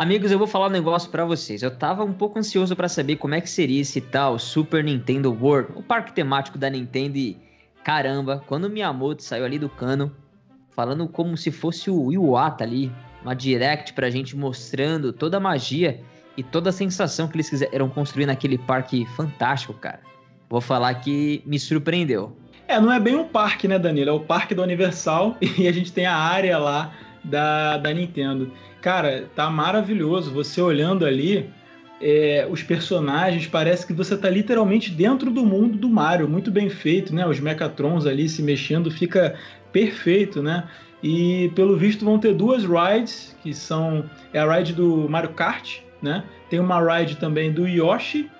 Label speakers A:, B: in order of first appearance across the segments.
A: Amigos, eu vou falar um negócio para vocês. Eu tava um pouco ansioso para saber como é que seria esse tal Super Nintendo World, o parque temático da Nintendo e caramba, quando o Miyamoto saiu ali do cano, falando como se fosse o Iwata ali, uma direct pra gente mostrando toda a magia e toda a sensação que eles quiseram construir naquele parque fantástico, cara. Vou falar que me surpreendeu.
B: É, não é bem um parque, né, Danilo? É o parque do Universal e a gente tem a área lá da, da Nintendo. Cara, tá maravilhoso. Você olhando ali, é, os personagens, parece que você tá literalmente dentro do mundo do Mario. Muito bem feito, né? Os Mechatrons ali se mexendo, fica perfeito, né? E pelo visto vão ter duas rides, que são é a ride do Mario Kart, né? Tem uma ride também do Yoshi.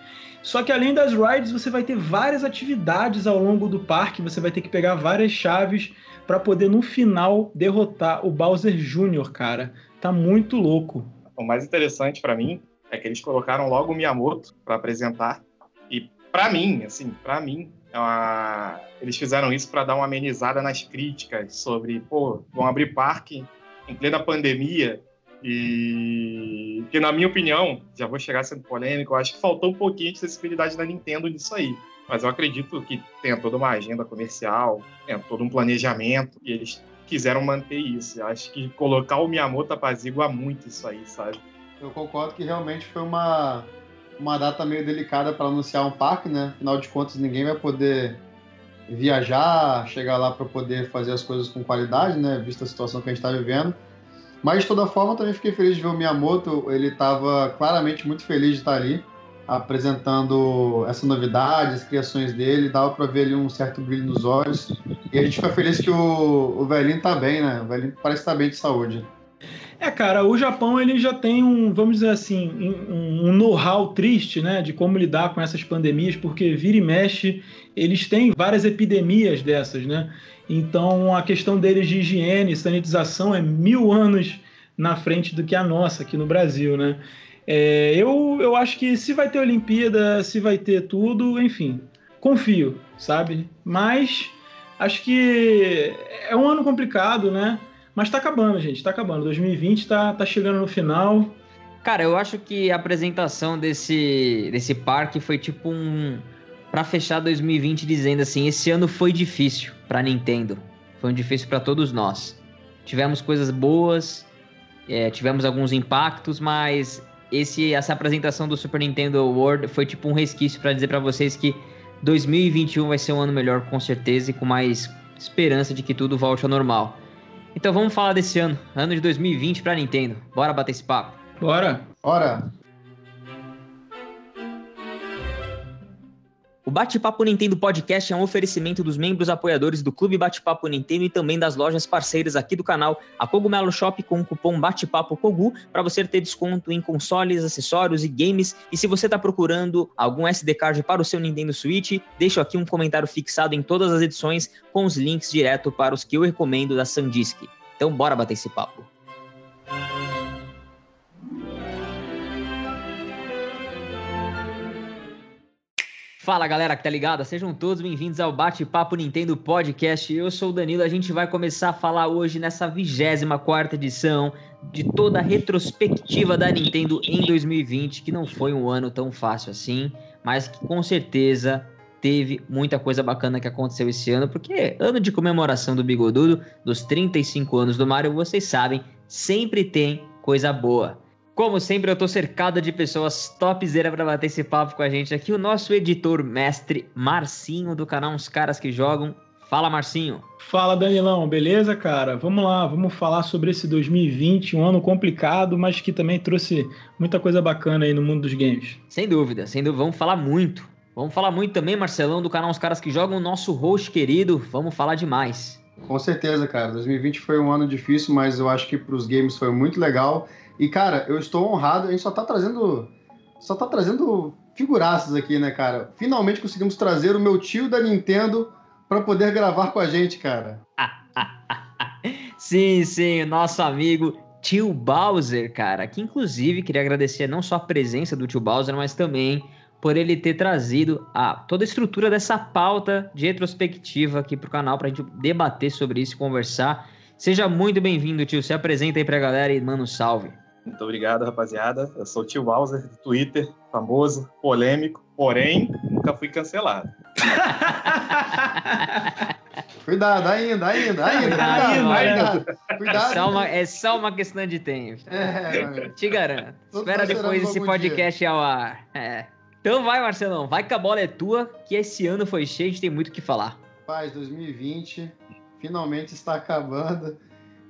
B: Só que além das rides, você vai ter várias atividades ao longo do parque, você vai ter que pegar várias chaves para poder no final derrotar o Bowser Jr., cara. Tá muito louco.
C: O mais interessante para mim é que eles colocaram logo o Miyamoto para apresentar. E para mim, assim, para mim, é uma... eles fizeram isso para dar uma amenizada nas críticas sobre, pô, vão abrir parque em plena pandemia e que na minha opinião, já vou chegar sendo polêmico, eu acho que faltou um pouquinho de sensibilidade da Nintendo nisso aí. Mas eu acredito que tenha toda uma agenda comercial, tenha todo um planejamento e eles quiseram manter isso. Eu acho que colocar o Miyamoto apazigua muito isso aí, sabe?
D: Eu concordo que realmente foi uma, uma data meio delicada para anunciar um parque, né? Afinal de contas, ninguém vai poder viajar, chegar lá para poder fazer as coisas com qualidade, né? Vista a situação que a gente está vivendo. Mas de toda forma, também fiquei feliz de ver o Miyamoto. Ele estava claramente muito feliz de estar ali, apresentando essa novidade, as criações dele. Dava para ver ali um certo brilho nos olhos. E a gente fica feliz que o, o velhinho tá bem, né? O velhinho parece estar bem de saúde.
B: É, cara, o Japão ele já tem um, vamos dizer assim, um, um know-how triste, né, de como lidar com essas pandemias, porque vira e mexe, eles têm várias epidemias dessas, né? Então a questão deles de higiene, sanitização é mil anos na frente do que a nossa aqui no Brasil, né? É, eu, eu acho que se vai ter Olimpíada, se vai ter tudo, enfim, confio, sabe? Mas acho que é um ano complicado, né? Mas tá acabando, gente, tá acabando. 2020 tá, tá chegando no final.
A: Cara, eu acho que a apresentação desse, desse parque foi tipo um. Pra fechar 2020 dizendo assim: esse ano foi difícil pra Nintendo. Foi um difícil para todos nós. Tivemos coisas boas, é, tivemos alguns impactos, mas esse, essa apresentação do Super Nintendo World foi tipo um resquício para dizer para vocês que 2021 vai ser um ano melhor com certeza e com mais esperança de que tudo volte ao normal. Então vamos falar desse ano, ano de 2020 para Nintendo. Bora bater esse papo.
B: Bora.
D: Bora.
A: O Bate-Papo Nintendo Podcast é um oferecimento dos membros apoiadores do Clube Bate-Papo Nintendo e também das lojas parceiras aqui do canal, a Cogumelo Shop com o cupom Bate-Papo Kogu, para você ter desconto em consoles, acessórios e games. E se você está procurando algum SD card para o seu Nintendo Switch, deixo aqui um comentário fixado em todas as edições com os links direto para os que eu recomendo da Sandisk. Então bora bater esse papo. Fala galera que tá ligada, sejam todos bem-vindos ao Bate-Papo Nintendo Podcast. Eu sou o Danilo, a gente vai começar a falar hoje nessa 24 edição de toda a retrospectiva da Nintendo em 2020, que não foi um ano tão fácil assim, mas que com certeza teve muita coisa bacana que aconteceu esse ano, porque ano de comemoração do Bigodudo, dos 35 anos do Mario, vocês sabem, sempre tem coisa boa. Como sempre, eu tô cercado de pessoas topzera para bater esse papo com a gente aqui. O nosso editor mestre, Marcinho, do canal Uns Caras Que Jogam. Fala, Marcinho.
B: Fala, Danilão. Beleza, cara? Vamos lá, vamos falar sobre esse 2020, um ano complicado, mas que também trouxe muita coisa bacana aí no mundo dos games.
A: Sem dúvida, sem dúvida. Vamos falar muito. Vamos falar muito também, Marcelão, do canal Os Caras Que Jogam, nosso host querido. Vamos falar demais.
D: Com certeza, cara. 2020 foi um ano difícil, mas eu acho que para os games foi muito legal. E, cara, eu estou honrado, a gente só tá trazendo. Só tá trazendo figuraças aqui, né, cara? Finalmente conseguimos trazer o meu tio da Nintendo para poder gravar com a gente, cara.
A: sim, sim, nosso amigo tio Bowser, cara. Que inclusive queria agradecer não só a presença do tio Bowser, mas também por ele ter trazido a, toda a estrutura dessa pauta de retrospectiva aqui pro canal pra gente debater sobre isso e conversar. Seja muito bem-vindo, tio. Se apresenta aí pra galera e manda um salve.
C: Muito obrigado, rapaziada. Eu sou o tio Bowser do Twitter, famoso, polêmico, porém, nunca fui cancelado.
D: cuidado, ainda, ainda, ainda, cuidado,
A: ainda. cuidado. É só, uma, é só uma questão de tempo. É, Te garanto. Espera depois esse podcast dia. ao ar. É. Então vai, Marcelão, vai que a bola é tua, que esse ano foi cheio, a gente tem muito o que falar.
D: Paz, 2020 finalmente está acabando.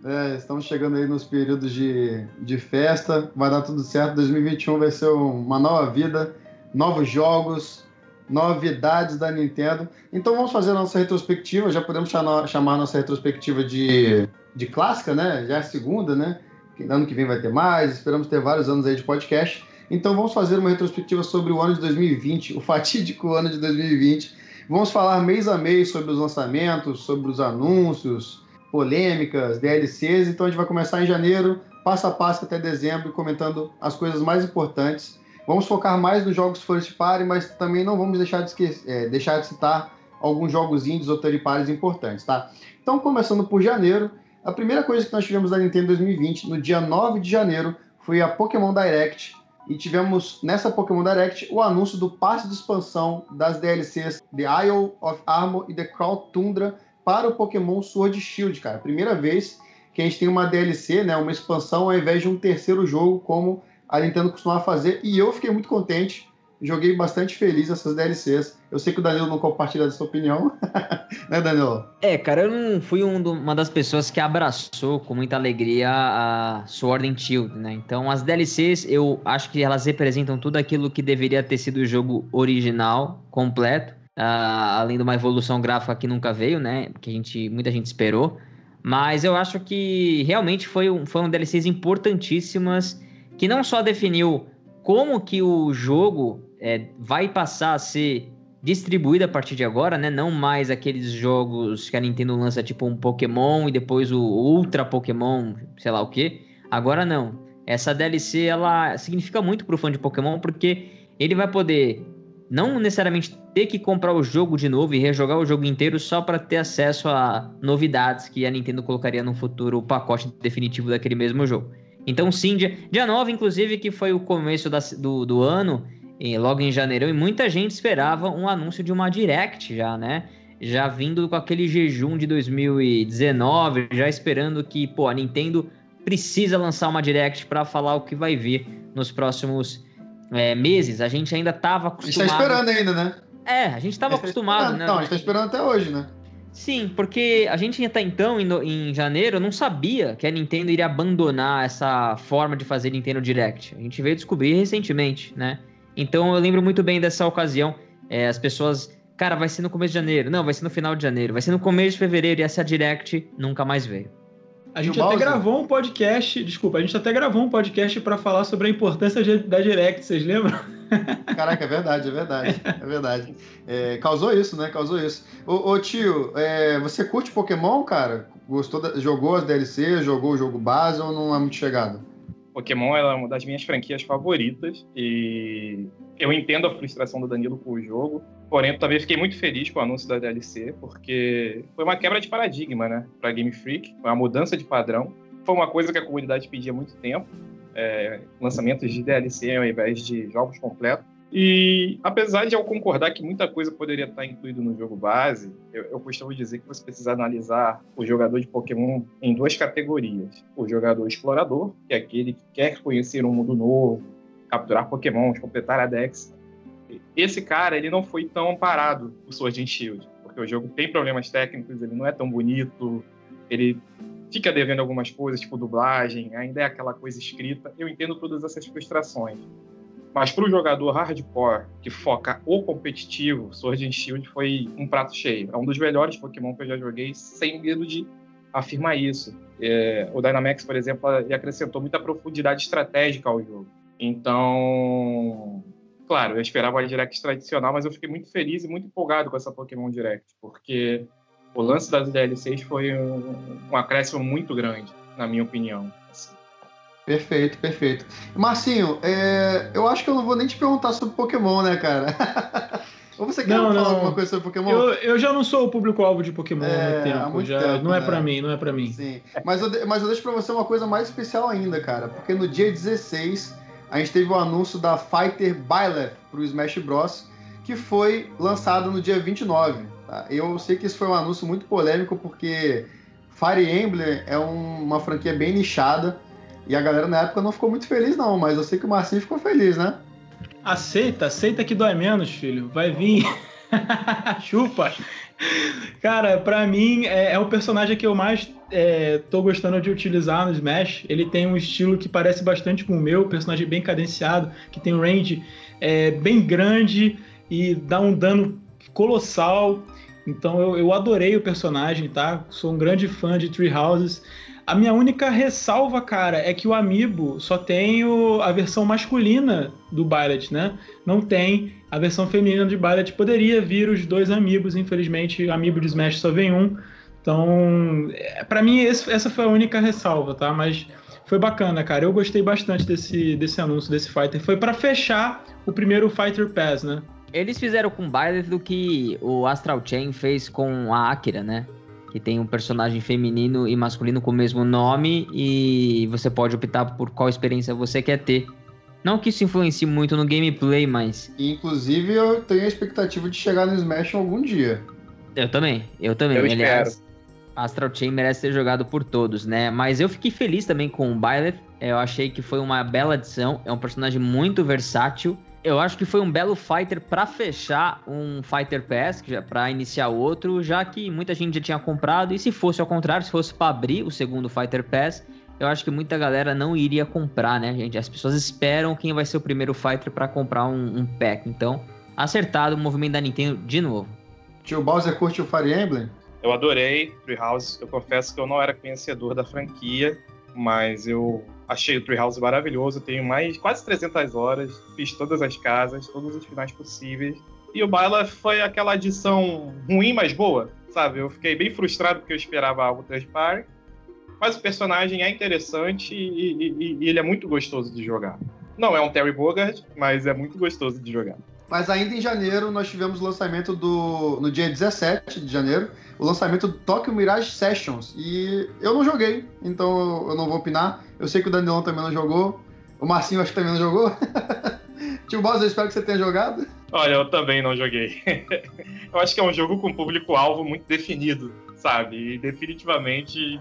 D: É, estamos chegando aí nos períodos de, de festa, vai dar tudo certo. 2021 vai ser uma nova vida, novos jogos, novidades da Nintendo. Então vamos fazer a nossa retrospectiva. Já podemos chamar, chamar nossa retrospectiva de, de clássica, né? Já é a segunda, né? Ano que vem vai ter mais, esperamos ter vários anos aí de podcast. Então vamos fazer uma retrospectiva sobre o ano de 2020, o fatídico ano de 2020. Vamos falar mês a mês sobre os lançamentos, sobre os anúncios, polêmicas, DLCs. Então a gente vai começar em janeiro, passo a passo até dezembro, comentando as coisas mais importantes. Vamos focar mais nos jogos first party, mas também não vamos deixar de, esquecer, é, deixar de citar alguns jogos indies ou third importantes, tá? Então, começando por janeiro, a primeira coisa que nós tivemos da Nintendo 2020, no dia 9 de janeiro, foi a Pokémon Direct, e tivemos nessa Pokémon Direct o anúncio do passe de expansão das DLCs The Isle of Armor e The Crown Tundra para o Pokémon Sword Shield, cara. Primeira vez que a gente tem uma DLC, né, uma expansão ao invés de um terceiro jogo, como a Nintendo costumava fazer. E eu fiquei muito contente, joguei bastante feliz essas DLCs. Eu sei que o Danilo não compartilha dessa opinião, né, Danilo?
A: É, cara, eu não fui um do, uma das pessoas que abraçou com muita alegria a Sword and Shield, né? Então, as DLCs, eu acho que elas representam tudo aquilo que deveria ter sido o jogo original, completo. Uh, além de uma evolução gráfica que nunca veio, né? Que a gente, muita gente esperou. Mas eu acho que realmente foi um, foram DLCs importantíssimas que não só definiu como que o jogo é, vai passar a ser distribuído a partir de agora, né? Não mais aqueles jogos que a Nintendo lança tipo um Pokémon e depois o Ultra Pokémon, sei lá o que. Agora não. Essa DLC ela significa muito pro fã de Pokémon porque ele vai poder não necessariamente ter que comprar o jogo de novo e rejogar o jogo inteiro só para ter acesso a novidades que a Nintendo colocaria no futuro o pacote definitivo daquele mesmo jogo. Então sim, dia, dia 9, inclusive, que foi o começo da, do, do ano, logo em janeiro, e muita gente esperava um anúncio de uma Direct já, né? Já vindo com aquele jejum de 2019, já esperando que, pô, a Nintendo precisa lançar uma Direct para falar o que vai vir nos próximos é, meses, a gente ainda estava acostumado. A gente
D: tá esperando ainda, né?
A: É, a gente estava acostumado, né?
D: Não, a gente tá esperando até hoje, né?
A: Sim, porque a gente até então, em, em janeiro, não sabia que a Nintendo iria abandonar essa forma de fazer Nintendo Direct. A gente veio descobrir recentemente, né? Então eu lembro muito bem dessa ocasião. É, as pessoas, cara, vai ser no começo de janeiro. Não, vai ser no final de janeiro. Vai ser no começo de fevereiro e essa Direct nunca mais veio.
B: A gente até gravou um podcast, desculpa, a gente até gravou um podcast para falar sobre a importância da Direct, vocês lembram?
D: Caraca, é verdade, é verdade, é verdade. É, causou isso, né? Causou isso. Ô, ô tio, é, você curte Pokémon, cara? Gostou da, jogou as DLC, jogou o jogo base ou não é muito chegado?
C: Pokémon é uma das minhas franquias favoritas e eu entendo a frustração do Danilo com o jogo, porém eu também fiquei muito feliz com o anúncio da DLC, porque foi uma quebra de paradigma, né, para Game Freak, foi uma mudança de padrão, foi uma coisa que a comunidade pedia há muito tempo, é, lançamentos de DLC ao invés de jogos completos. E apesar de eu concordar que muita coisa poderia estar incluída no jogo base, eu, eu costumo dizer que você precisa analisar o jogador de Pokémon em duas categorias. O jogador explorador, que é aquele que quer conhecer um mundo novo, capturar Pokémons, completar a Dex. Esse cara, ele não foi tão amparado por Sword and Shield, porque o jogo tem problemas técnicos, ele não é tão bonito, ele fica devendo algumas coisas, tipo dublagem, ainda é aquela coisa escrita. Eu entendo todas essas frustrações. Mas para o jogador hardcore que foca o competitivo, Sword and Shield foi um prato cheio. É um dos melhores Pokémon que eu já joguei, sem medo de afirmar isso. É, o Dynamax, por exemplo, acrescentou muita profundidade estratégica ao jogo. Então, claro, eu esperava a Direct tradicional, mas eu fiquei muito feliz e muito empolgado com essa Pokémon Direct, porque o lance das DLCs foi um, um acréscimo muito grande, na minha opinião.
D: Perfeito, perfeito. Marcinho, é, eu acho que eu não vou nem te perguntar sobre Pokémon, né, cara? Ou você quer não, falar não. alguma coisa sobre Pokémon?
B: Eu, eu já não sou o público-alvo de Pokémon é, há tempo. Há muito já, tempo não é né? pra mim, não é pra mim.
D: Sim. Mas eu, mas eu deixo pra você uma coisa mais especial ainda, cara. Porque no dia 16, a gente teve o anúncio da Fighter Byleth pro Smash Bros. Que foi lançado no dia 29. Tá? Eu sei que isso foi um anúncio muito polêmico, porque Fire Emblem é um, uma franquia bem nichada. E a galera na época não ficou muito feliz, não, mas eu sei que o Marcinho ficou feliz, né?
B: Aceita, aceita que dói menos, filho. Vai vir. Chupa. Cara, pra mim é, é, o personagem que eu mais é, tô gostando de utilizar no Smash. Ele tem um estilo que parece bastante com o meu, personagem bem cadenciado, que tem um range é, bem grande e dá um dano colossal. Então eu, eu adorei o personagem, tá? Sou um grande fã de Three Houses. A minha única ressalva, cara, é que o Amiibo só tem o, a versão masculina do Byleth, né? Não tem a versão feminina de Byleth. Poderia vir os dois Amiibos, infelizmente, o Amiibo de Smash só vem um. Então, é, para mim, esse, essa foi a única ressalva, tá? Mas foi bacana, cara. Eu gostei bastante desse, desse anúncio, desse Fighter. Foi para fechar o primeiro Fighter Pass, né?
A: Eles fizeram com Byleth do que o Astral Chain fez com a Akira, né? que tem um personagem feminino e masculino com o mesmo nome e você pode optar por qual experiência você quer ter. Não que isso influencie muito no gameplay, mas.
D: Inclusive, eu tenho a expectativa de chegar no Smash algum dia.
A: Eu também, eu também.
C: Eu Aliás, espero.
A: Astral Chain merece ser jogado por todos, né? Mas eu fiquei feliz também com o Byleth. Eu achei que foi uma bela adição. É um personagem muito versátil eu acho que foi um belo fighter para fechar um Fighter Pass, para iniciar outro, já que muita gente já tinha comprado. E se fosse ao contrário, se fosse para abrir o segundo Fighter Pass, eu acho que muita galera não iria comprar, né, gente? As pessoas esperam quem vai ser o primeiro fighter para comprar um, um, pack. Então, acertado o movimento da Nintendo de novo.
D: Tio Bowser curte o Fire Emblem?
C: Eu adorei Treehouse. Eu confesso que eu não era conhecedor da franquia, mas eu Achei o Treehouse maravilhoso, tenho mais quase 300 horas, fiz todas as casas, todos os finais possíveis. E o Baila foi aquela adição ruim, mas boa, sabe? Eu fiquei bem frustrado porque eu esperava algo par. Mas o personagem é interessante e, e, e, ele é muito gostoso de jogar. Não é um Terry Bogard, mas é muito gostoso de jogar.
D: Mas ainda em janeiro nós tivemos o lançamento do. No dia 17 de janeiro, o lançamento do Tokyo Mirage Sessions. E eu não joguei, então eu não vou opinar. Eu sei que o Danilão também não jogou. O Marcinho acho que também não jogou. Tio Boss, eu espero que você tenha jogado.
C: Olha, eu também não joguei. eu acho que é um jogo com público-alvo muito definido, sabe? E definitivamente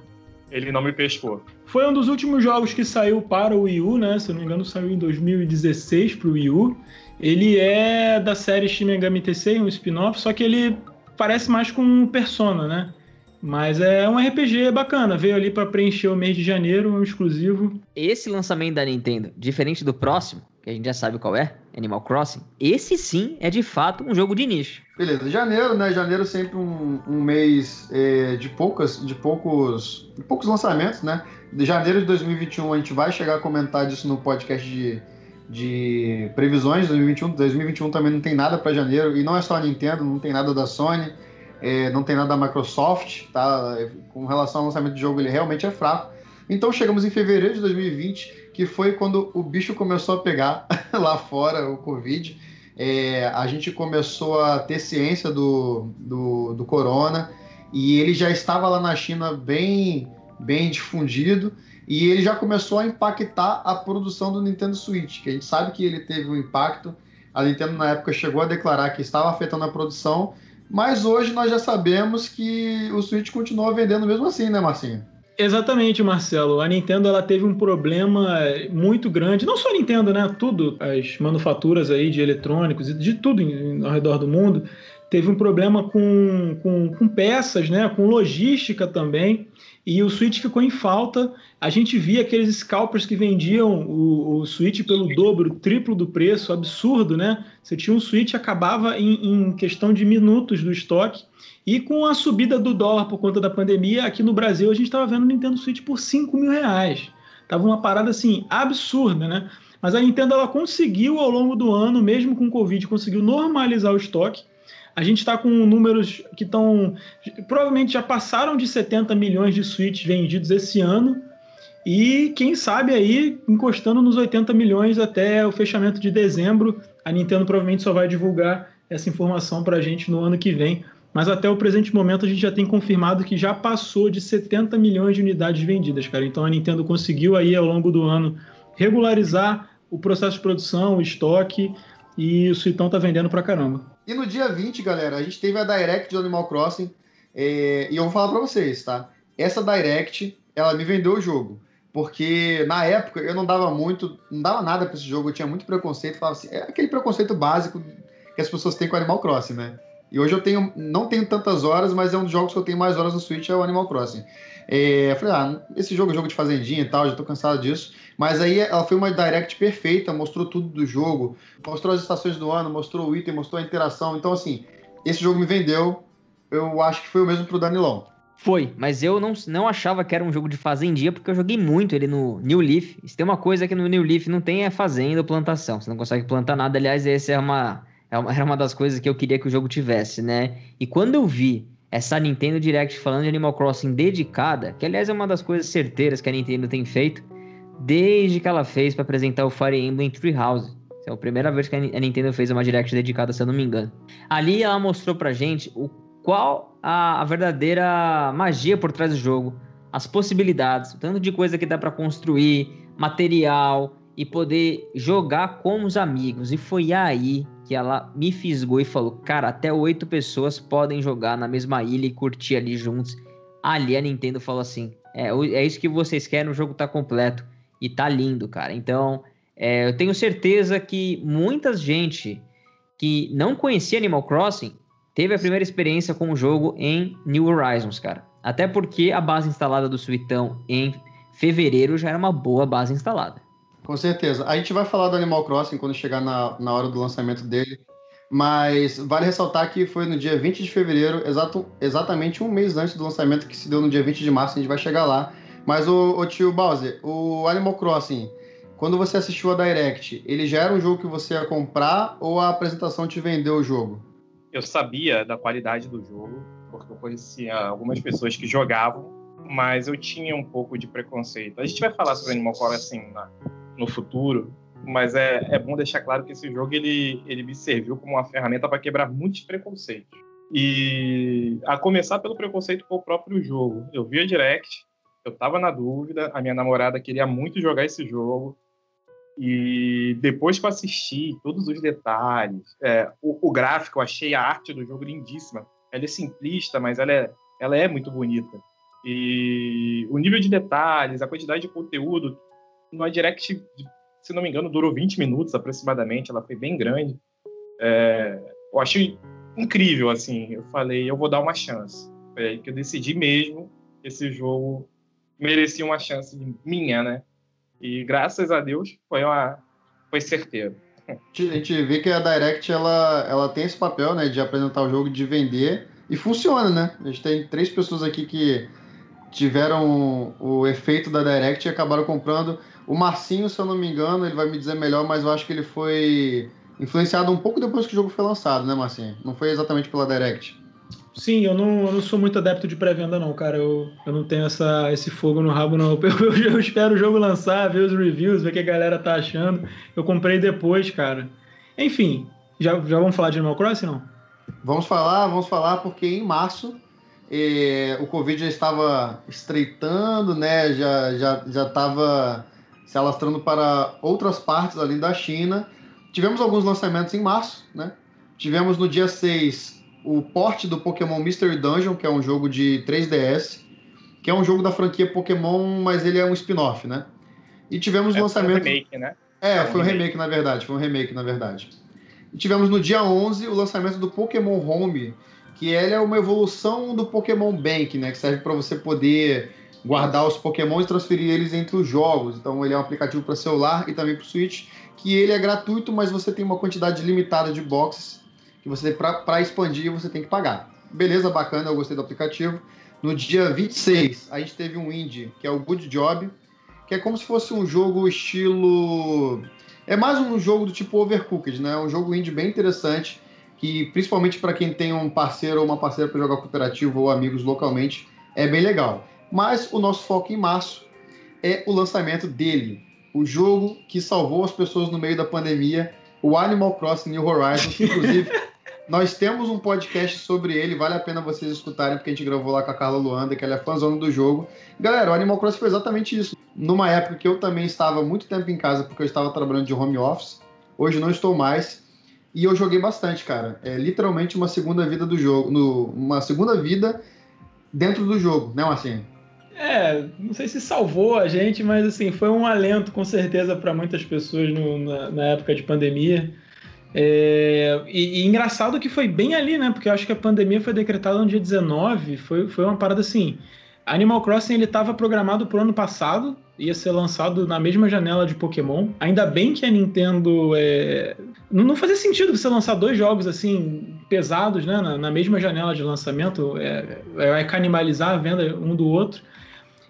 C: ele não me pescou.
B: Foi um dos últimos jogos que saiu para o Wii U, né? Se eu não me engano, saiu em 2016 para o Wii U. Ele é da série Shin Megami Tensei, um spin-off, só que ele parece mais com Persona, né? Mas é um RPG bacana, veio ali para preencher o mês de janeiro, um exclusivo.
A: Esse lançamento da Nintendo, diferente do próximo, que a gente já sabe qual é, Animal Crossing, esse sim é de fato um jogo de nicho.
D: Beleza, janeiro, né? Janeiro sempre um, um mês é, de poucas, de poucos, de poucos lançamentos, né? De janeiro de 2021 a gente vai chegar a comentar disso no podcast de de previsões 2021. 2021 também não tem nada para janeiro, e não é só a Nintendo, não tem nada da Sony, é, não tem nada da Microsoft, tá? Com relação ao lançamento de jogo, ele realmente é fraco. Então chegamos em fevereiro de 2020, que foi quando o bicho começou a pegar lá fora, o Covid. É, a gente começou a ter ciência do, do, do corona e ele já estava lá na China bem, bem difundido e ele já começou a impactar a produção do Nintendo Switch, que a gente sabe que ele teve um impacto. A Nintendo na época chegou a declarar que estava afetando a produção, mas hoje nós já sabemos que o Switch continua vendendo mesmo assim, né, Marcinho?
B: Exatamente, Marcelo. A Nintendo ela teve um problema muito grande, não só a Nintendo, né? Tudo, as manufaturas aí de eletrônicos e de tudo ao redor do mundo, teve um problema com, com, com peças, né? Com logística também e o Switch ficou em falta. A gente via aqueles scalpers que vendiam o, o Switch pelo dobro, triplo do preço, absurdo, né? Você tinha um Switch acabava em, em questão de minutos do estoque. E com a subida do dólar por conta da pandemia, aqui no Brasil a gente estava vendo o Nintendo Switch por 5 mil reais. Tava uma parada assim absurda, né? Mas a Nintendo ela conseguiu ao longo do ano, mesmo com o Covid, conseguiu normalizar o estoque. A gente está com números que estão. Provavelmente já passaram de 70 milhões de Switch vendidos esse ano. E quem sabe aí encostando nos 80 milhões até o fechamento de dezembro. A Nintendo provavelmente só vai divulgar essa informação para a gente no ano que vem. Mas até o presente momento a gente já tem confirmado que já passou de 70 milhões de unidades vendidas, cara. Então a Nintendo conseguiu aí ao longo do ano regularizar o processo de produção, o estoque, e o Suitão tá vendendo pra caramba.
D: E no dia 20, galera, a gente teve a Direct de Animal Crossing, é... e eu vou falar pra vocês, tá? Essa Direct, ela me vendeu o jogo. Porque na época eu não dava muito, não dava nada para esse jogo, eu tinha muito preconceito, falava assim, é aquele preconceito básico que as pessoas têm com Animal Crossing, né? E hoje eu tenho, não tenho tantas horas, mas é um dos jogos que eu tenho mais horas no Switch, é o Animal Crossing. É, falei, ah, esse jogo é jogo de fazendinha e tal, já tô cansado disso. Mas aí ela foi uma direct perfeita, mostrou tudo do jogo, mostrou as estações do ano, mostrou o item, mostrou a interação. Então, assim, esse jogo me vendeu. Eu acho que foi o mesmo pro Danilão.
A: Foi, mas eu não, não achava que era um jogo de fazendinha, porque eu joguei muito ele no New Leaf. Se tem uma coisa que no New Leaf não tem é fazenda ou plantação. Você não consegue plantar nada. Aliás, essa é uma, é uma, era uma das coisas que eu queria que o jogo tivesse, né? E quando eu vi essa Nintendo Direct falando de Animal Crossing dedicada, que aliás é uma das coisas certeiras que a Nintendo tem feito desde que ela fez para apresentar o Fire Emblem Treehouse. É a primeira vez que a Nintendo fez uma Direct dedicada, se eu não me engano. Ali ela mostrou pra gente o qual a, a verdadeira magia por trás do jogo, as possibilidades, o tanto de coisa que dá para construir, material e poder jogar com os amigos. E foi aí que ela me fisgou e falou: Cara, até oito pessoas podem jogar na mesma ilha e curtir ali juntos. Ali a Nintendo falou assim: É, é isso que vocês querem, o jogo tá completo e tá lindo, cara. Então, é, eu tenho certeza que muita gente que não conhecia Animal Crossing teve a primeira experiência com o jogo em New Horizons, cara. Até porque a base instalada do Suitão em fevereiro já era uma boa base instalada.
D: Com certeza. A gente vai falar do Animal Crossing quando chegar na, na hora do lançamento dele. Mas vale ressaltar que foi no dia 20 de fevereiro, exato, exatamente um mês antes do lançamento, que se deu no dia 20 de março, a gente vai chegar lá. Mas o, o tio Bowser, o Animal Crossing, quando você assistiu a Direct, ele já era um jogo que você ia comprar ou a apresentação te vendeu o jogo?
C: Eu sabia da qualidade do jogo, porque eu conhecia algumas pessoas que jogavam, mas eu tinha um pouco de preconceito. A gente vai falar sobre Animal Crossing na, no futuro, mas é, é bom deixar claro que esse jogo ele, ele me serviu como uma ferramenta para quebrar muitos preconceitos. E a começar pelo preconceito com o próprio jogo. Eu vi a Direct, eu estava na dúvida, a minha namorada queria muito jogar esse jogo. E depois que eu assisti todos os detalhes, é, o, o, gráfico, eu achei a arte do jogo lindíssima. Ela é simplista, mas ela é, ela é muito bonita. E o nível de detalhes, a quantidade de conteúdo, no direct, se não me engano, durou 20 minutos aproximadamente, ela foi bem grande. É, eu achei incrível, assim. Eu falei, eu vou dar uma chance. Foi aí que eu decidi mesmo que esse jogo merecia uma chance minha, né? E graças a Deus foi uma foi certeiro.
D: A gente vê que a Direct ela, ela tem esse papel, né, de apresentar o jogo, de vender e funciona, né? A gente tem três pessoas aqui que tiveram o efeito da Direct e acabaram comprando. O Marcinho, se eu não me engano, ele vai me dizer melhor, mas eu acho que ele foi influenciado um pouco depois que o jogo foi lançado, né, Marcinho? Não foi exatamente pela Direct.
B: Sim, eu não, eu não sou muito adepto de pré-venda, não, cara. Eu, eu não tenho essa, esse fogo no rabo, não. Eu, eu, eu, espero o jogo lançar, ver os reviews, ver o que a galera tá achando. Eu comprei depois, cara. Enfim, já, já vamos falar de Animal Crossing, não?
D: Vamos falar, vamos falar, porque em março eh, o Covid já estava estreitando, né? Já já já estava se alastrando para outras partes ali da China. Tivemos alguns lançamentos em março, né? Tivemos no dia 6 o porte do Pokémon Mystery Dungeon, que é um jogo de 3DS, que é um jogo da franquia Pokémon, mas ele é um spin-off, né? E tivemos é, o lançamento. Foi um
C: remake, né?
D: É, é foi um remake, na verdade. Foi um remake, na verdade. E tivemos no dia 11 o lançamento do Pokémon Home, que ele é uma evolução do Pokémon Bank, né? Que serve para você poder guardar os Pokémons e transferir eles entre os jogos. Então ele é um aplicativo para celular e também para Switch, que ele é gratuito, mas você tem uma quantidade limitada de boxes que você para expandir você tem que pagar. Beleza, bacana, eu gostei do aplicativo. No dia 26, a gente teve um indie, que é o Good Job, que é como se fosse um jogo estilo. É mais um jogo do tipo Overcooked, né? É um jogo indie bem interessante, que principalmente para quem tem um parceiro ou uma parceira para jogar cooperativo ou amigos localmente, é bem legal. Mas o nosso foco em março é o lançamento dele, o jogo que salvou as pessoas no meio da pandemia, o Animal Crossing New Horizons, inclusive Nós temos um podcast sobre ele, vale a pena vocês escutarem, porque a gente gravou lá com a Carla Luanda, que ela é fãzona do jogo. Galera, o Animal Crossing foi exatamente isso. Numa época que eu também estava muito tempo em casa, porque eu estava trabalhando de home office, hoje não estou mais, e eu joguei bastante, cara. É literalmente uma segunda vida do jogo, no, uma segunda vida dentro do jogo, não assim?
B: É, não sei se salvou a gente, mas assim, foi um alento com certeza para muitas pessoas no, na, na, época de pandemia. É, e, e, engraçado que foi bem ali, né? Porque eu acho que a pandemia foi decretada no dia 19, foi, foi uma parada assim. Animal Crossing ele estava programado para o ano passado, ia ser lançado na mesma janela de Pokémon. Ainda bem que a Nintendo é... não, fazia sentido você lançar dois jogos assim pesados, né, na, na mesma janela de lançamento, é, é, canibalizar a venda um do outro.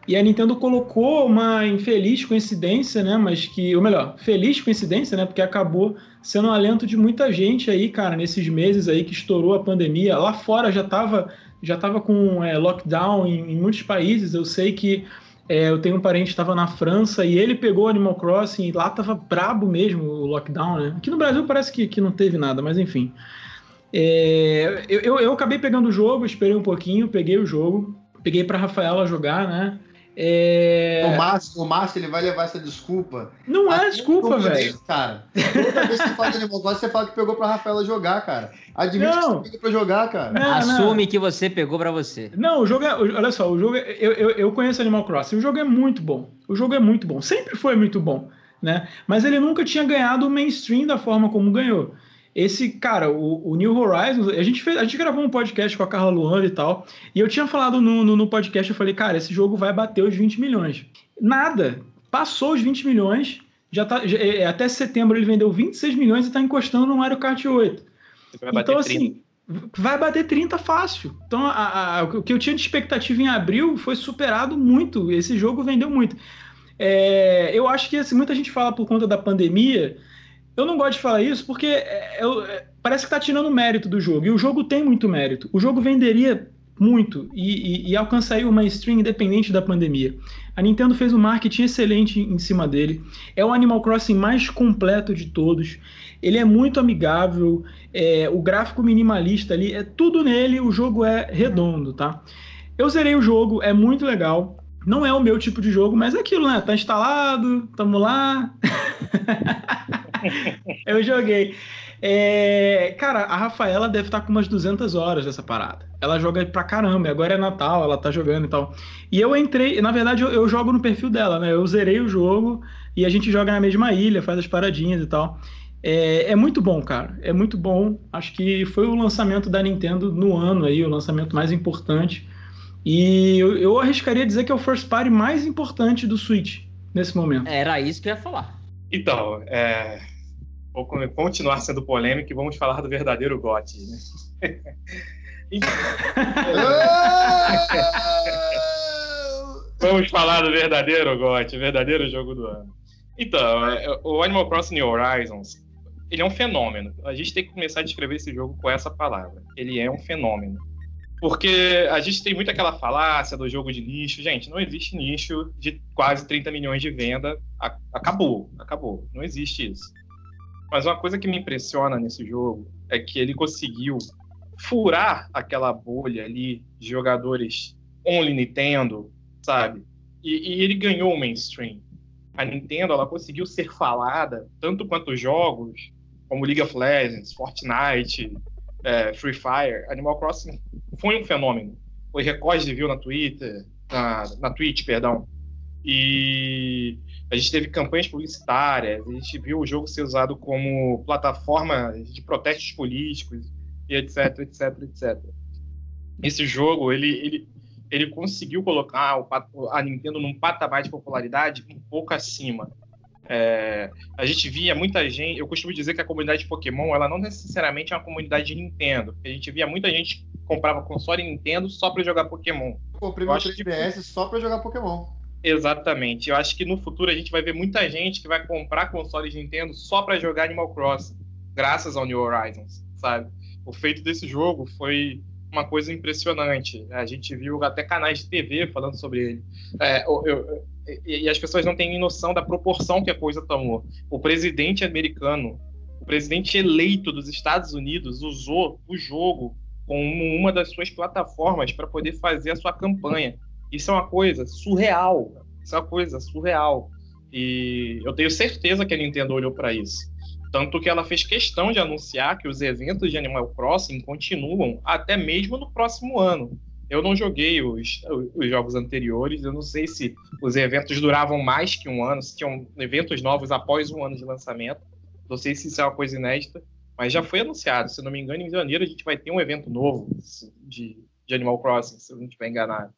B: E a Nintendo colocou uma infeliz coincidência, né? Mas que, ou melhor, feliz coincidência, né? Porque acabou sendo um alento de muita gente aí, cara, nesses meses aí que estourou a pandemia. Lá fora já estava já tava com é, lockdown em, em, muitos países. Eu sei que é, eu tenho um parente que estava na França e ele pegou Animal Crossing e lá tava brabo mesmo o lockdown, né? Aqui no Brasil parece que, que não teve nada, mas enfim. É, eu, eu, eu, acabei pegando o jogo, esperei um pouquinho, peguei o jogo, peguei para Rafaela jogar, né?
D: É... O, Márcio, o Márcio, ele vai levar essa desculpa.
B: Não é desculpa, velho.
D: Cara, toda vez que você fala de Animal Crossing, você fala que pegou pra Rafaela jogar, cara. Admite não. que você pegou pra jogar, cara.
A: Não, Assume não. que você pegou pra você.
B: Não, o jogo é. Olha só, o jogo é, eu, eu, eu conheço Animal Crossing. O jogo é muito bom. O jogo é muito bom. Sempre foi muito bom. Né? Mas ele nunca tinha ganhado o mainstream da forma como ganhou. Esse, cara, o, o, New Horizons, a gente fez, a gente gravou um podcast com a Carla Luanda e tal, e eu tinha falado no, no, no, podcast, eu falei, cara, esse jogo vai bater os 20 milhões. Nada. Passou os 20 milhões, já tá, já, é, até setembro ele vendeu 26 milhões e tá encostando no Mario Kart 8. Então, assim, 30. vai bater 30 fácil. Então, a, a, o que eu tinha de expectativa em abril foi superado muito. Esse jogo vendeu muito. É, eu acho que assim, muita gente fala por conta da pandemia eu não gosto de falar isso porque é, é, é, parece que está tirando mérito do jogo. E o jogo tem muito mérito. O jogo venderia muito e, e, e alcançaria uma stream independente da pandemia. A Nintendo fez um marketing excelente em cima dele. É o Animal Crossing mais completo de todos. Ele é muito amigável. É, o gráfico minimalista ali é tudo nele. O jogo é redondo, tá? Eu zerei o jogo, é muito legal. Não é o meu tipo de jogo, mas é aquilo, né? Tá instalado, tamo lá. eu joguei. É, cara, a Rafaela deve estar tá com umas 200 horas dessa parada. Ela joga pra caramba, agora é Natal, ela tá jogando e tal. E eu entrei, na verdade, eu, eu, jogo no perfil dela, né? Eu zerei o jogo e a gente joga na mesma ilha, faz as paradinhas e tal. É, é muito bom, cara. É muito bom. Acho que foi o lançamento da Nintendo no ano aí, o lançamento mais importante. E eu, eu arriscaria dizer que é o first party mais importante do Switch nesse momento.
A: Era isso que eu ia falar.
C: Então, é, vou continuar sendo polêmico e vamos falar do verdadeiro GOT. Né? vamos falar do verdadeiro GOT, verdadeiro jogo do ano. Então, é, o Animal Crossing New Horizons, ele é um fenômeno. A gente tem que começar a descrever esse jogo com essa palavra. Ele é um fenômeno. Porque a gente tem muito aquela falácia do jogo de nicho. Gente, não existe nicho de quase 30 milhões de venda. Acabou, acabou. Não existe isso. Mas uma coisa que me impressiona nesse jogo é que ele conseguiu furar aquela bolha ali de jogadores only Nintendo, sabe? E, e ele ganhou o mainstream. A Nintendo ela conseguiu ser falada tanto quanto jogos como League of Legends, Fortnite, é, Free Fire, Animal Crossing foi um fenômeno. Foi recorde de view na Twitter, na, na Twitch, perdão. E a gente teve campanhas publicitárias, a gente viu o jogo ser usado como plataforma de protestos políticos, e etc, etc, etc. Esse jogo, ele, ele, ele conseguiu colocar a Nintendo num patamar de popularidade um pouco acima é, a gente via muita gente. Eu costumo dizer que a comunidade de Pokémon ela não necessariamente é uma comunidade de Nintendo. A gente via muita gente que comprava console Nintendo só para jogar Pokémon.
D: Comprei meu 3DS que... só para jogar Pokémon.
C: Exatamente. Eu acho que no futuro a gente vai ver muita gente que vai comprar consoles Nintendo só para jogar Animal Crossing, graças ao New Horizons, sabe? O feito desse jogo foi uma coisa impressionante. A gente viu até canais de TV falando sobre ele. É, eu, eu, e, as pessoas não têm noção da proporção que a coisa tomou. O presidente americano, presidente eleito dos Estados Unidos usou o jogo como uma das suas plataformas para poder fazer a sua campanha. Isso é uma coisa surreal. Isso é uma coisa surreal. E eu tenho certeza que a Nintendo olhou para isso. Tanto que ela fez questão de anunciar que os eventos de Animal Crossing continuam até mesmo no próximo ano. Eu não joguei os, os jogos anteriores, eu não sei se os eventos duravam mais que um ano, se tinham eventos novos após um ano de lançamento. Não sei se isso é uma coisa inédita, mas já foi anunciado. Se não me engano, em janeiro a gente vai ter um evento novo de, de Animal Crossing, se eu não estiver enganado.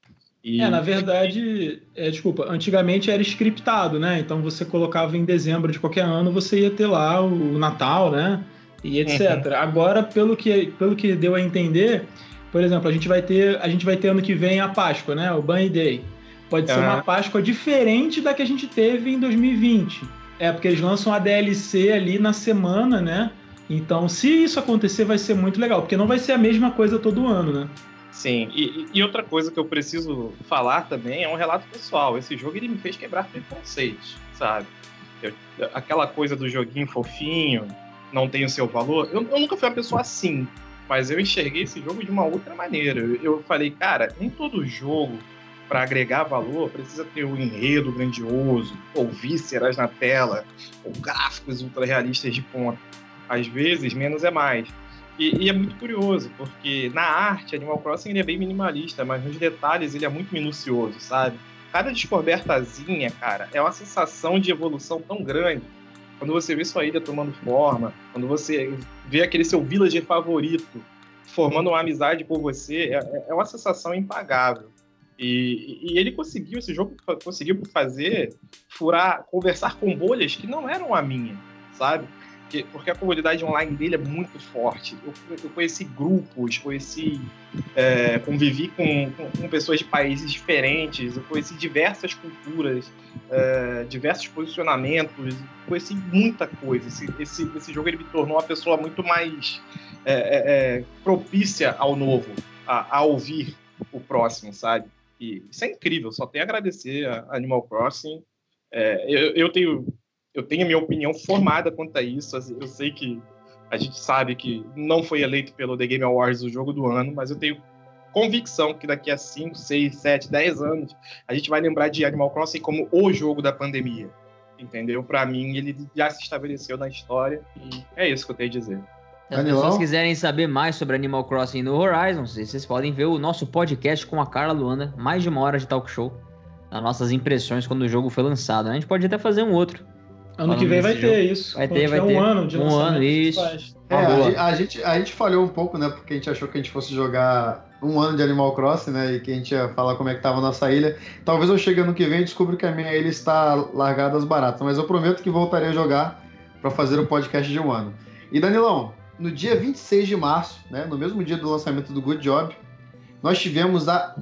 B: E... É, na verdade, é, desculpa, antigamente era scriptado, né? Então você colocava em dezembro de qualquer ano, você ia ter lá o Natal, né? E etc. Uhum. Agora, pelo que, pelo que deu a entender, por exemplo, a gente vai ter, a gente vai ter ano que vem a Páscoa, né? O Bunny Day. Pode uhum. ser uma Páscoa diferente da que a gente teve em 2020. É, porque eles lançam a DLC ali na semana, né? Então, se isso acontecer, vai ser muito legal, porque não vai ser a mesma coisa todo ano, né?
C: Sim, e, e, outra coisa que eu preciso falar também é um relato pessoal. Esse jogo ele me fez quebrar preconceitos, sabe? Eu, aquela coisa do joguinho fofinho, não tem o seu valor. Eu, eu, nunca fui uma pessoa assim, mas eu enxerguei esse jogo de uma outra maneira. Eu, falei, cara, nem todo jogo para agregar valor precisa ter um enredo grandioso, ou vísceras na tela, ou gráficos ultra realistas de ponta. Às vezes, menos é mais. E, e, é muito curioso, porque na arte, Animal Crossing ele é bem minimalista, mas nos detalhes ele é muito minucioso, sabe? Cada descobertazinha, cara, é uma sensação de evolução tão grande. Quando você vê sua ilha tomando forma, quando você vê aquele seu villager favorito formando uma amizade por você, é, é uma sensação impagável. E, e, ele conseguiu, esse jogo conseguiu fazer, furar, conversar com bolhas que não eram a minha, sabe? Porque, porque a comunidade online dele é muito forte. Eu, eu conheci grupos, conheci, é, convivi com, com, com, pessoas de países diferentes, eu conheci diversas culturas, é, diversos posicionamentos, conheci muita coisa. Esse, esse, esse jogo ele me tornou uma pessoa muito mais é, é, é propícia ao novo, a, a, ouvir o próximo, sabe? E isso é incrível, só tenho a agradecer a Animal Crossing. É, eu, eu tenho eu tenho a minha opinião formada quanto a isso. Assim, eu sei que a gente sabe que não foi eleito pelo The Game Awards o jogo do ano, mas eu tenho convicção que daqui a 5, 6, 7, 10 anos a gente vai lembrar de Animal Crossing como o jogo da pandemia. Entendeu? Para mim, ele já se estabeleceu na história e é isso que eu tenho a dizer.
A: Se as pessoas quiserem saber mais sobre Animal Crossing no Horizon, vocês podem ver o nosso podcast com a Carla Luanda, mais de uma hora de talk show, as nossas impressões quando o jogo foi lançado. A gente pode até fazer um outro
B: Ano que vem vai ter isso.
A: Vai ter, vai ter. Um
B: ano de
A: Um ano, isso.
D: É, a, a, gente, a gente falhou um pouco, né? Porque a gente achou que a gente fosse jogar um ano de Animal Crossing, né? E que a gente ia falar como é que tava a nossa ilha. Talvez eu chegue ano que vem e descubra que a minha ilha está largada às baratas. Mas eu prometo que voltarei a jogar para fazer o podcast de um ano. E Danilão, no dia 26 de março, né? No mesmo dia do lançamento do Good Job, nós tivemos a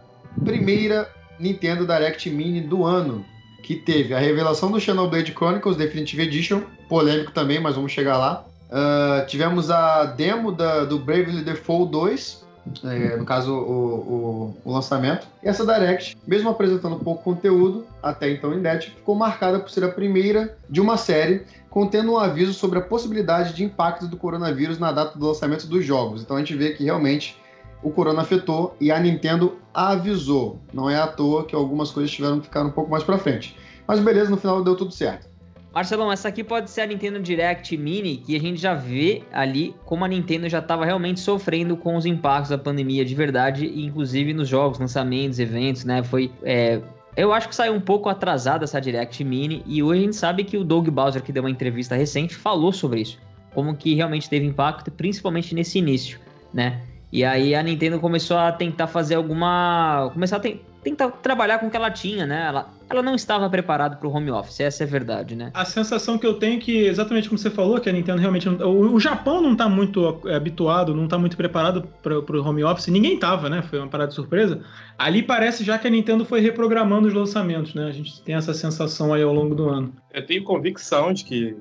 D: primeira Nintendo Direct Mini do ano que teve a revelação do Xenoblade Chronicles Definitive Edition, polêmico também, mas vamos chegar lá. Uh, tivemos a demo da, do Bravely Default 2, é, no caso o, o, o, lançamento. E essa Direct, mesmo apresentando pouco conteúdo, até então inédito, ficou marcada por ser a primeira de uma série contendo um aviso sobre a possibilidade de impacto do coronavírus na data do lançamento dos jogos. Então a gente vê que realmente o corona afetou e a Nintendo avisou. Não é à toa que algumas coisas tiveram que ficar um pouco mais para frente. Mas beleza, no final deu tudo certo.
A: Marcelão, essa aqui pode ser a Nintendo Direct Mini, que a gente já vê ali como a Nintendo já estava realmente sofrendo com os impactos da pandemia de verdade, inclusive nos jogos, lançamentos, eventos, né? Foi. É, eu acho que saiu um pouco atrasada essa Direct Mini, e hoje a gente sabe que o Doug Bowser, que deu uma entrevista recente, falou sobre isso. Como que realmente teve impacto, principalmente nesse início, né? E aí a Nintendo começou a tentar fazer alguma. Começar a te... tentar trabalhar com o que ela tinha, né? Ela, ela não estava preparada para o home office, essa é a verdade, né?
B: A sensação que eu tenho é que, exatamente como você falou, que a Nintendo realmente. Não... O, Japão não está muito é, habituado, não está muito preparado para o home office. Ninguém estava, né? Foi uma parada de surpresa. Ali parece já que a Nintendo foi reprogramando os lançamentos, né? A gente tem essa sensação aí ao longo do ano.
C: Eu tenho convicção de que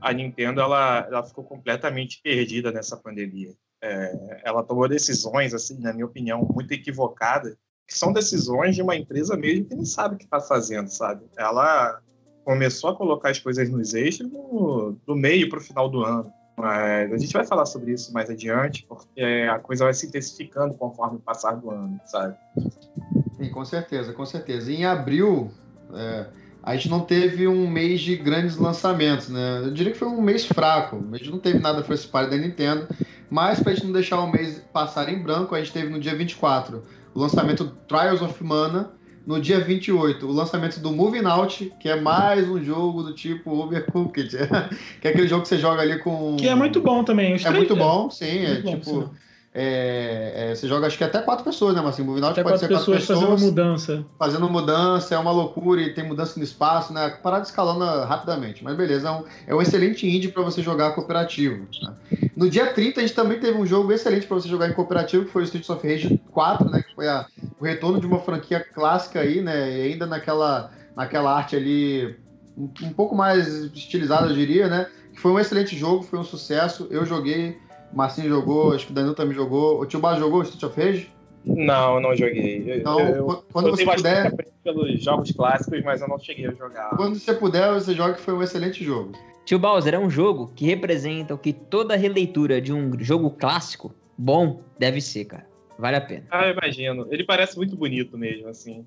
C: a Nintendo ela, ela ficou completamente perdida nessa pandemia é, ela tomou decisões, assim, na minha opinião, muito equivocadas, que são decisões de uma empresa mesmo que não sabe o que está fazendo, sabe? Ela começou a colocar as coisas nos eixos no, do meio para o final do ano. Mas a gente vai falar sobre isso mais adiante, porque a coisa vai se intensificando conforme o passar do ano, sabe?
D: Sim, com certeza, com certeza. Em abril, é, a gente não teve um mês de grandes lançamentos, né? Eu diria que foi um mês fraco. A gente não teve nada first party da Nintendo, mas para a gente não deixar o mês passar em branco, a gente teve no dia 24 o lançamento Trials of Mana, no dia 28, o lançamento do Moving Out, que é mais um jogo do tipo Overcooked, que é aquele jogo que você joga ali com...
B: Que é muito bom também.
D: É muito bom, sim, é tipo... É, é, você joga acho que até quatro pessoas, né, Marcinho?
B: Out até pode quatro ser quatro pessoas, pessoas fazendo mudança.
D: Fazendo mudança, é uma loucura e tem mudança no espaço, né? Parada escalona rapidamente. Mas beleza, é um, é um excelente indie para você jogar cooperativo. Né? No dia 30, a gente também teve um jogo excelente para você jogar em cooperativo, que foi o Streets of Rage 4, né? Que foi a, o retorno de uma franquia clássica aí, né? E ainda naquela, naquela arte ali um, um pouco mais estilizada, eu diria, né? Que foi um excelente jogo, foi um sucesso. Eu joguei Marcinho jogou, acho que o Danilo também jogou. O Tio Bar jogou o Street of Rage?
C: Não, não joguei.
D: Então, eu, quando eu você puder.
C: pelos jogos clássicos, mas eu não cheguei a jogar.
D: Quando você puder, você joga que foi um excelente jogo.
A: Tio Bowser é um jogo que representa o que toda releitura de um jogo clássico bom deve ser, cara. Vale a pena.
C: Ah, eu imagino. Ele parece muito bonito mesmo, assim.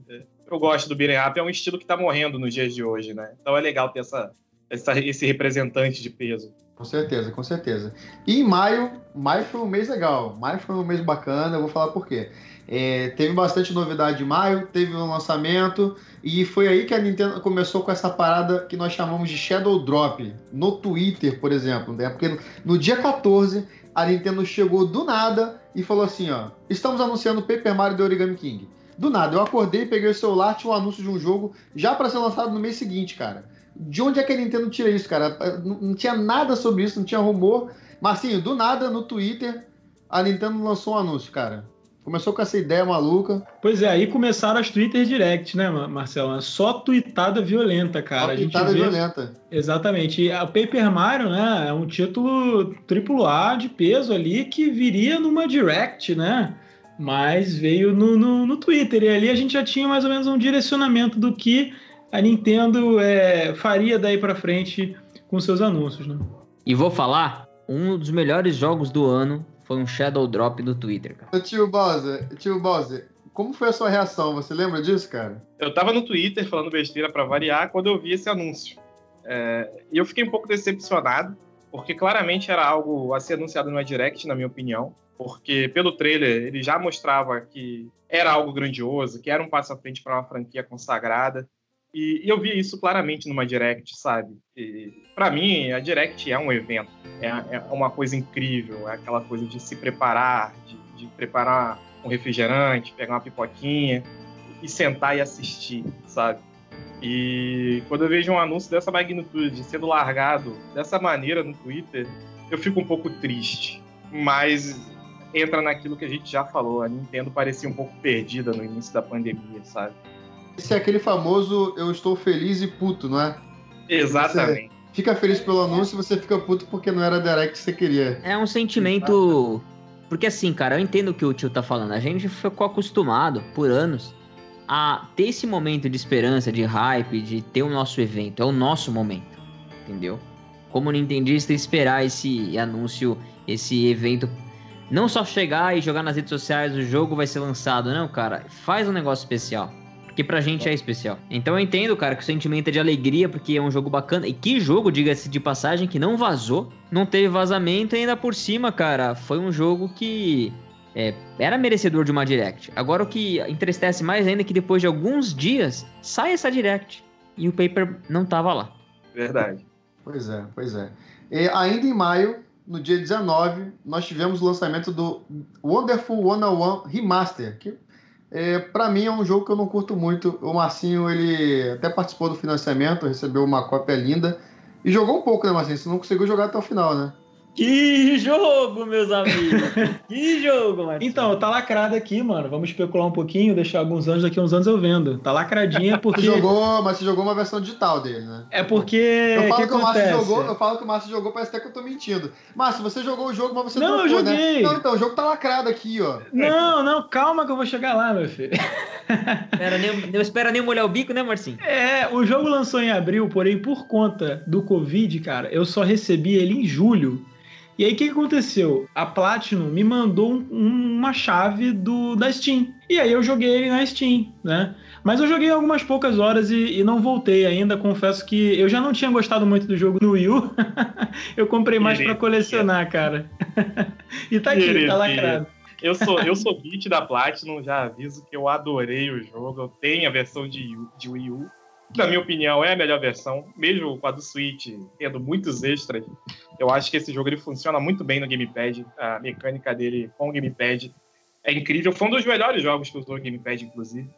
C: Eu gosto do beat'em up, é um estilo que tá morrendo nos dias de hoje, né? Então é legal ter essa, essa, esse representante de peso.
D: Com certeza, com certeza. E em maio, maio foi um mês legal. Maio foi um mês bacana, eu vou falar por quê. É, teve bastante novidade em maio, teve um lançamento, e foi aí que a Nintendo começou com essa parada que nós chamamos de Shadow Drop, no Twitter, por exemplo. Né? Porque no, no dia 14, a Nintendo chegou do nada e falou assim: ó, estamos anunciando Paper Mario The Origami King. Do nada, eu acordei, peguei o celular, tinha um anúncio de um jogo já para ser lançado no mês seguinte, cara. De onde é que a Nintendo tira isso, cara? Não, não tinha nada sobre isso, não tinha rumor. Marcinho, do nada, no Twitter, a Nintendo lançou um anúncio, cara. Começou com essa ideia maluca.
B: Pois é, aí começaram as Twitter Direct, né, Marcelo? Só tweetada violenta, cara. Só
D: tweetada vê... violenta.
B: Exatamente. E o Paper Mario, né, é um título AAA de peso ali que viria numa Direct, né? Mas veio no, no, no Twitter. E ali a gente já tinha mais ou menos um direcionamento do que a Nintendo é, faria daí para frente com seus anúncios, né?
A: E vou falar, um dos melhores jogos do ano foi um Shadow Drop do Twitter, cara.
D: Tio Bowser, tio Bowser, como foi a sua reação? Você lembra disso, cara?
C: Eu tava no Twitter falando besteira para variar quando eu vi esse anúncio. É, e eu fiquei um pouco decepcionado, porque claramente era algo a ser anunciado no Direct, na minha opinião. Porque pelo trailer ele já mostrava que era algo grandioso, que era um passo à frente para uma franquia consagrada. E, eu vi isso claramente numa Direct, sabe? Para mim, a Direct é um evento, é, é, uma coisa incrível, é aquela coisa de se preparar, de, de preparar um refrigerante, pegar uma pipoquinha e sentar e assistir, sabe? E quando eu vejo um anúncio dessa magnitude sendo largado dessa maneira no Twitter, eu fico um pouco triste. Mas entra naquilo que a gente já falou, a Nintendo parecia um pouco perdida no início da pandemia, sabe?
D: Esse é aquele famoso eu estou feliz e puto, não é?
C: Exatamente. Você
D: fica feliz pelo anúncio e você fica puto porque não era a direct que você queria.
A: É um sentimento. Porque assim, cara, eu entendo o que o tio tá falando. A gente ficou acostumado por anos a ter esse momento de esperança, de hype, de ter o nosso evento. É o nosso momento. Entendeu? Como nintendista, esperar esse anúncio, esse evento. Não só chegar e jogar nas redes sociais, o jogo vai ser lançado. Não, cara. Faz um negócio especial que pra gente é especial. Então eu entendo, cara, que o sentimento é de alegria, porque é um jogo bacana. E que jogo, diga-se de passagem, que não vazou, não teve vazamento e ainda por cima, cara, foi um jogo que é, era merecedor de uma direct. Agora o que entristece mais ainda é que depois de alguns dias sai essa direct e o paper não tava lá.
C: Verdade.
D: Pois é, pois é. E ainda em maio, no dia 19, nós tivemos o lançamento do Wonderful 101 Remaster, que é, para mim é um jogo que eu não curto muito. O Marcinho, ele até participou do financiamento, recebeu uma cópia linda. E jogou um pouco, né, Marcinho? Você não conseguiu jogar até o final, né?
A: Que jogo, meus amigos! que jogo, Marcinho!
B: Então, tá lacrado aqui, mano. Vamos especular um pouquinho, deixar alguns anos, daqui a uns anos eu vendo. Tá lacradinha porque.
D: Você jogou, mas você jogou uma versão digital dele, né?
B: É porque.
D: Eu falo que, que o Márcio jogou, eu falo que o Márcio jogou, parece até que eu tô mentindo. Márcio, você jogou o jogo, mas você
B: não
D: Não,
B: eu né? joguei.
D: Né? Não, então, o jogo tá lacrado aqui, ó.
B: Não, não, calma que eu vou chegar lá, meu filho.
A: Espera nem, não espera nem molhar o bico, né, Marcinho?
B: É, o jogo lançou em abril, porém, por conta do Covid, cara, eu só recebi ele em julho. E aí o que, que, aconteceu? A Platinum me mandou um, uma chave do da Steam. E aí eu joguei ele na Steam, né? Mas eu joguei algumas poucas horas e, e, não voltei ainda. Confesso que eu já não tinha gostado muito do jogo no Wii U. eu comprei mais para colecionar, cara. e tá aqui, tá lacrado.
C: Eu sou, eu sou beat da Platinum, já aviso que eu adorei o jogo. Eu tenho a versão de, de Wii U. Na minha opinião, é a melhor versão, mesmo com a do Switch tendo muitos extras. Eu acho que esse jogo ele funciona muito bem no Gamepad. A mecânica dele com o Gamepad é incrível. Foi um dos melhores jogos que usou o Gamepad, inclusive.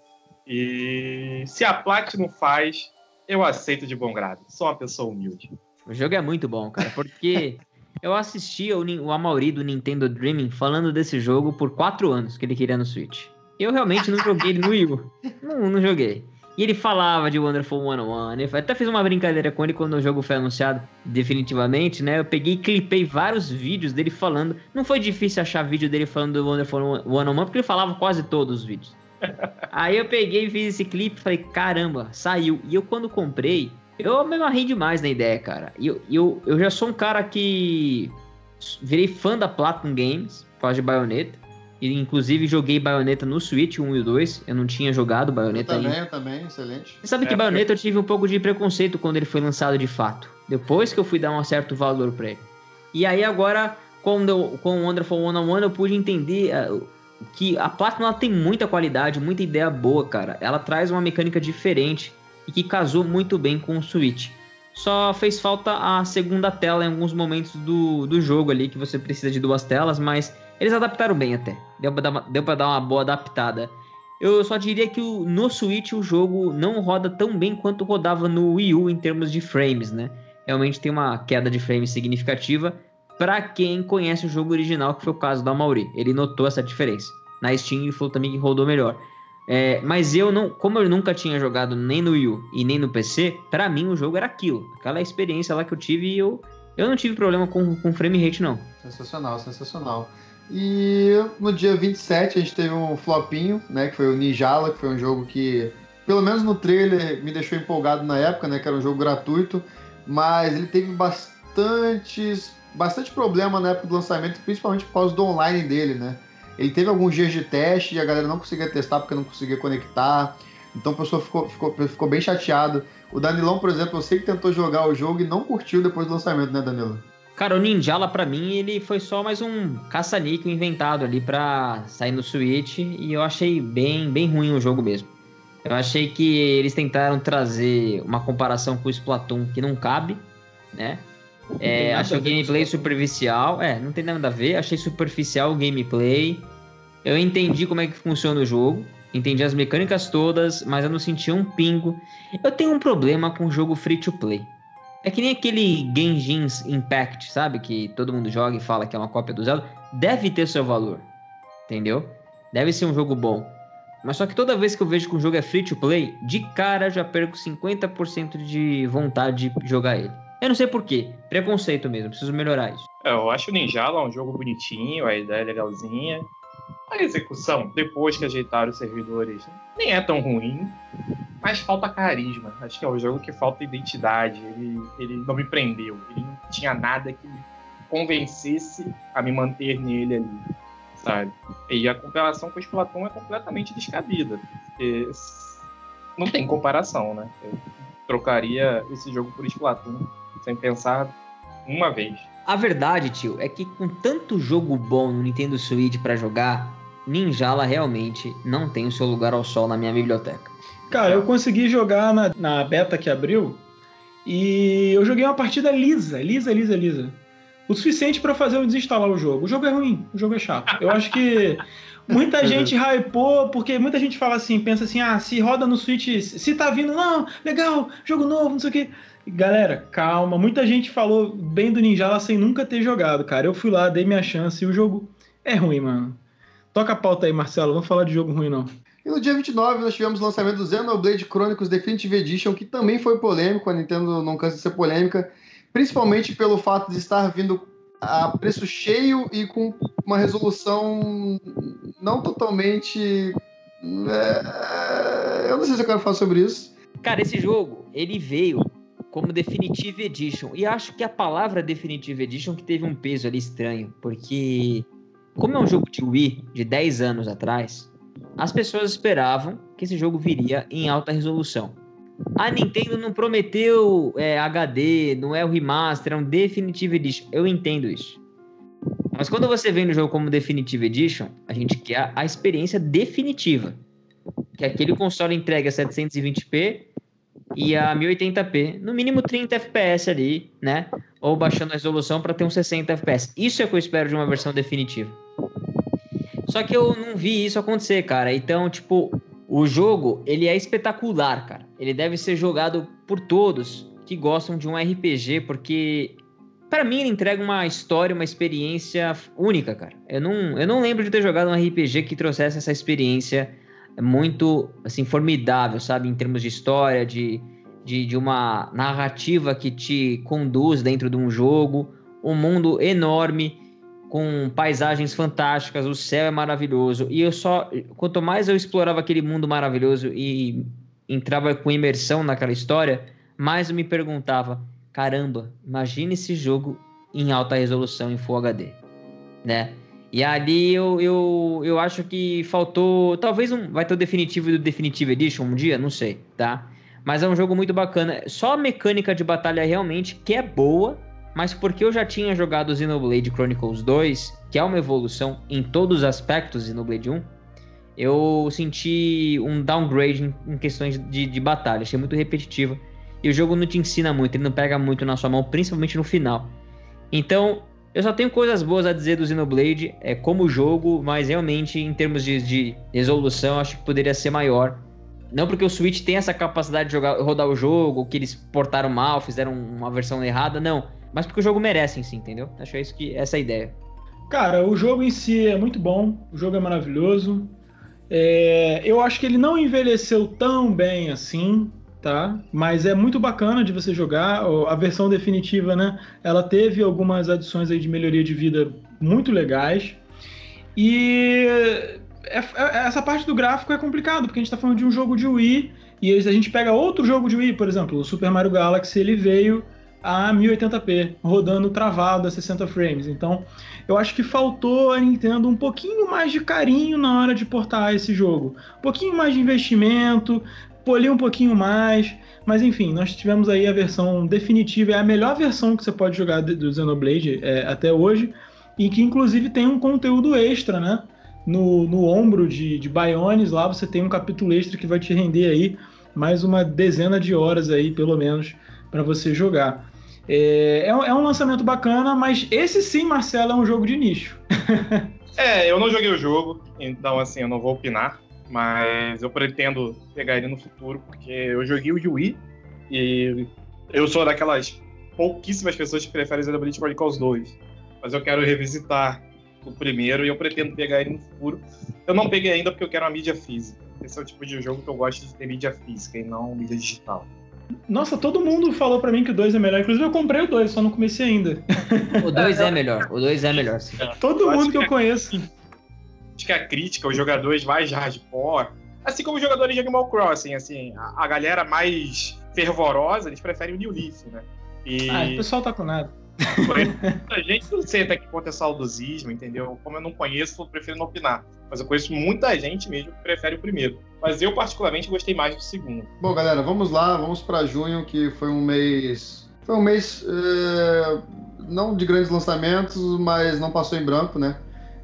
C: E se a Platinum faz, eu aceito de bom grado. Sou uma pessoa humilde.
A: O jogo é muito bom, cara, porque eu assisti o, o Amaury do Nintendo Dreaming falando desse jogo por quatro anos que ele queria no Switch. Eu realmente não joguei ele no Wii. Não, não joguei. E ele falava de Wonderful 101. Eu até fiz uma brincadeira com ele quando o jogo foi anunciado definitivamente, né? Eu peguei e clipei vários vídeos dele falando. Não foi difícil achar vídeo dele falando do Wonderful 101, porque ele falava quase todos os vídeos. Aí eu peguei e fiz esse clipe e falei, caramba, saiu. E eu quando comprei, eu me amarrei demais na ideia, cara. E eu, eu, eu já sou um cara que virei fã da Platinum Games, por causa de Bayonetta. E, inclusive joguei Bayonetta no Switch 1 e 2. Eu não tinha jogado Bayonetta
D: ainda.
A: Também,
D: eu também, excelente.
A: Você sabe é, que Bayonetta eu tive um pouco de preconceito quando ele foi lançado de fato. Depois que eu fui dar um certo valor pra ele. E aí agora, quando com o Wonderful One on One, eu pude entender uh, que a Platinum ela tem muita qualidade, muita ideia boa, cara. Ela traz uma mecânica diferente e que casou muito bem com o Switch. Só fez falta a segunda tela em alguns momentos do, do jogo ali, que você precisa de duas telas, mas eles adaptaram bem até. Deu pra dar uma, deu pra dar uma boa adaptada. Eu só diria que o, no Switch o jogo não roda tão bem quanto rodava no Wii U em termos de frames, né? Realmente tem uma queda de frames significativa para quem conhece o jogo original, que foi o caso do Amaury. Ele notou essa diferença. Na Steam ele falou também que rodou melhor. É, mas eu não, como eu nunca tinha jogado nem no Wii U e nem no PC, para mim o jogo era aquilo, aquela experiência lá que eu tive e eu, eu não tive problema com, com frame rate não.
D: Sensacional, sensacional. E no dia 27 a gente teve um flopinho, né, que foi o Ninjala, que foi um jogo que, pelo menos no trailer, me deixou empolgado na época, né, que era um jogo gratuito, mas ele teve bastantes, bastante problema na época do lançamento, principalmente por causa do online dele, né. Ele teve alguns dias de teste e a galera não conseguia testar porque não conseguia conectar, então o pessoal ficou, ficou, ficou bem chateado. O Danilão, por exemplo, eu sei que tentou jogar o jogo e não curtiu depois do lançamento, né, Danilo?
A: Cara, o Ninjala para mim ele foi só mais um caça-níquel inventado ali para sair no Switch e eu achei bem, bem ruim o jogo mesmo. Eu achei que eles tentaram trazer uma comparação com o Splatoon que não cabe, né? É, achei o gameplay superficial. É, não tem nada a ver. Achei superficial o gameplay. Eu entendi como é que funciona o jogo. Entendi as mecânicas todas, mas eu não senti um pingo. Eu tenho um problema com o jogo free to play. É que nem aquele Genshin Impact, sabe? Que todo mundo joga e fala que é uma cópia do Zelda. Deve ter seu valor. Entendeu? Deve ser um jogo bom. Mas só que toda vez que eu vejo que o jogo é free to play, de cara já perco 50% de vontade de jogar ele. Eu não sei porquê. Preconceito mesmo, preciso melhorar isso.
C: É, eu acho o Ninjala um jogo bonitinho, a ideia é legalzinha. A execução, depois que ajeitaram os servidores, nem é tão ruim mas falta carisma. Acho que é o jogo que falta identidade. Ele, ele não me prendeu. Ele não tinha nada que me convencesse a me manter nele ali, sabe? E a comparação com o Splatoon é completamente descabida. Porque não tem comparação, né? Eu trocaria esse jogo por Splatoon sem pensar uma vez.
A: A verdade, tio, é que com tanto jogo bom no Nintendo Switch para jogar, Ninjala realmente não tem o seu lugar ao sol na minha biblioteca.
B: Cara, eu consegui jogar na, na beta que abriu e eu joguei uma partida lisa, lisa, lisa, lisa. O suficiente para fazer eu desinstalar o jogo. O jogo é ruim, o jogo é chato. Eu acho que muita gente hypou, porque muita gente fala assim, pensa assim, ah, se roda no Switch, se tá vindo, não, legal, jogo novo, não sei o quê. Galera, calma. Muita gente falou bem do Ninjala sem nunca ter jogado, cara. Eu fui lá, dei minha chance e o jogo é ruim, mano. Toca a pauta aí, Marcelo. Vamos falar de jogo ruim, não.
D: E no dia 29 nós tivemos o lançamento do Xenoblade Chronicles Definitive Edition, que também foi polêmico, a Nintendo não cansa de ser polêmica, principalmente pelo fato de estar vindo a preço cheio e com uma resolução não totalmente. É... Eu não sei se eu quero falar sobre isso.
A: Cara, esse jogo, ele veio como Definitive Edition. E acho que a palavra Definitive Edition que teve um peso ali estranho, porque como é um jogo de Wii de 10 anos atrás, as pessoas esperavam que esse jogo viria em alta resolução. A Nintendo não prometeu é, HD, não é o remaster, é um Definitive Edition. Eu entendo isso. Mas quando você vem no jogo como Definitive Edition, a gente quer a experiência definitiva. Que é aquele console entregue a 720p e a 1080p, no mínimo 30 FPS ali, né? Ou baixando a resolução para ter um 60 FPS. Isso é o que eu espero de uma versão definitiva. Só que eu não vi isso acontecer, cara. Então, tipo, o jogo, ele é espetacular, cara. Ele deve ser jogado por todos que gostam de um RPG, porque para mim ele entrega uma história, uma experiência única, cara. Eu não, eu não lembro de ter jogado um RPG que trouxesse essa experiência muito, assim, formidável, sabe? Em termos de história, de, de, de uma narrativa que te conduz dentro de um jogo, um mundo enorme com paisagens fantásticas, o céu é maravilhoso. E eu só, quanto mais eu explorava aquele mundo maravilhoso e entrava com imersão naquela história, mais eu me perguntava: caramba, imagine esse jogo em alta resolução em Full HD, né? E ali eu, eu, eu acho que faltou. Talvez um, vai ter o definitivo do Definitive Edition um dia, não sei, tá? Mas é um jogo muito bacana. Só a mecânica de batalha realmente que é boa, mas porque eu já tinha jogado Xenoblade Chronicles 2, que é uma evolução em todos os aspectos de Xenoblade 1, eu senti um downgrade em, questões de, de batalha, achei muito repetitivo. E o jogo não te ensina muito, ele não pega muito na sua mão, principalmente no final. Então, eu só tenho coisas boas a dizer do Xenoblade, é como jogo, mas realmente em termos de, de resolução, acho que poderia ser maior. Não porque o Switch tem essa capacidade de jogar, rodar o jogo, que eles portaram mal, fizeram uma versão errada, não mas porque o jogo merece em si, entendeu? Acho que é isso que essa é a ideia.
B: Cara, o jogo em si é muito bom, o jogo é maravilhoso. É, eu acho que ele não envelheceu tão bem assim, tá? Mas é muito bacana de você jogar. A versão definitiva, né? Ela teve algumas adições aí de melhoria de vida muito legais. E é, é, essa parte do gráfico é complicado, porque a gente está falando de um jogo de Wii e a gente pega outro jogo de Wii, por exemplo, o Super Mario Galaxy, ele veio a 1080p, rodando travado a 60 frames. Então, eu acho que faltou a Nintendo um pouquinho mais de carinho na hora de portar esse jogo. Um pouquinho mais de investimento, polir um pouquinho mais. Mas enfim, nós tivemos aí a versão definitiva, é a melhor versão que você pode jogar do Xenoblade é, até hoje, e que inclusive tem um conteúdo extra, né? No, no ombro de, de Bionis, lá você tem um capítulo extra que vai te render aí mais uma dezena de horas aí, pelo menos, para você jogar. É, é, é, um lançamento bacana, mas esse sim, Marcelo, é um jogo de nicho.
C: é, eu não joguei o jogo, então assim, eu não vou opinar, mas eu pretendo pegar ele no futuro, porque eu joguei o Wii e eu sou daquelas pouquíssimas pessoas que preferem Xenoblade Chronicles 2, mas eu quero revisitar o primeiro e eu pretendo pegar ele no futuro. Eu não peguei ainda porque eu quero uma mídia física. Esse é o tipo de jogo que eu gosto de ter mídia física e não mídia digital.
B: Nossa, todo mundo falou para mim que o 2 é melhor. Inclusive, eu comprei o 2, só não comecei ainda.
A: O 2 é melhor. O 2 é melhor. Sim.
B: Todo eu mundo que, que eu conheço.
C: Acho que a crítica, os jogadores mais hardcore, assim como os jogadores de Animal Crossing, assim, a, a galera mais fervorosa, eles preferem o New Leaf, né?
B: E... Ah, o pessoal tá com nada.
C: A gente não sei até que ponto é saudosismo, entendeu? Como eu não conheço, eu prefiro não opinar. Mas eu conheço muita gente mesmo que prefere o primeiro. Mas eu, particularmente, gostei mais do segundo.
D: Bom, galera, vamos lá, vamos para junho, que foi um mês. Foi um mês. É... Não de grandes lançamentos, mas não passou em branco, né?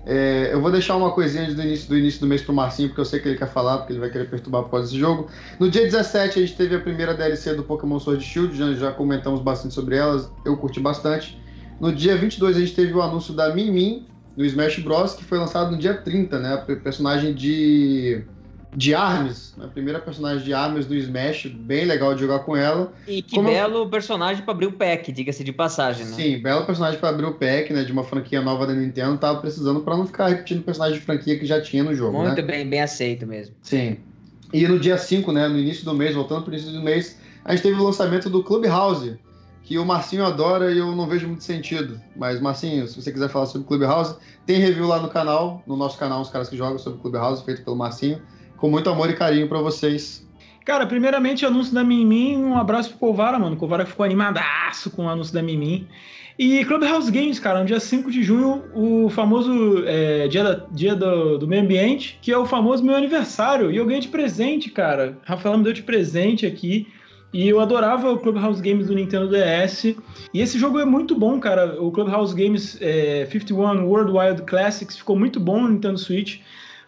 D: É, eu vou deixar uma coisinha do início, do início do mês pro Marcinho, porque eu sei que ele quer falar, porque ele vai querer perturbar causa desse jogo. No dia 17, a gente teve a primeira DLC do Pokémon Sword Shield, já, já comentamos bastante sobre elas, eu curti bastante. No dia 22, a gente teve o anúncio da Min, no Smash Bros, que foi lançado no dia 30, né? A personagem de de Arms, a primeira personagem de Arms do Smash, bem legal de jogar com ela.
A: E que Como belo eu... personagem para abrir o pack, diga-se de passagem, né?
D: Sim, belo personagem para abrir o pack, né, de uma franquia nova da Nintendo, tava precisando para não ficar repetindo personagem de franquia que já tinha no jogo,
A: Muito
D: né?
A: bem, bem aceito mesmo.
D: Sim. E no dia 5, né, no início do mês, voltando pro início do mês, a gente teve o lançamento do Clubhouse, que o Marcinho adora e eu não vejo muito sentido. Mas, Marcinho, se você quiser falar sobre Clubhouse, tem review lá no canal, no nosso canal, os caras que jogam sobre Clubhouse, feito pelo Marcinho com muito amor e carinho para vocês.
B: Cara, primeiramente, anúncio da Mimim, um abraço pro Covara, mano. O Covara ficou animadaço com o anúncio da Mimim. E Clubhouse Games, cara, no dia 5 de junho, o famoso é, dia, da, dia do, do, meio ambiente, que é o famoso meu aniversário. E eu ganhei de presente, cara. Rafael me deu de presente aqui. E eu adorava o Clubhouse Games do Nintendo DS. E esse jogo é muito bom, cara. O Clubhouse Games é, 51 World Wild Classics ficou muito bom no Nintendo Switch.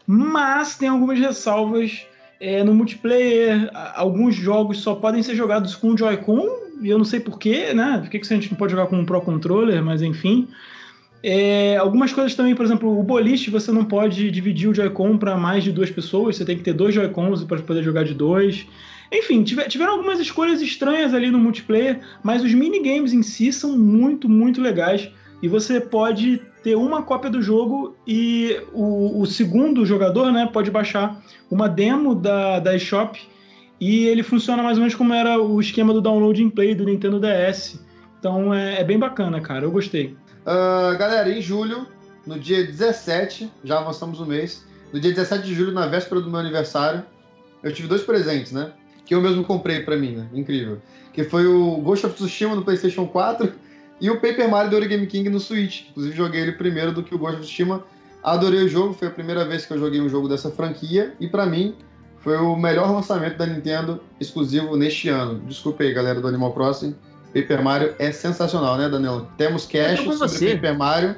B: Mas tem algumas ressalvas é, no multiplayer. Alguns jogos só podem ser jogados com Joy-Con e eu não sei porquê, né? Por que, a gente não pode jogar com um Pro Controller, mas enfim. É, algumas coisas também, por exemplo, o boliche você não pode dividir o Joy-Con para mais de duas pessoas, você tem que ter dois Joy-Cons para poder jogar de dois. Enfim, tiver, tiveram algumas escolhas estranhas ali no multiplayer, mas os minigames em si são muito, muito legais. E você pode ter uma cópia do jogo e o, o segundo jogador né, pode baixar uma demo da, da eShop e ele funciona mais ou menos como era o esquema do download and play do Nintendo DS. Então é, é bem bacana, cara. Eu gostei.
D: Uh, galera, em julho, no dia 17, já avançamos um mês, no dia 17 de julho, na véspera do meu aniversário, eu tive dois presentes, né? Que eu mesmo comprei para mim, né? Incrível. Que foi o Ghost of Tsushima no PlayStation 4 e o Paper Mario do Origami King no Switch. Inclusive, joguei ele primeiro do que o Ghost of Tsushima. Adorei o jogo, foi a primeira vez que eu joguei um jogo dessa franquia e para mim foi o melhor lançamento da Nintendo exclusivo neste ano. Desculpa aí, galera do Animal Crossing. Paper Mario é sensacional, né, Danilo? Temos cash sobre você. Paper Mario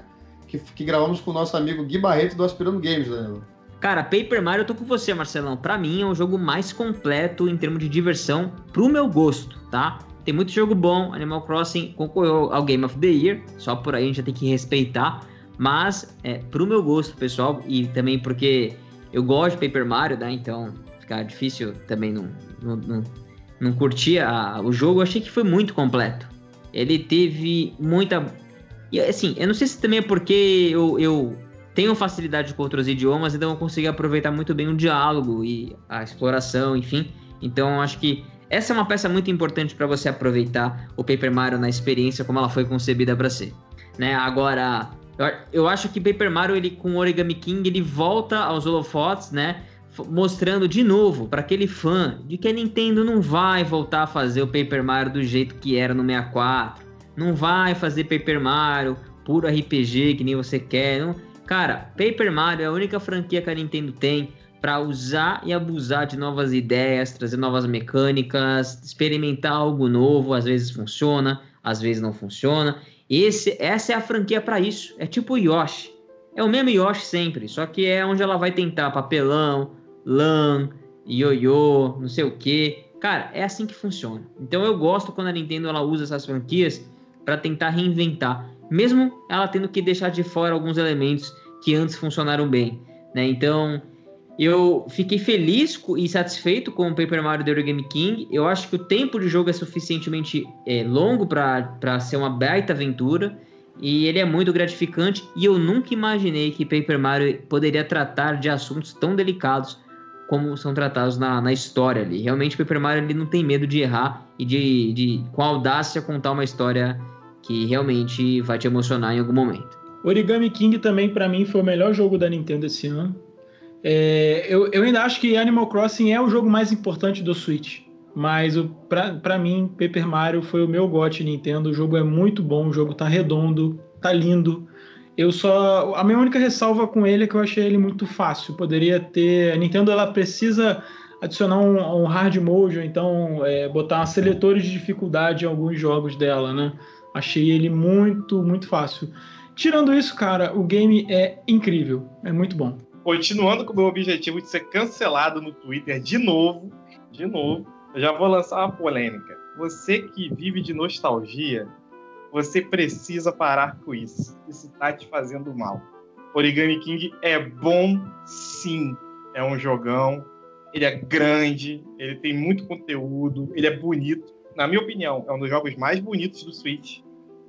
D: que, que gravamos com o nosso amigo Gui Barreto do Aspirando Games, Danilo.
A: Cara, Paper Mario eu tô com você, Marcelão. Para mim é o jogo mais completo em termos de diversão pro meu gosto, tá? Tem muito jogo bom, Animal Crossing concorreu ao Game of the Year, só por aí a gente já tem que respeitar, mas é pro meu gosto, pessoal, e também porque eu gosto de Paper Mario, né? Então ficar difícil também não, não, não, não curtir a, o jogo. Eu achei que foi muito completo. Ele teve muita. E assim, eu não sei se também é porque eu, eu tenho facilidade com outros idiomas, então eu consegui aproveitar muito bem o diálogo e a exploração, enfim. Então acho que essa é uma peça muito importante para você aproveitar o Paper Mario na experiência como ela foi concebida para ser. Né? Agora, eu, acho que Paper Mario ele com Origami King ele volta aos holofotes, né? mostrando de novo para aquele fã de que a Nintendo não vai voltar a fazer o Paper Mario do jeito que era no 64. Não vai fazer Paper Mario puro RPG que nem você quer. Não. Cara, Paper Mario é a única franquia que a Nintendo tem para usar e abusar de novas ideias, trazer novas mecânicas, experimentar algo novo. Às vezes funciona, às vezes não funciona. Esse, essa é a franquia para isso. É tipo Yoshi. É o mesmo Yoshi sempre, só que é onde ela vai tentar papelão, LAN, ioiô, não sei o que. Cara, é assim que funciona. Então eu gosto quando a Nintendo ela usa essas franquias para tentar reinventar, mesmo ela tendo que deixar de fora alguns elementos que antes funcionaram bem, né? Então eu fiquei feliz e satisfeito com o Paper Mario The Origami King. Eu acho que o tempo de jogo é suficientemente é, longo para ser uma baita aventura. E ele é muito gratificante. E eu nunca imaginei que Paper Mario poderia tratar de assuntos tão delicados como são tratados na, na história ali. Realmente, Paper Mario ele não tem medo de errar e de, de, com audácia, contar uma história que realmente vai te emocionar em algum momento.
B: Origami King também, para mim, foi o melhor jogo da Nintendo esse ano. É, eu, eu ainda acho que Animal Crossing é o jogo mais importante do Switch. Mas para mim, Paper Mario foi o meu gote Nintendo. O jogo é muito bom, o jogo tá redondo, tá lindo. Eu só. A minha única ressalva com ele é que eu achei ele muito fácil. Poderia ter. A Nintendo ela precisa adicionar um, um hard mode, ou então é, botar seletores de dificuldade em alguns jogos dela, né? Achei ele muito, muito fácil. Tirando isso, cara, o game é incrível. É muito bom.
C: Continuando com o meu objetivo de ser cancelado no Twitter de novo, de novo, eu já vou lançar uma polêmica. Você que vive de nostalgia, você precisa parar com isso. Isso tá te fazendo mal. Origami King é bom, sim. É um jogão. Ele é grande, ele tem muito conteúdo, ele é bonito. Na minha opinião, é um dos jogos mais bonitos do Switch.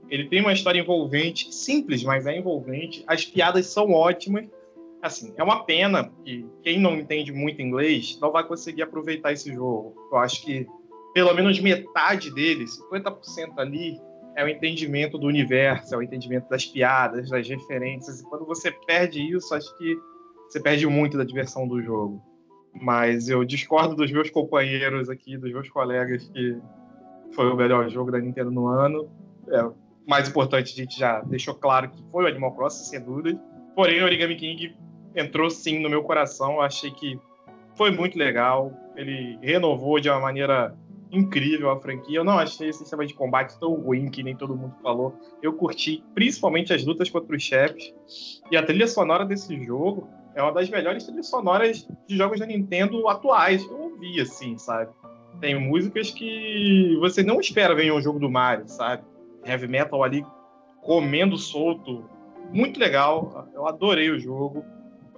C: Ele tem uma história envolvente, simples, mas é envolvente. As piadas são ótimas. Assim, é uma pena que quem não entende muito inglês não vai conseguir aproveitar esse jogo. Eu acho que pelo menos metade dele, 50% ali, é o entendimento do universo, é o entendimento das piadas, das referências. E quando você perde isso, acho que você perde muito da diversão do jogo. Mas eu discordo dos meus companheiros aqui, dos meus colegas, que foi o melhor jogo da Nintendo no ano. É, mais importante, a gente já deixou claro que foi o Animal Crossing, sem dúvida. Porém, Origami King entrou sim no meu coração. Eu achei que foi muito legal. Ele renovou de uma maneira incrível a franquia. Eu não achei esse sistema de combate tão ruim que nem todo mundo falou. Eu curti principalmente as lutas contra os chefes. E a trilha sonora desse jogo é uma das melhores trilhas sonoras de jogos da Nintendo atuais eu ouvi, assim, sabe? Tem músicas que você não espera ver em um jogo do Mario, sabe? Heavy metal ali comendo solto. Muito legal. Eu adorei o jogo.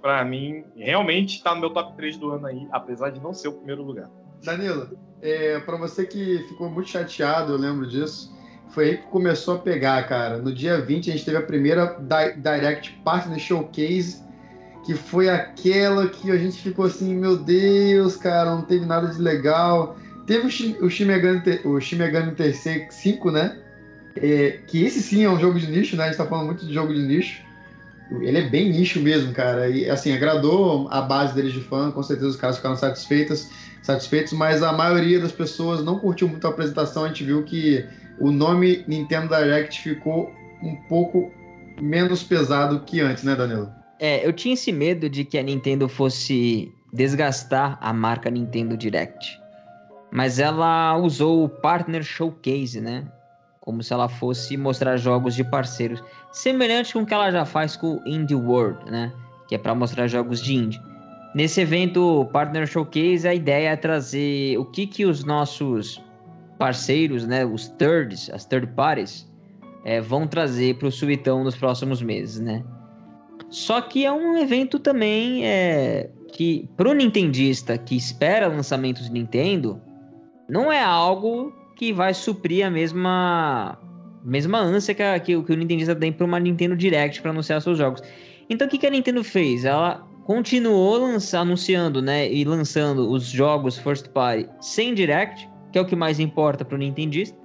C: Para mim, realmente está no meu top 3 do ano aí, apesar de não ser o primeiro lugar.
D: Danilo, é, para você que ficou muito chateado, eu lembro disso, foi aí que começou a pegar, cara. No dia 20 a gente teve a primeira Direct Partner Showcase, que foi aquela que a gente ficou assim, meu Deus, cara, não teve nada de legal. Teve o Shimegami, o Shimegami Tensei 5, né? É, que esse sim é um jogo de nicho, né? A gente tá falando muito de jogo de nicho. Ele é bem nicho mesmo, cara. E assim, agradou a base deles de fã, com certeza os caras ficaram satisfeitas satisfeitos, mas a maioria das pessoas não curtiu muito a apresentação. A gente viu que o nome Nintendo Direct ficou um pouco menos pesado que antes, né, Danilo?
A: É, eu tinha esse medo de que a Nintendo fosse desgastar a marca Nintendo Direct. Mas ela usou o Partner Showcase, né? Como se ela fosse mostrar jogos de parceiros. Semelhante com o que ela já faz com o Indie World, né? Que é para mostrar jogos de indie. Nesse evento Partner Showcase, a ideia é trazer o que, que os nossos parceiros, né, os thirds, as third parties, é, vão trazer para o Subitão nos próximos meses, né? Só que é um evento também é, que, para o nintendista que espera lançamentos de Nintendo, não é algo que vai suprir a mesma, mesma ânsia que, a, que, que o nintendista tem para uma Nintendo Direct para anunciar seus jogos. Então, o que, que a Nintendo fez? Ela continuou lança, anunciando né, e lançando os jogos first party sem direct, que é o que mais importa para o Nintendista,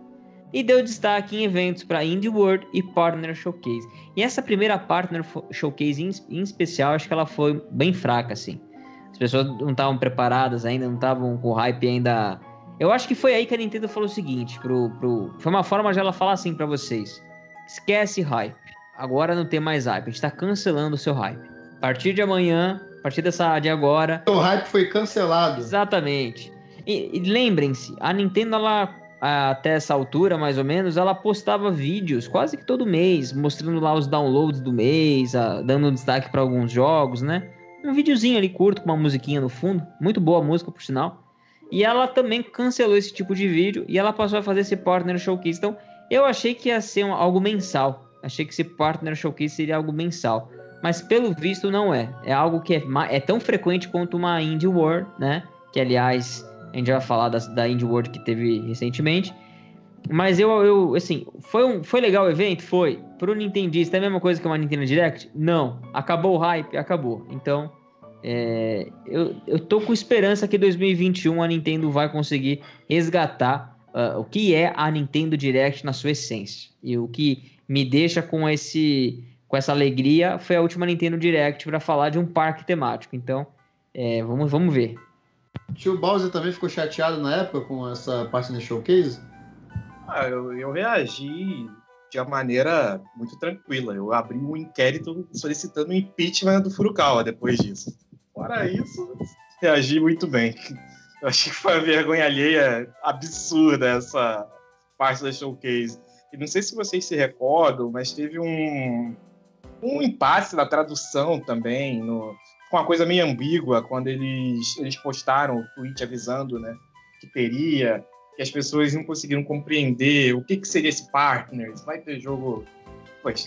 A: e deu destaque em eventos para Indie World e Partner Showcase. E essa primeira Partner Showcase em, em especial, acho que ela foi bem fraca, assim. As pessoas não estavam preparadas ainda, não estavam com o hype ainda. Eu acho que foi aí que a Nintendo falou o seguinte, pro, pro... foi uma forma de ela falar assim para vocês: esquece hype. Agora não tem mais hype, a gente tá cancelando o seu hype. A partir de amanhã, a partir dessa de agora.
D: O hype foi cancelado.
A: Exatamente. E, e lembrem-se, a Nintendo, ela, até essa altura, mais ou menos, ela postava vídeos quase que todo mês, mostrando lá os downloads do mês, a, dando destaque para alguns jogos, né? Um videozinho ali curto com uma musiquinha no fundo, muito boa a música, por sinal. E ela também cancelou esse tipo de vídeo e ela passou a fazer esse Partner Showcase. Então, eu achei que ia ser um, algo mensal. Achei que esse Partner Showcase seria algo mensal mas pelo visto não é. É algo que é, é tão frequente quanto uma Indie World, né? Que aliás, a gente vai falar da, da Indie World que teve recentemente. Mas eu, eu assim, foi, um, foi legal o evento? Foi. Pro Nintendista é a mesma coisa que uma Nintendo Direct? Não. Acabou o hype? Acabou. Então, é, eu, eu tô com esperança que 2021 a Nintendo vai conseguir resgatar uh, o que é a Nintendo Direct na sua essência. E o que me deixa com esse com essa alegria foi a última Nintendo Direct para falar de um parque temático. Então, é, vamos, vamos ver.
D: Tio Bowser também ficou chateado na época com essa parte do showcase?
C: Ah, eu, eu reagi de uma maneira muito tranquila. Eu abri um inquérito solicitando o impeachment do Furukawa depois disso. Fora isso, reagi muito bem. Eu achei que foi uma vergonha alheia absurda essa parte da showcase. E não sei se vocês se recordam, mas teve um, um impasse na tradução também, no, com uma coisa meio ambígua, quando eles, eles postaram o tweet avisando né, que teria, que as pessoas não conseguiram compreender o que, que seria esse partner, vai ter jogo,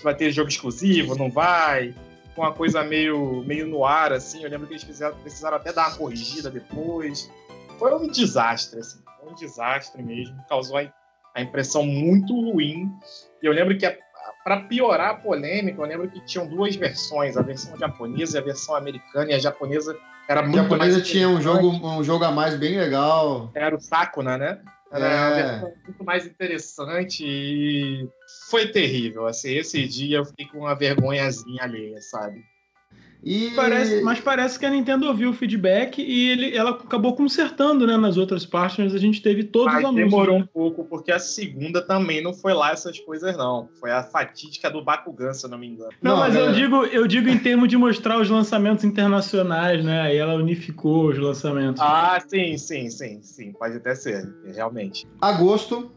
C: vai ter jogo exclusivo, não vai, uma coisa meio, meio no ar, assim, eu lembro que eles fizeram, precisaram até dar uma corrigida depois, foi um desastre, assim, foi um desastre mesmo, causou a, a impressão muito ruim, e eu lembro que a, para piorar a polêmica, eu lembro que tinham duas versões, a versão japonesa e a versão americana, e a japonesa era muito
D: A japonesa tinha um jogo, um jogo a mais bem legal.
C: Era o Sakuna, né? Era é. uma versão muito mais interessante e foi terrível. Assim, esse dia eu fiquei com uma vergonhazinha alheia, sabe?
B: E... Parece, mas parece que a Nintendo ouviu o feedback e ele, ela acabou consertando, né? Nas outras partners a gente teve todos mas os
C: anúncios. demorou né? um pouco, porque a segunda também não foi lá essas coisas, não. Foi a fatídica do Bakugan, se eu não me engano.
B: Não, não mas eu digo, eu digo em termos de mostrar os lançamentos internacionais, né? Aí ela unificou os lançamentos.
C: Ah, sim, sim, sim, sim. Pode até ser, realmente.
D: Agosto,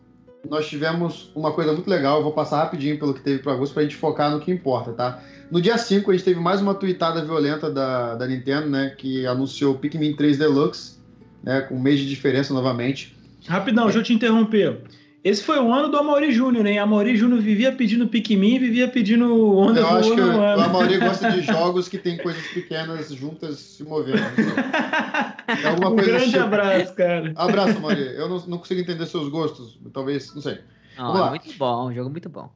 D: nós tivemos uma coisa muito legal. Eu vou passar rapidinho pelo que teve para agosto para a gente focar no que importa, tá? No dia 5, a gente teve mais uma tweetada violenta da, da Nintendo, né? Que anunciou o Pikmin 3 Deluxe, né? Com um mês de diferença novamente.
B: Rapidão, é. deixa eu te interromper. Esse foi o ano do Amaury Júnior, né? Amaury Júnior vivia pedindo Pikmin, vivia pedindo
D: Onda Eu acho que o Amaury gosta de jogos que tem coisas pequenas juntas se movendo.
B: É alguma um coisa grande tipo. abraço, cara.
D: Abraço, Amaury. Eu não, não, consigo entender seus gostos, talvez, não sei.
A: Não, é muito bom, um jogo muito bom.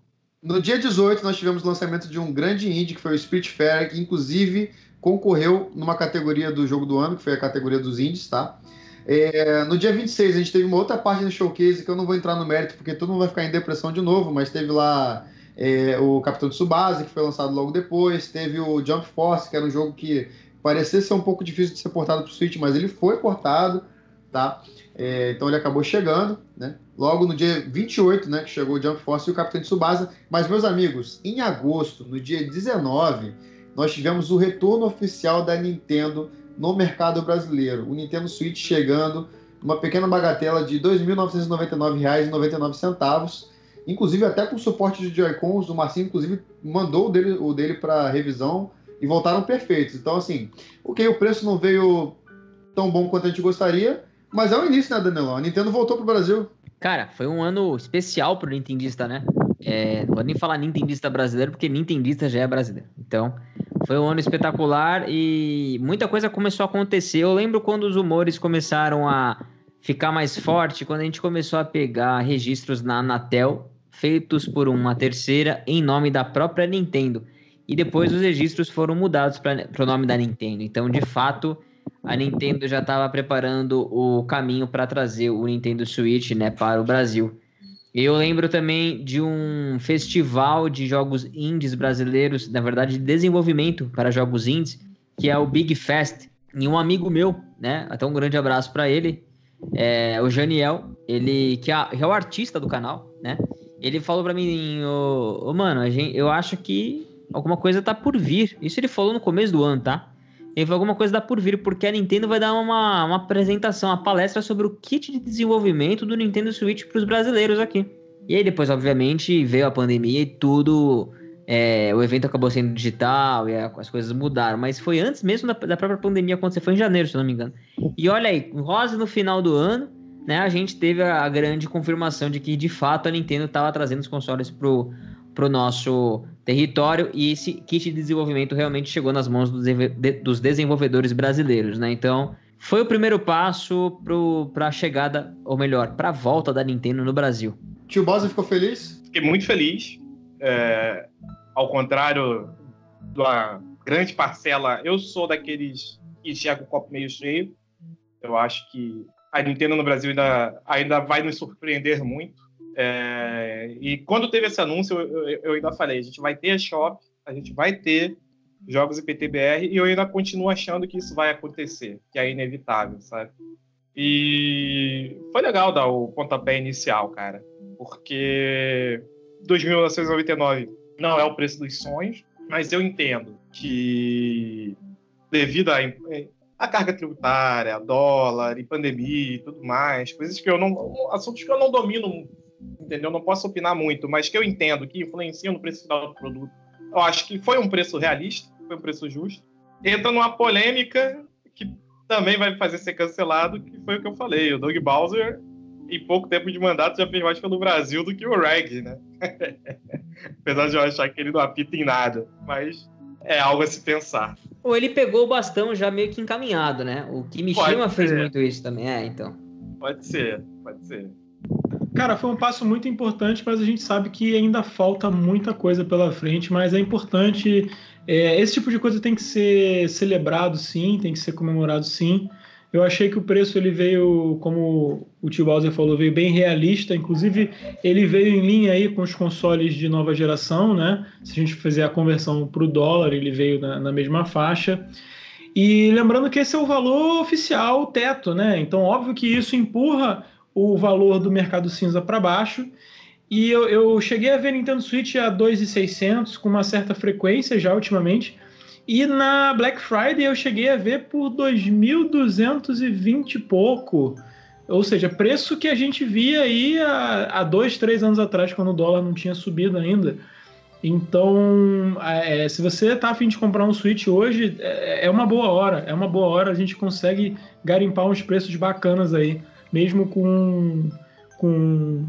D: No dia 18, nós tivemos o lançamento de um grande indie, que foi o Spirit Fair, que inclusive concorreu numa categoria do jogo do ano, que foi a categoria dos indies, tá? É, no dia 26, a gente teve uma outra parte no showcase que eu não vou entrar no mérito, porque todo mundo vai ficar em depressão de novo, mas teve lá é, o Capitão de Tsubasa, que foi lançado logo depois, teve o Jump Force, que era um jogo que parecia ser um pouco difícil de ser portado para o Switch, mas ele foi portado, tá? É, então ele acabou chegando, né? Logo no dia 28, né, que chegou o Jump Force e o Capitão de Tsubasa. Mas, meus amigos, em agosto, no dia 19, nós tivemos o retorno oficial da Nintendo no mercado brasileiro. O Nintendo Switch chegando, uma pequena bagatela de R$ 2.999,99, inclusive até com suporte de Joy-Cons. O Marcinho, inclusive, mandou o dele, o dele para revisão e voltaram perfeitos. Então, assim, ok, o preço não veio tão bom quanto a gente gostaria, mas é o início, né, Danilo? A Nintendo voltou para o Brasil.
A: Cara, foi um ano especial pro Nintendista, né? É, não vou nem falar Nintendista brasileiro, porque Nintendista já é brasileiro. Então, foi um ano espetacular e muita coisa começou a acontecer. Eu lembro quando os rumores começaram a ficar mais forte, quando a gente começou a pegar registros na Anatel feitos por uma terceira em nome da própria Nintendo. E depois os registros foram mudados para o nome da Nintendo. Então, de fato, a Nintendo já estava preparando o caminho para trazer o Nintendo Switch né, para o Brasil. Eu lembro também de um festival de jogos indies brasileiros, na verdade, de desenvolvimento para jogos indies, que é o Big Fest. E um amigo meu, né? Até um grande abraço para ele, é, o Janiel, ele que é, é, o artista do canal, né? Ele falou para mim, ô, mano, gente, eu acho que alguma coisa tá por vir. Isso ele falou no começo do ano, tá? Ele falou alguma coisa tá por vir, porque a Nintendo vai dar uma, uma apresentação, uma palestra sobre o kit de desenvolvimento do Nintendo Switch para os brasileiros aqui. E aí depois, obviamente, veio a pandemia e tudo. É, o evento acabou sendo digital e as coisas mudaram, mas foi antes mesmo da, da, própria pandemia acontecer, foi em janeiro, se eu não me engano. E olha aí, quase no final do ano, né, a gente teve a, a grande confirmação de que de fato a Nintendo estava trazendo os consoles pro, pro nosso território e esse kit de desenvolvimento realmente chegou nas mãos dos, dos desenvolvedores brasileiros, né? Então, foi o primeiro passo para a chegada, ou melhor, para a volta da Nintendo no Brasil.
D: Tio Bosa ficou feliz?
C: Fiquei muito feliz. É, ao contrário da grande parcela, eu sou daqueles que enxerga o copo meio cheio. Eu acho que a Nintendo no Brasil ainda, ainda vai nos surpreender muito. É, e quando teve esse anúncio, eu, eu, ainda falei: a gente vai ter a Shop, a gente vai ter jogos IPTBR, e eu ainda continuo achando que isso vai acontecer, que é inevitável, sabe? E foi legal dar o pontapé inicial, cara, porque 2.999 não é o preço dos sonhos, mas eu entendo que devido à a carga tributária, dólar e pandemia e tudo mais, coisas que eu não. assuntos que eu não domino entendeu? Não posso opinar muito, mas que eu entendo que influenciam no preço final do produto. Eu acho que foi um preço realista, foi um preço justo. Entra numa polêmica que também vai fazer ser cancelado, que foi o que eu falei. O Doug Bowser, em pouco tempo de mandato, já fez mais pelo Brasil do que o Reg, né? Apesar de eu achar que ele não apita em nada. Mas é algo a se pensar.
A: Ou ele pegou o bastão já meio que encaminhado, né? O Kimishima fez muito isso também, é, então.
C: Pode ser, pode ser.
B: Cara, foi um passo muito importante, mas a gente sabe que ainda falta muita coisa pela frente, mas é importante. É, esse tipo de coisa tem que ser celebrado, sim, tem que ser comemorado, sim. Eu achei que o preço ele veio, como o tio Bowser falou, veio bem realista. Inclusive, ele veio em linha aí com os consoles de nova geração, né? Se a gente fizer a conversão para o dólar, ele veio na, na mesma faixa. E lembrando que esse é o valor oficial, o teto, né? Então, óbvio que isso empurra o valor do mercado cinza para baixo. E eu, eu, cheguei a ver Nintendo Switch a 2,600 com uma certa frequência já ultimamente. E na Black Friday eu cheguei a ver por 2.220 e pouco. Ou seja, preço que a gente via aí há, há dois, três anos atrás, quando o dólar não tinha subido ainda. Então, é, se você está afim de comprar um Switch hoje, é, é, uma boa hora. É uma boa hora, a gente consegue garimpar uns preços bacanas aí. Mesmo com, com,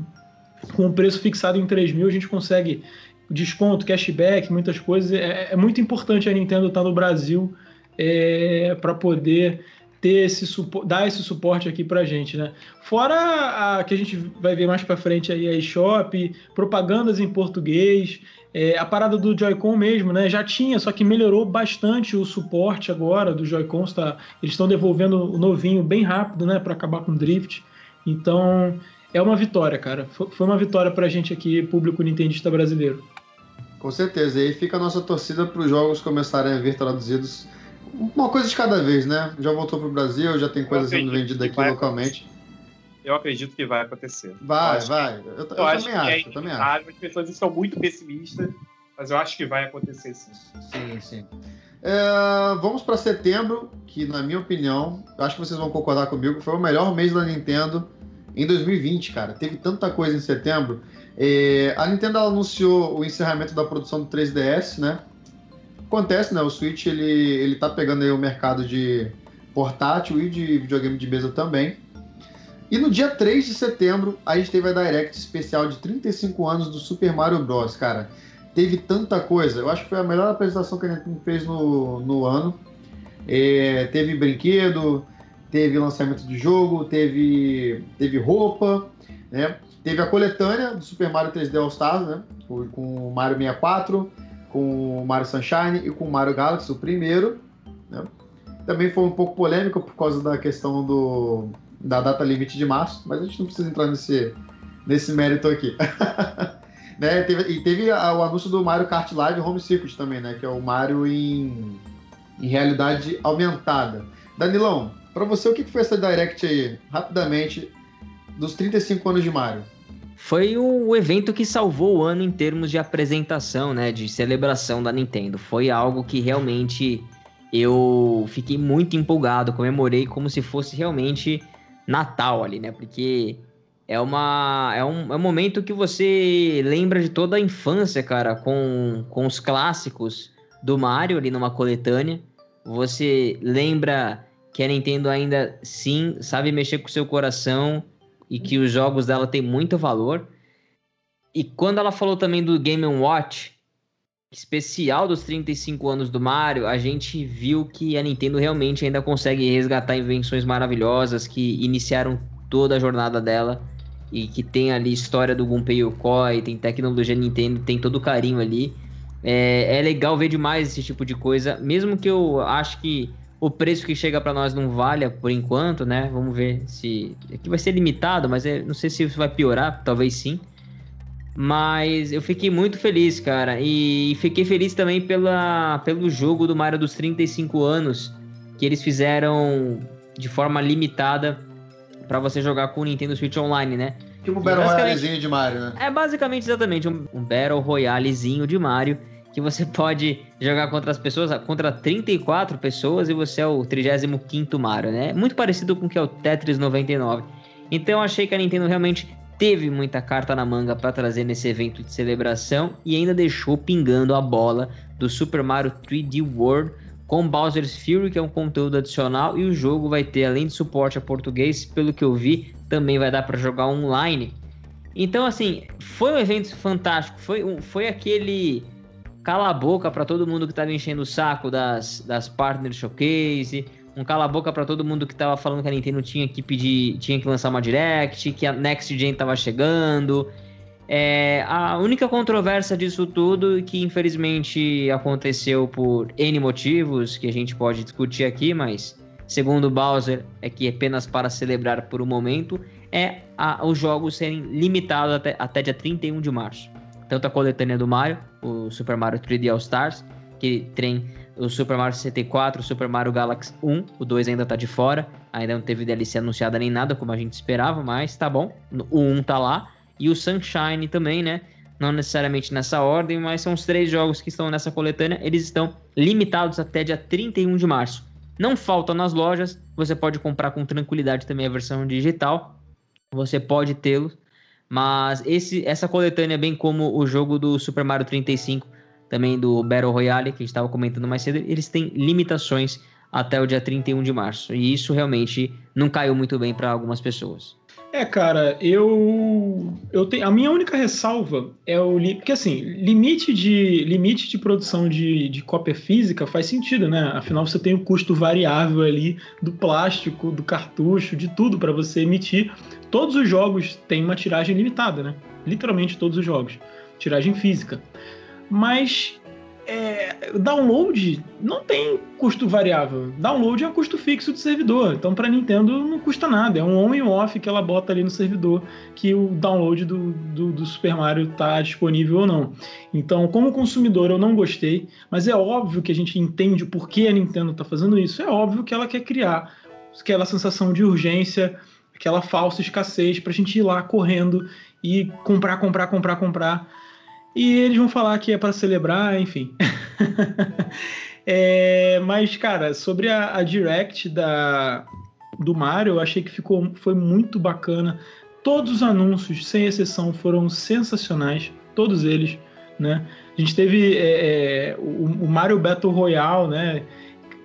B: com o preço fixado em 3 mil, a gente consegue desconto, cashback, muitas coisas. É, é muito importante a Nintendo estar tá no Brasil é, para poder ter esse dar esse suporte aqui para gente, né? Fora a que a gente vai ver mais para frente aí a eShop, propagandas em português, é, a parada do Joy-Con mesmo, né? Já tinha, só que melhorou bastante o suporte agora do Joy-Con. Tá, eles estão devolvendo o novinho bem rápido, né? Para acabar com o drift. Então é uma vitória, cara. Foi uma vitória para a gente aqui, público nintendista brasileiro.
D: Com certeza. E aí fica a nossa torcida para os jogos começarem a vir traduzidos. Uma coisa de cada vez, né? Já voltou para o Brasil, já tem coisa sendo vendida aqui localmente.
C: Eu acredito que vai acontecer.
D: Vai, vai. Eu, eu, eu também acho. É eu também acho.
C: As pessoas estão muito pessimistas, mas eu acho que vai acontecer sim.
D: Sim, sim. É, vamos para setembro, que na minha opinião, acho que vocês vão concordar comigo, foi o melhor mês da Nintendo em 2020, cara. Teve tanta coisa em setembro. É, a Nintendo anunciou o encerramento da produção do 3DS, né? Acontece, né? O Switch ele, ele tá pegando aí o mercado de portátil e de videogame de mesa também. E no dia 3 de setembro, a gente teve a Direct especial de 35 anos do Super Mario Bros, cara. Teve tanta coisa. Eu acho que foi a melhor apresentação que a gente fez no, no ano. É, teve brinquedo, teve lançamento de jogo, teve, teve roupa, né? Teve a coletânea do Super Mario 3D All Stars, né? Com o Mario 64, com o Mario Sunshine e com o Mario Galaxy, o primeiro. Né? Também foi um pouco polêmico por causa da questão do, da data limite de março, mas a gente não precisa entrar nesse, nesse mérito aqui. né? Teve, e teve o anúncio do Mario Kart Live Home Circuit também, né? Que é o Mario em, em realidade aumentada. Danilão, para você, o que foi essa Direct aí, rapidamente, dos 35 anos de Mario?
A: Foi o evento que salvou o ano em termos de apresentação, né? De celebração da Nintendo. Foi algo que realmente eu fiquei muito empolgado, comemorei como se fosse realmente Natal ali, né? Porque é, uma, é, um, é um momento que você lembra de toda a infância, cara, com, com os clássicos do Mario ali numa coletânea. Você lembra que a Nintendo ainda sim sabe mexer com o seu coração e que os jogos dela têm muito valor. E quando ela falou também do Game Watch, especial dos 35 anos do Mario, a gente viu que a Nintendo realmente ainda consegue resgatar invenções maravilhosas que iniciaram toda a jornada dela e que tem ali história do Gunpei Yokoi, tem tecnologia Nintendo, tem todo o carinho ali. É, é legal ver demais esse tipo de coisa, mesmo que eu acho que o preço que chega para nós não valha por enquanto, né? Vamos ver se aqui vai ser limitado, mas é, não sei se isso vai piorar, talvez sim. Mas eu fiquei muito feliz, cara. E fiquei feliz também pela, pelo jogo do Mario dos 35 anos, que eles fizeram de forma limitada para você jogar com o Nintendo Switch Online, né?
D: Tipo um Battle Royalezinho de Mario, né?
A: É basicamente exatamente um, um Battle Royalezinho de Mario que você pode jogar contra as pessoas, contra 34 pessoas e você é o 35º Mario, né? Muito parecido com o que é o Tetris 99. Então achei que a Nintendo realmente teve muita carta na manga para trazer nesse evento de celebração e ainda deixou pingando a bola do Super Mario 3D World com Bowser's Fury, que é um conteúdo adicional, e o jogo vai ter, além de suporte a português, pelo que eu vi, também vai dar para jogar online. Então, assim, foi um evento fantástico, foi, um, foi aquele cala a boca para todo mundo que estava enchendo o saco das, das Partner Showcase, um cala a boca para todo mundo que tava falando que a Nintendo tinha que pedir, tinha que lançar uma Direct, que a Next Gen tava chegando. É, a única controvérsia disso tudo, que infelizmente aconteceu por N motivos, que a gente pode discutir aqui, mas segundo Bowser, é que apenas para celebrar por um momento, é a, os jogos serem limitados até, até dia 31 de março. Tanto a coletânea do Mario, o Super Mario 3D All Stars, que tem o Super Mario 64, o Super Mario Galaxy 1, o 2 ainda tá de fora, ainda não teve DLC anunciada nem nada como a gente esperava, mas tá bom, o 1 tá lá, e o Sunshine também, né? Não necessariamente nessa ordem, mas são os três jogos que estão nessa coletânea, eles estão limitados até dia 31 de março. Não faltam nas lojas, você pode comprar com tranquilidade também a versão digital, você pode tê-los, mas esse, essa coletânea, bem como o jogo do Super Mario 35, também do Battle Royale, que a gente estava comentando mais cedo, eles têm limitações até o dia 31 de março. E isso realmente não caiu muito bem para algumas pessoas.
B: É, cara, eu eu tenho a minha única ressalva é o porque assim, limite de limite de produção de, de cópia física faz sentido, né? Afinal você tem o custo variável ali do plástico, do cartucho, de tudo para você emitir. Todos os jogos têm uma tiragem limitada, né? Literalmente todos os jogos, tiragem física mas é, download não tem custo variável. Download é um custo fixo do servidor. Então, para Nintendo, não custa nada. É um on e off que ela bota ali no servidor que o download do, do, do Super Mario está disponível ou não. Então, como consumidor, eu não gostei, mas é óbvio que a gente entende o porquê a Nintendo está fazendo isso. É óbvio que ela quer criar aquela sensação de urgência, aquela falsa escassez para a gente ir lá correndo e comprar, comprar, comprar, comprar e eles vão falar que é para celebrar, enfim. é, mas, cara, sobre a, a, Direct da, do Mario, eu achei que ficou, foi muito bacana. Todos os anúncios, sem exceção, foram sensacionais. Todos eles, né? A gente teve é, é, o, o, Mario Battle Royale, né?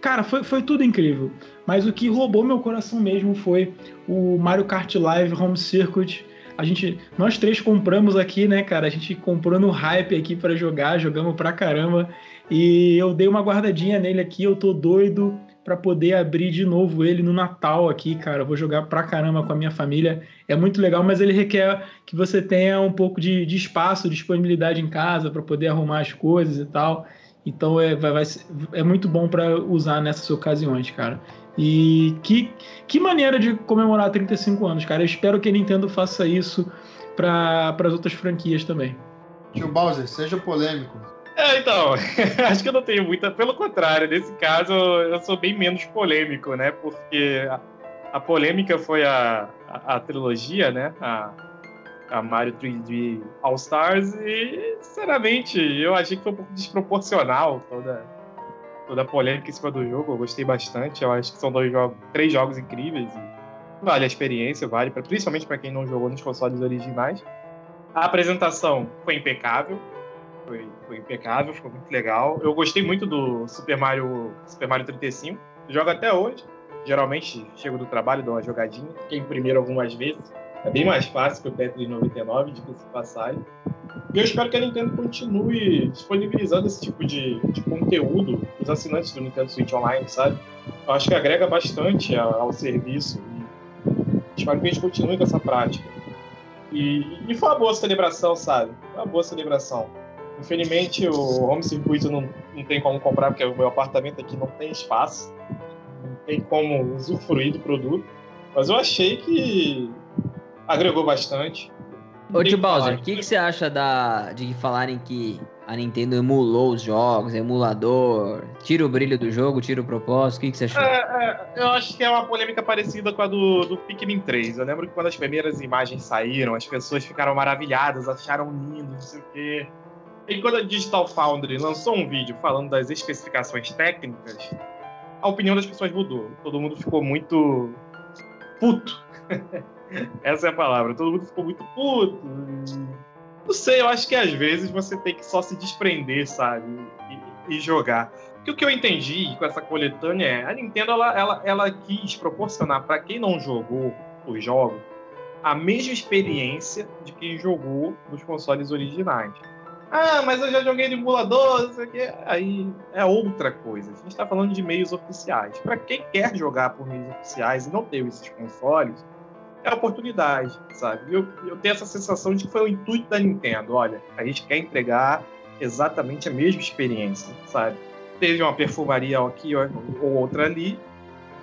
B: Cara, foi, foi tudo incrível. Mas o que roubou meu coração mesmo foi o Mario Kart Live Home Circuit a gente, nós três compramos aqui, né, cara? A gente comprou no hype aqui para jogar, jogamos pra caramba. E eu dei uma guardadinha nele aqui, eu tô doido para poder abrir de novo ele no Natal aqui, cara. Eu vou jogar pra caramba com a minha família. É muito legal, mas ele requer que você tenha um pouco de, de espaço, disponibilidade em casa para poder arrumar as coisas e tal. Então é, vai, vai, é muito bom para usar nessas ocasiões, cara. E que, que maneira de comemorar 35 anos, cara. Eu espero que a Nintendo faça isso para as outras franquias também.
D: Tio Bowser, seja polêmico.
C: É, então, acho que eu não tenho muita. Pelo contrário, nesse caso eu sou bem menos polêmico, né? Porque a, a polêmica foi a, a, a, trilogia, né? A, a Mario 3D All Stars e, sinceramente, eu achei que foi um pouco desproporcional toda, toda a polêmica em cima do jogo. Eu gostei bastante. Eu acho que são dois jogos, três jogos incríveis. Vale a experiência, vale, pra, principalmente para quem não jogou nos consoles originais. A apresentação foi impecável. Foi, foi, impecável, ficou muito legal. Eu gostei muito do Super Mario, Super Mario 35. Jogo até hoje. Geralmente chego do trabalho, dou uma jogadinha. Fiquei em primeiro algumas vezes. É bem mais fácil que o Tetris 99, de se passagem. E eu espero que a Nintendo continue disponibilizando esse tipo de, de conteúdo para os assinantes do Nintendo Switch Online, sabe? Eu acho que agrega bastante ao, serviço. Espero que a gente continue com essa prática. E, e foi uma boa celebração, sabe? Foi uma boa celebração. Infelizmente, o home circuito não, não tem como comprar, porque o meu apartamento aqui não tem espaço. Não tem como usufruir do produto. Mas eu achei que agregou bastante.
A: Ô tio Bowser, o que, que você acha da, de falarem que a Nintendo emulou os jogos, emulador, tira o brilho do jogo, tira o propósito? O que, que você achou? É,
C: é, eu acho que é uma polêmica parecida com a do, do Pikmin 3. Eu lembro que quando as primeiras imagens saíram, as pessoas ficaram maravilhadas, acharam lindo, não sei o quê. E quando a Digital Foundry lançou um vídeo falando das especificações técnicas, a opinião das pessoas mudou. Todo mundo ficou muito puto Essa é a palavra. Todo mundo ficou muito puto. Não sei, eu acho que às vezes você tem que só se desprender, sabe? E, e jogar. Porque o que eu entendi com essa coletânea é a Nintendo ela, ela, ela quis proporcionar para quem não jogou os jogos a mesma experiência de quem jogou nos consoles originais. Ah, mas eu já joguei no emulador, não sei o quê. Aí é outra coisa. A gente está falando de meios oficiais. Para quem quer jogar por meios oficiais e não ter esses consoles, é a oportunidade, sabe? Eu, eu tenho essa sensação de que foi o intuito da Nintendo. Olha, a gente quer entregar exatamente a mesma experiência, sabe? Teve uma perfumaria aqui ou outra ali,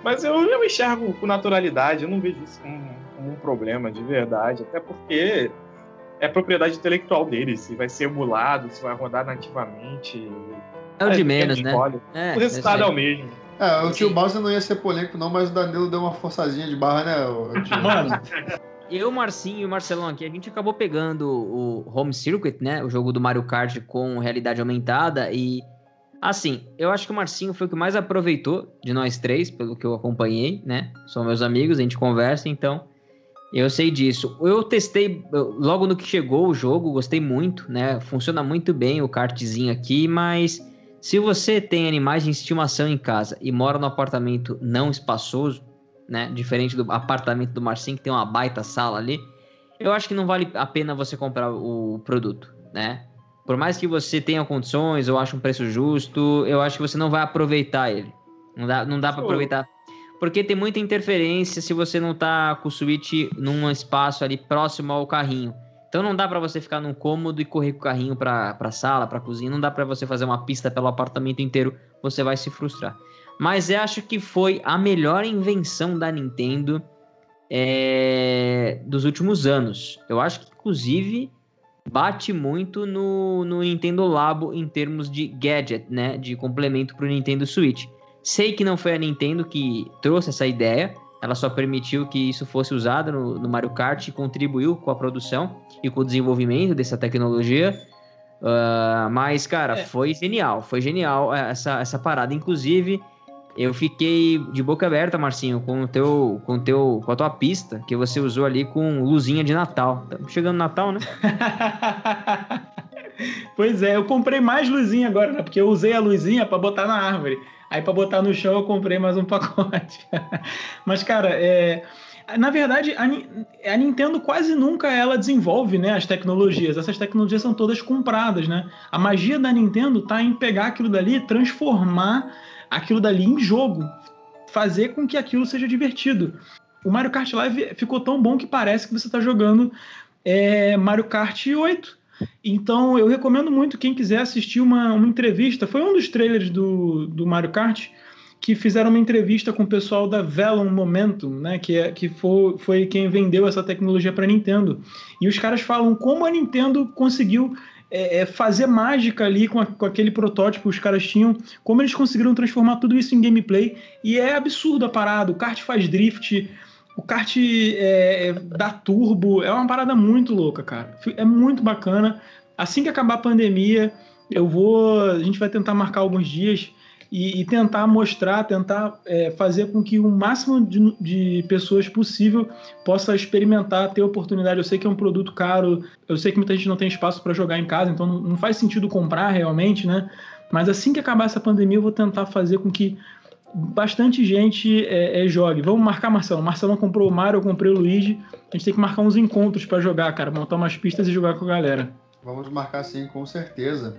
C: Mas eu, eu enxergo com naturalidade, eu não vejo isso como, como um problema de verdade, até porque é propriedade intelectual deles, se vai ser emulado, se vai rodar nativamente.
A: É o de menos, né?
C: É, o resultado é, o mesmo.
D: É, o tio Bowser não ia ser polêmico, não, mas o Danilo deu uma forçadinha de barra, né? O,
A: Mano, eu, Marcinho e o Marcelão aqui, a gente acabou pegando o Home Circuit, né? O jogo do Mario Kart com realidade aumentada e. Assim, eu acho que o Marcinho foi o que mais aproveitou de nós três, pelo que eu acompanhei, né? São meus amigos, a gente conversa, então eu sei disso. Eu testei logo no que chegou o jogo, gostei muito, né? Funciona muito bem o kartzinho aqui, mas se você tem animais de estimação em casa e mora num apartamento não espaçoso, né? Diferente do apartamento do Marcinho, que tem uma baita sala ali, eu acho que não vale a pena você comprar o produto, né? Por mais que você tenha condições, eu acho um preço justo, eu acho que você não vai aproveitar ele. Não dá, não dá para aproveitar. Porque tem muita interferência se você não tá com o Switch num espaço ali próximo ao carrinho. Então não dá para você ficar num cômodo e correr com o carrinho para a sala, para cozinha, não dá para você fazer uma pista pelo apartamento inteiro, você vai se frustrar. Mas eu acho que foi a melhor invenção da Nintendo é, dos últimos anos. Eu acho que inclusive bate muito no, no Nintendo Labo em termos de gadget, né, de complemento para o Nintendo Switch. Sei que não foi a Nintendo que trouxe essa ideia, ela só permitiu que isso fosse usado no, no Mario Kart e contribuiu com a produção e com o desenvolvimento dessa tecnologia. Uh, mas, cara, é. foi genial, foi genial essa, essa parada. Inclusive, eu fiquei de boca aberta, Marcinho, com o teu, com o teu, com a tua pista que você usou ali com luzinha de Natal. Tá chegando Natal, né?
B: pois é, eu comprei mais luzinha agora, né? Porque eu usei a luzinha para botar na árvore. Aí para botar no chão eu comprei mais um pacote. Mas, cara, é, na verdade, a, a, Nintendo quase nunca ela desenvolve né, as tecnologias. Essas tecnologias são todas compradas, né? A magia da Nintendo tá em pegar aquilo dali e transformar aquilo dali em jogo. Fazer com que aquilo seja divertido. O Mario Kart Live ficou tão bom que parece que você está jogando é, Mario Kart 8. Então eu recomendo muito quem quiser assistir uma, uma entrevista. Foi um dos trailers do, do Mario Kart que fizeram uma entrevista com o pessoal da Velon Momentum, né, que, é, que foi, foi quem vendeu essa tecnologia para a Nintendo. E os caras falam como a Nintendo conseguiu é, é, fazer mágica ali com, a, com, aquele protótipo que os caras tinham, como eles conseguiram transformar tudo isso em gameplay. E é absurdo a parada. O kart faz drift, o kart é, é, dá turbo, é uma parada muito louca, cara. É muito bacana. Assim que acabar a pandemia, eu vou. A gente vai tentar marcar alguns dias e, e tentar mostrar, tentar é, fazer com que o máximo de, de, pessoas possível possa experimentar, ter oportunidade. Eu sei que é um produto caro, eu sei que muita gente não tem espaço para jogar em casa, então não, não faz sentido comprar realmente, né? Mas assim que acabar essa pandemia, eu vou tentar fazer com que bastante gente é, é, jogue. Vamos marcar, Marcelo. Marcelo comprou o Mario, eu comprei o Luigi. A gente tem que marcar uns encontros para jogar, cara. Montar umas pistas e jogar com a galera.
D: Vamos marcar sim, com certeza.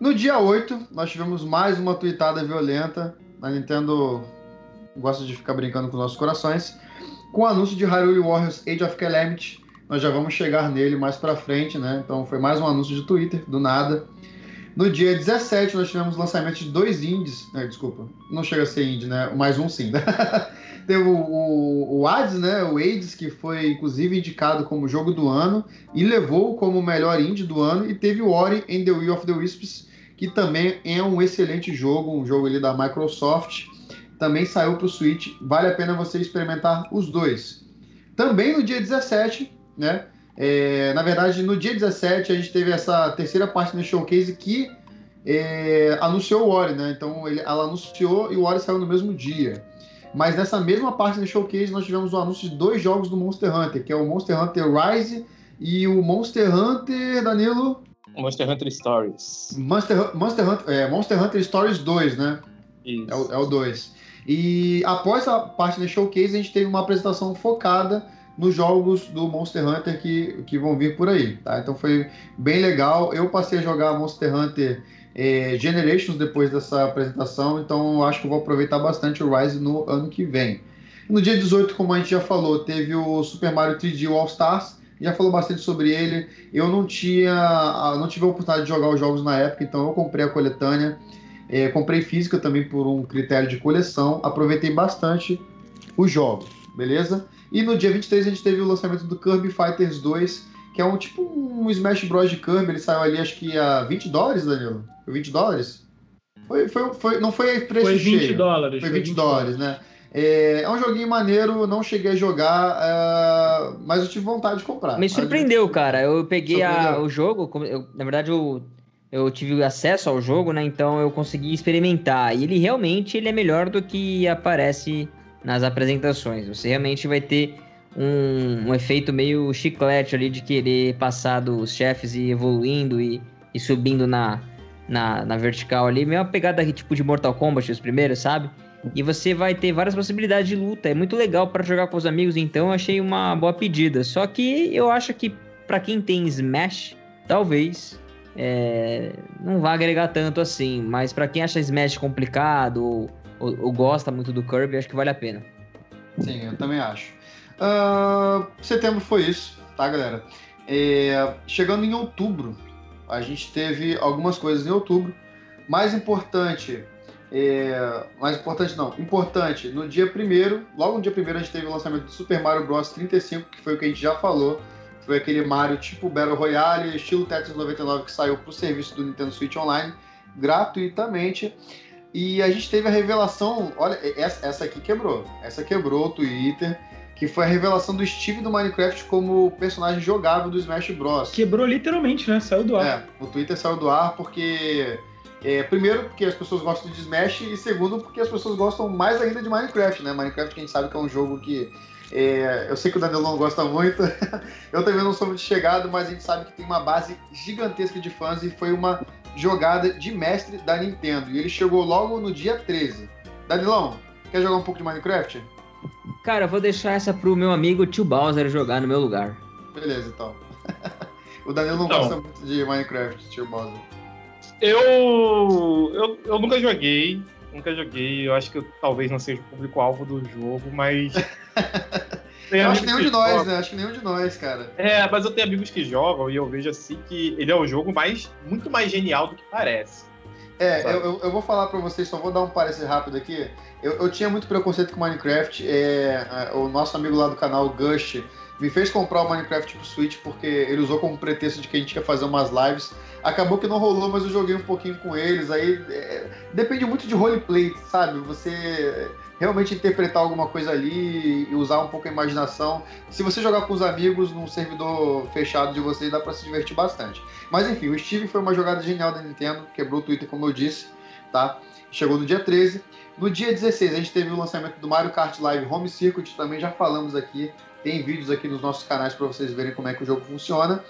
D: No dia 8, nós tivemos mais uma tweetada violenta. A Nintendo gosta de ficar brincando com nossos corações. Com o anúncio de Hyrule Warriors Age of Calamity. Nós já vamos chegar nele mais pra frente, né? Então foi mais um anúncio de Twitter, do nada. No dia 17, nós tivemos lançamento de dois indies. Né, desculpa, não chega a ser indie, né? Mais um sim. Teve o, o, o Hades, né? O Hades, que foi inclusive indicado como jogo do ano e levou como melhor indie do ano. E teve o Ori and the Will of the Wisps, que também é um excelente jogo, um jogo ali da Microsoft. Também saiu para o Switch. Vale a pena você experimentar os dois. Também no dia 17, né? É, na verdade, no dia 17, a gente teve essa terceira parte do showcase que é, anunciou o Ori, né? Então ele, ela anunciou e o Ori saiu no mesmo dia. Mas nessa mesma parte do showcase, nós tivemos o anúncio de dois jogos do Monster Hunter, que é o Monster Hunter Rise e o Monster Hunter, Danilo?
C: Monster Hunter Stories.
D: Monster, Monster, Hunter, é, Monster Hunter Stories 2, né? Isso. É o, é o 2. E após a parte do showcase, a gente teve uma apresentação focada nos jogos do Monster Hunter que, que vão vir por aí, tá? Então foi bem legal. Eu passei a jogar Monster Hunter é, Generations depois dessa apresentação, então acho que vou aproveitar bastante o Rise no ano que vem. No dia 18, como a gente já falou, teve o Super Mario 3D All Stars, já falou bastante sobre ele. Eu não tinha, não tive a oportunidade de jogar os jogos na época, então eu comprei a coletânea. É, comprei física também por um critério de coleção. Aproveitei bastante os jogos, beleza? E no dia 23 a gente teve o lançamento do Kirby Fighters 2, que é um tipo um Smash Bros de Kirby. Ele saiu ali acho que a 20 dólares, Danilo. Foi 20 dólares? Foi, foi, foi, não foi preço
B: foi 20
D: cheio.
B: dólares.
D: Foi 20, 20 dólares, né? É, é, um joguinho maneiro, não cheguei a jogar, uh, mas eu tive vontade de comprar.
A: Me surpreendeu, cara. Eu peguei a, o jogo, eu, na verdade eu, eu tive acesso ao jogo, né? Então eu consegui experimentar. E ele realmente ele é melhor do que aparece nas apresentações. Você realmente vai ter um, um efeito meio chiclete ali de querer passar dos chefes e evoluindo e, e subindo na, na, na vertical ali. Meio uma pegada tipo de Mortal Kombat, os primeiros, sabe? E você vai ter várias possibilidades de luta. É muito legal para jogar com os amigos, então eu achei uma boa pedida. Só que eu acho que para quem tem Smash, talvez é, não vá agregar tanto assim. Mas para quem acha Smash complicado ou, ou, ou, gosta muito do Kirby, acho que vale a pena.
D: Sim, eu também acho. Uh, setembro foi isso, tá, galera? É, chegando em outubro, a gente teve algumas coisas em outubro. Mais importante, é, mais importante não, importante, no dia primeiro, logo no dia primeiro a gente teve o lançamento do Super Mario Bros 35, que foi o que a gente já falou, foi aquele Mario tipo Battle Royale, estilo Tetris 99 que saiu para o serviço do Nintendo Switch Online gratuitamente. E a gente teve a revelação, olha, essa, essa aqui quebrou, essa quebrou o Twitter, que foi a revelação do Steve do Minecraft como personagem jogável do Smash Bros.
B: Quebrou literalmente, né? Saiu do ar. É,
D: o Twitter saiu do ar porque é, primeiro, porque as pessoas gostam de Smash, e segundo, porque as pessoas gostam mais ainda de Minecraft, né? Minecraft, quem sabe que é um jogo que. É, eu sei que o Danilo não gosta muito, eu também não sou muito chegado, mas a gente sabe que tem uma base gigantesca de fãs e foi uma jogada de mestre da Nintendo. E ele chegou logo no dia 13. Danilão, quer jogar um pouco de Minecraft?
A: Cara, eu vou deixar essa pro meu amigo tio Bowser jogar no meu lugar.
D: Beleza, então. o Danilo não, não. gosta muito de Minecraft, tio Bowser.
C: Eu, eu, eu nunca joguei, nunca joguei. Eu acho que eu, talvez não seja o público-alvo do jogo, mas.
D: eu acho que nenhum de nós, né? Acho que nenhum de nós, cara.
C: É, mas eu tenho amigos que jogam e eu vejo assim que ele é o jogo mais, muito mais genial do que parece.
D: É, eu, eu, vou falar pra vocês, só vou dar um parecer rápido aqui. Eu, eu tinha muito preconceito com Minecraft. É, o nosso amigo lá do canal, Gush, me fez comprar o Minecraft pro Switch porque ele usou como pretexto de que a gente ia fazer umas lives. Acabou que não rolou, mas eu joguei um pouquinho com eles. Aí é, depende muito de roleplay, sabe? Você realmente interpretar alguma coisa ali e usar um pouco a imaginação. Se você jogar com os amigos num servidor fechado de vocês, dá para se divertir bastante. Mas enfim, o Steve foi uma jogada genial da Nintendo, quebrou o Twitter, como eu disse, tá? Chegou no dia 13. No dia 16, a gente teve o lançamento do Mario Kart Live Home Circuit, também já falamos aqui tem vídeos aqui nos nossos canais para vocês verem como é que o jogo funciona.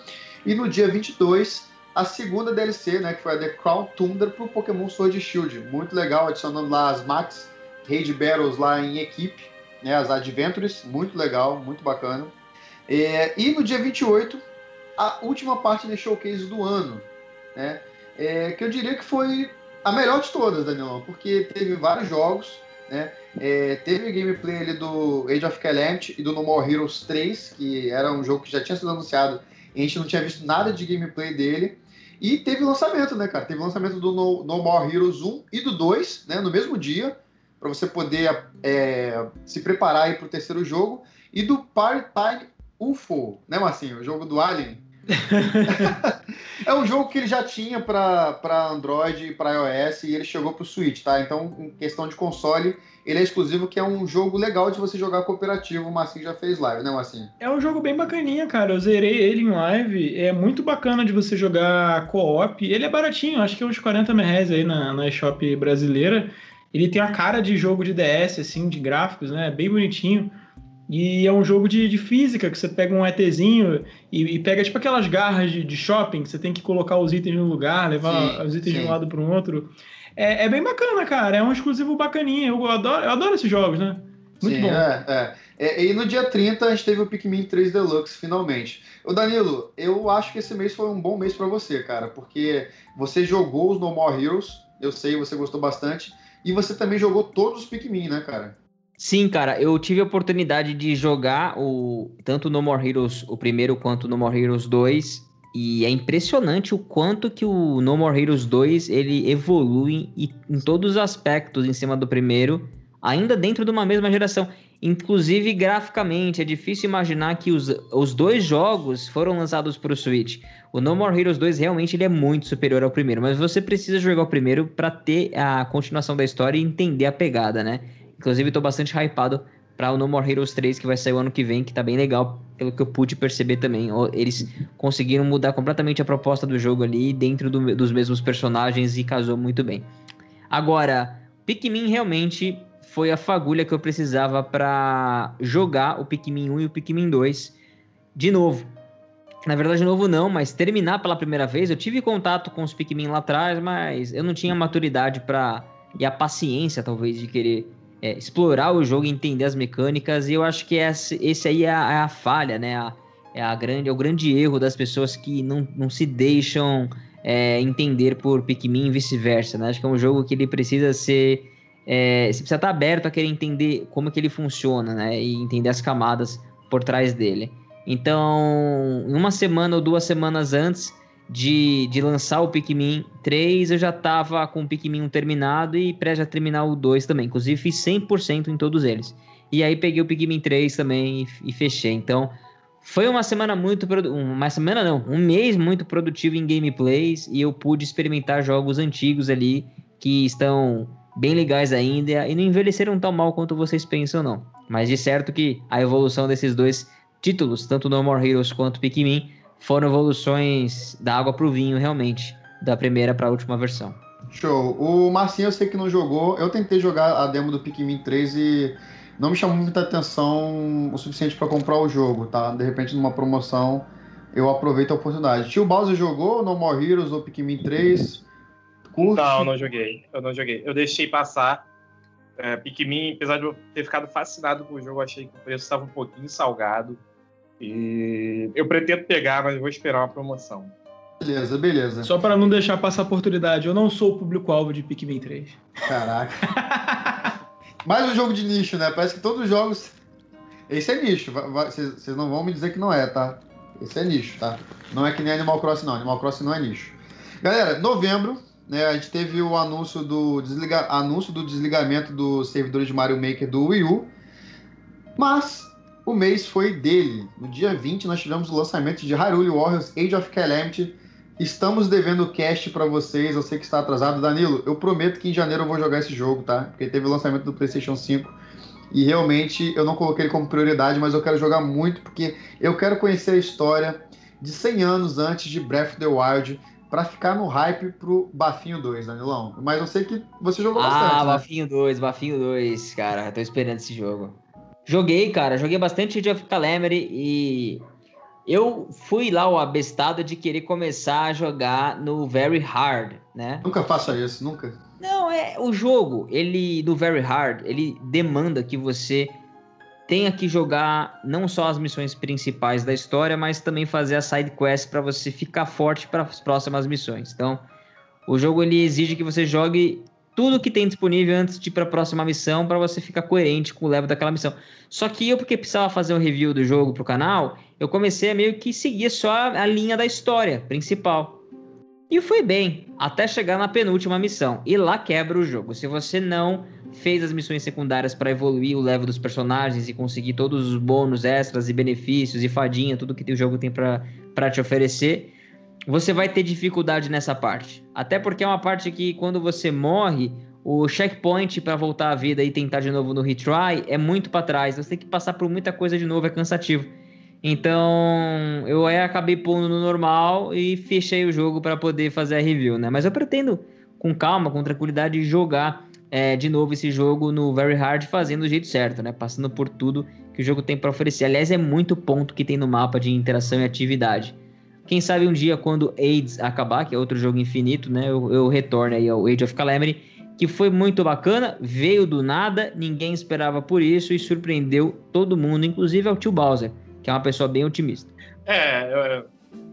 D: E no dia 22, a segunda DLC, né, que foi a The Crown Tundra para o Pokémon Sword Shield. Muito legal, adicionando lá as Max Raid Battles lá em equipe, né, as Adventures, muito legal, muito bacana. É, e no dia 28, a última parte do showcase do ano, né, é, que eu diria que foi a melhor de todas, Daniel, porque teve vários jogos, né, é, teve gameplay ali do Age of Calamity e do No More Heroes 3, que era um jogo que já tinha sido anunciado e a gente não tinha visto nada de gameplay dele. E teve lançamento, né, cara? Teve lançamento do No, no More Heroes 1 e do 2, né, no mesmo dia, para você poder é, se preparar aí pro terceiro jogo. E do Part-Time UFO, né, Marcinho? O jogo do Alien. é um jogo que ele já tinha para Android e para iOS e ele chegou para o Switch, tá? Então, em questão de console, ele é exclusivo, que é um jogo legal de você jogar cooperativo. O Marcinho já fez live, né, Marcinho?
B: É um jogo bem bacaninha, cara. Eu zerei ele em live. É muito bacana de você jogar co-op. Ele é baratinho, acho que é uns 40 reais aí na, na eShop brasileira. Ele tem a cara de jogo de DS, assim, de gráficos, né? Bem bonitinho. E é um jogo de, de física, que você pega um ETzinho e, e pega tipo aquelas garras de, de, shopping, que você tem que colocar os itens no lugar, levar sim, os itens sim. de um lado para o outro. É, é, bem bacana, cara. É um exclusivo bacaninha. Eu adoro, eu adoro esses jogos, né?
D: Muito sim, bom. É, é. é, E no dia 30 a gente teve o Pikmin 3 Deluxe, finalmente. Ô Danilo, eu acho que esse mês foi um bom mês para você, cara, porque você jogou os No More Heroes, eu sei, você gostou bastante, e você também jogou todos os Pikmin, né, cara?
A: Sim, cara, eu tive a oportunidade de jogar o tanto No More Heroes, o primeiro, quanto No More Heroes 2. e é impressionante o quanto que o No More Heroes 2 ele evolui em, em todos os aspectos em cima do primeiro, ainda dentro de uma mesma geração. Inclusive graficamente, é difícil imaginar que os, os dois jogos foram lançados para o Switch. O No More Heroes 2 realmente ele é muito superior ao primeiro, mas você precisa jogar o primeiro para ter a continuação da história e entender a pegada, né? Inclusive, estou bastante hypado para o No More Heroes 3 que vai sair o ano que vem, que tá bem legal, pelo que eu pude perceber também. Eles conseguiram mudar completamente a proposta do jogo ali dentro do, dos mesmos personagens e casou muito bem. Agora, Pikmin realmente foi a fagulha que eu precisava para jogar o Pikmin 1 e o Pikmin 2 de novo. Na verdade, de novo não, mas terminar pela primeira vez, eu tive contato com os Pikmin lá atrás, mas eu não tinha maturidade para e a paciência talvez de querer é, explorar o jogo, entender as mecânicas, e eu acho que esse, esse aí é a, é a falha, né? A, é, a grande, é o grande erro das pessoas que não, não se deixam é, entender por Pikmin e vice-versa, né? Acho que é um jogo que ele precisa ser é, você precisa estar aberto a querer entender como que ele funciona, né? E entender as camadas por trás dele. Então, uma semana ou duas semanas antes de, de lançar o Pikmin 3, eu já estava com o Pikmin 1 terminado e prestes a terminar o 2 também. Inclusive, fiz 100% em todos eles. E aí peguei o Pikmin 3 também e, e fechei. Então, foi uma semana muito... Uma semana não, um mês muito produtivo em gameplays e eu pude experimentar jogos antigos ali que estão bem legais ainda e não envelheceram tão mal quanto vocês pensam, não. Mas de certo que a evolução desses dois títulos, tanto No More Heroes quanto Pikmin, foram evoluções da água pro vinho, realmente, da primeira para a última versão.
D: Show. O Marcinho eu sei que não jogou. Eu tentei jogar a demo do Pikmin 3 e não me chamou muita atenção o suficiente para comprar o jogo, tá? De repente, numa promoção, eu aproveito a oportunidade. Tio Bowser jogou No More Heroes ou Pikmin 3?
C: Curte? Não, não joguei. Eu não joguei. Eu deixei passar. É, Pikmin, apesar de eu ter ficado fascinado com o jogo, achei que o preço estava um pouquinho salgado. E eu pretendo pegar, mas vou esperar uma promoção.
D: Beleza, beleza.
B: Só para não deixar passar a oportunidade, eu não sou o público-alvo de Pikmin 3.
D: Caraca. Mais um jogo de nicho, né? Parece que todos os jogos. Esse é nicho. Vocês não vão me dizer que não é, tá? Esse é nicho, tá? Não é que nem Animal Crossing, não. Animal Crossing não é nicho. Galera, novembro, né, a gente teve o anúncio do, desliga, anúncio do desligamento dos servidores de Mario Maker do Wii U, mas o mês foi dele. No dia 20 nós tivemos o lançamento de Hyrule Warriors Age of Calamity. Estamos devendo o cast para vocês, eu sei que está atrasado. Danilo, eu prometo que em janeiro eu vou jogar esse jogo, tá? Porque teve o lançamento do PlayStation 5 e realmente eu não coloquei ele como prioridade, mas eu quero jogar muito porque eu quero conhecer a história de 100 anos antes de Breath of the Wild para ficar no hype pro Bafinho 2, Danilão. Mas eu sei que você jogou ah, bastante.
A: Ah, Bafinho 2, Bafinho 2, cara. Tô esperando esse jogo. Joguei, cara. Joguei bastante Age of Calamity e eu fui lá o abestado de querer começar a jogar no Very Hard, né?
D: Nunca faça isso, nunca.
A: Não, é o jogo, ele do Very Hard, ele demanda que você tenha que jogar não só as missões principais da história, mas também fazer a side quest para você ficar forte para as próximas missões. Então, o jogo ele exige que você jogue tudo que tem disponível antes de ir para a próxima missão para você ficar coerente com o level daquela missão. Só que eu porque precisava fazer um review do jogo pro canal, eu comecei a meio que seguir só a linha da história principal. E foi bem, até chegar na penúltima missão. E lá quebra o jogo. Se você não fez as missões secundárias para evoluir o level dos personagens e conseguir todos os bônus extras e benefícios e fadinha, tudo que o jogo tem para te oferecer, você vai ter dificuldade nessa parte. Até porque é uma parte que quando você morre, o checkpoint para voltar à vida e tentar de novo no retry é muito para trás. Você tem que passar por muita coisa de novo, é cansativo. Então, eu acabei pondo no normal e fechei o jogo para poder fazer a review, né? Mas eu pretendo, com calma, com tranquilidade, jogar é, de novo esse jogo no Very Hard, fazendo do jeito certo, né? Passando por tudo que o jogo tem para oferecer. Aliás, é muito ponto que tem no mapa de interação e atividade. Quem sabe um dia, quando AIDS acabar, que é outro jogo infinito, né? Eu, eu retorno aí ao Age of Calamity, que foi muito bacana, veio do nada, ninguém esperava por isso e surpreendeu todo mundo, inclusive ao tio Bowser que é uma pessoa bem otimista.
C: É,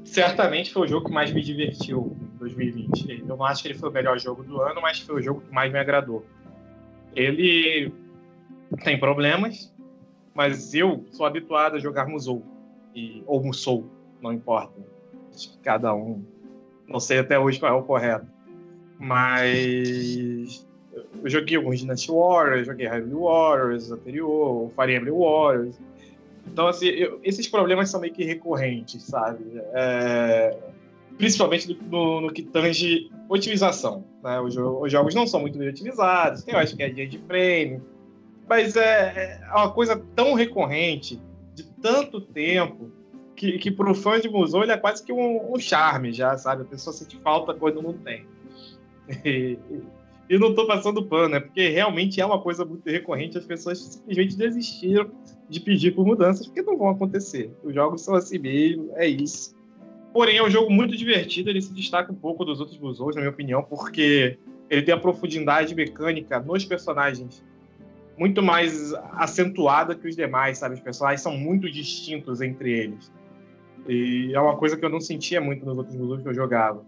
C: certamente foi o jogo que mais me divertiu em 2020. Eu não acho que ele foi o melhor jogo do ano, mas foi o jogo que mais me agradou. Ele tem problemas, mas eu sou habituado a jogar Musou, e, ou Musou, não importa. cada um. Não sei até hoje qual é o correto. Mas eu joguei alguns Dynasty Warriors, joguei Hyrule Warriors anterior, Fire Emblem Warriors. Então, assim, eu, esses problemas são meio que recorrentes, sabe? É, principalmente no, no, que tange otimização. Né? Os, os, jogos não são muito bem otimizados, tem, eu acho que é dia de frame, mas é, é uma coisa tão recorrente, de tanto tempo, que, que para o fã de Musou ele é quase que um, um, charme já, sabe? A pessoa sente falta quando não tem. E, e não estou passando pano, é porque realmente é uma coisa muito recorrente, as pessoas simplesmente desistiram de pedir por mudanças, porque não vão acontecer. Os jogos são assim mesmo, é isso. Porém, é um jogo muito divertido, ele se destaca um pouco dos outros Musous, na minha opinião, porque ele tem a profundidade mecânica nos personagens muito mais acentuada que os demais, sabe? Os personagens são muito distintos entre eles. E é uma coisa que eu não sentia muito nos outros Musous que eu jogava.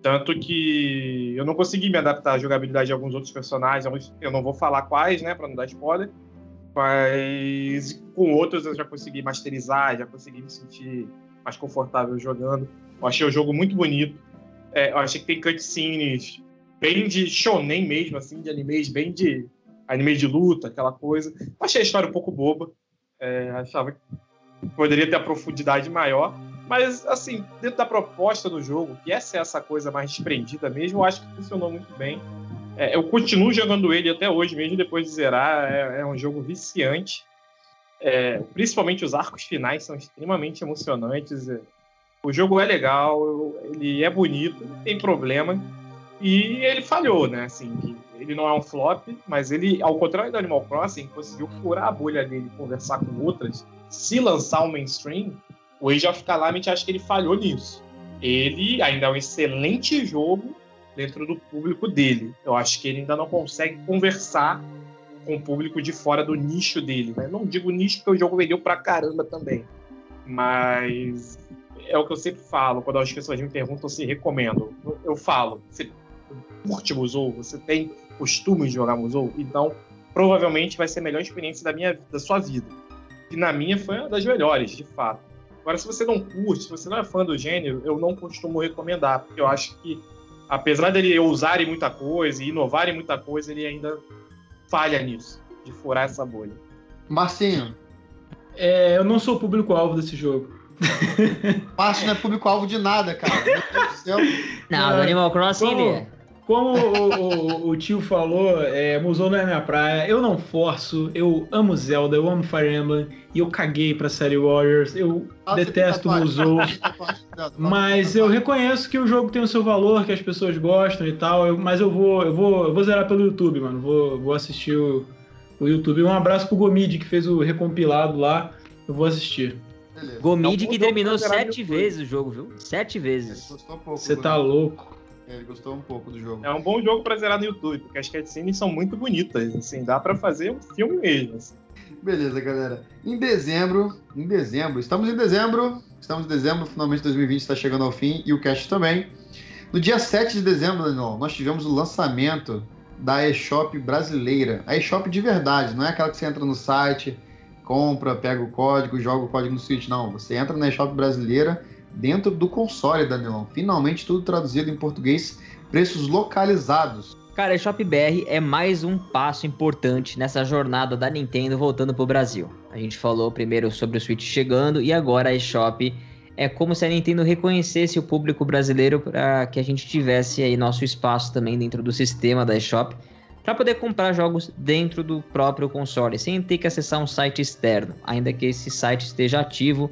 C: Tanto que eu não consegui me adaptar à jogabilidade de alguns outros personagens. Eu não vou falar quais, né, para não dar spoiler. Mas com outros eu já consegui masterizar, já consegui me sentir mais confortável jogando. Eu achei o jogo muito bonito. É, eu achei que tem cutscenes bem de shonen mesmo, assim, de animes bem de anime de luta, aquela coisa. Eu achei a história um pouco boba. É, achava que poderia ter a profundidade maior. Mas, assim, dentro da proposta do jogo, que essa é essa coisa mais desprendida mesmo, eu acho que funcionou muito bem. É, eu continuo jogando ele até hoje, mesmo depois de zerar. É, é um jogo viciante. É, principalmente os arcos finais são extremamente emocionantes. É, o jogo é legal, ele é bonito, não tem problema. E ele falhou, né? Assim, ele não é um flop, mas ele, ao contrário do Animal Crossing, conseguiu furar a bolha dele conversar com outras. Se lançar o mainstream, o Age of Calamity acho que ele falhou nisso. Ele ainda é um excelente jogo dentro do público dele. Eu acho que ele ainda não consegue conversar com o público de fora do nicho dele. Né? Não digo nicho porque o jogo vendeu pra caramba também. Mas é o que eu sempre falo quando as pessoas me perguntam se recomendo. Eu falo, você curte Musou? Você tem costume de jogar Musou? Então, provavelmente vai ser a melhor experiência da, minha, da sua vida. E na minha foi uma das melhores, de fato. Agora, se você não curte, se você não é fã do gênero, eu não costumo recomendar, porque eu acho que, apesar dele ousar em muita coisa e inovar em muita coisa, ele ainda falha nisso, de furar essa bolha.
D: Marcinho.
B: É, eu não sou público-alvo desse jogo.
D: Márcio não é público-alvo de nada, cara. Meu Deus do céu.
A: Não, do Animal Crossing ele é.
B: Como o, o, o, tio falou, é, Musou não é minha praia. Eu não forço. Eu amo Zelda, eu amo Fire Emblem. E eu caguei pra série Warriors. Eu ah, detesto Musou. mas eu reconheço que o jogo tem o seu valor, que as pessoas gostam e tal. Eu, mas eu vou, eu, vou, eu vou zerar pelo YouTube, mano. Vou, vou assistir o, o YouTube. Um abraço pro Gomid, que fez o recompilado lá. Eu vou assistir.
A: Gomid que terminou sete vezes o jogo, viu? Sete vezes.
B: Você tá louco.
D: Ele gostou um pouco do jogo.
C: É um bom jogo pra zerar no YouTube, porque as cutscenes são muito bonitas, assim, dá pra fazer um filme mesmo. Assim.
D: Beleza, galera. Em dezembro, em dezembro, estamos em dezembro, estamos em dezembro, finalmente 2020 está chegando ao fim e o cast também. No dia 7 de dezembro, Daniel, nós tivemos o lançamento da eShop brasileira. A eShop de verdade, não é aquela que você entra no site, compra, pega o código, joga o código no Switch, não. Você entra na eShop brasileira dentro do console, Danilão. Finalmente tudo traduzido em português, preços localizados.
A: Cara, a Shop BR é mais um passo importante nessa jornada da Nintendo voltando pro Brasil. A gente falou primeiro sobre o Switch chegando e agora a eShop é como se a Nintendo reconhecesse o público brasileiro para que a gente tivesse aí nosso espaço também dentro do sistema da eShop para poder comprar jogos dentro do próprio console, sem ter que acessar um site externo, ainda que esse site esteja ativo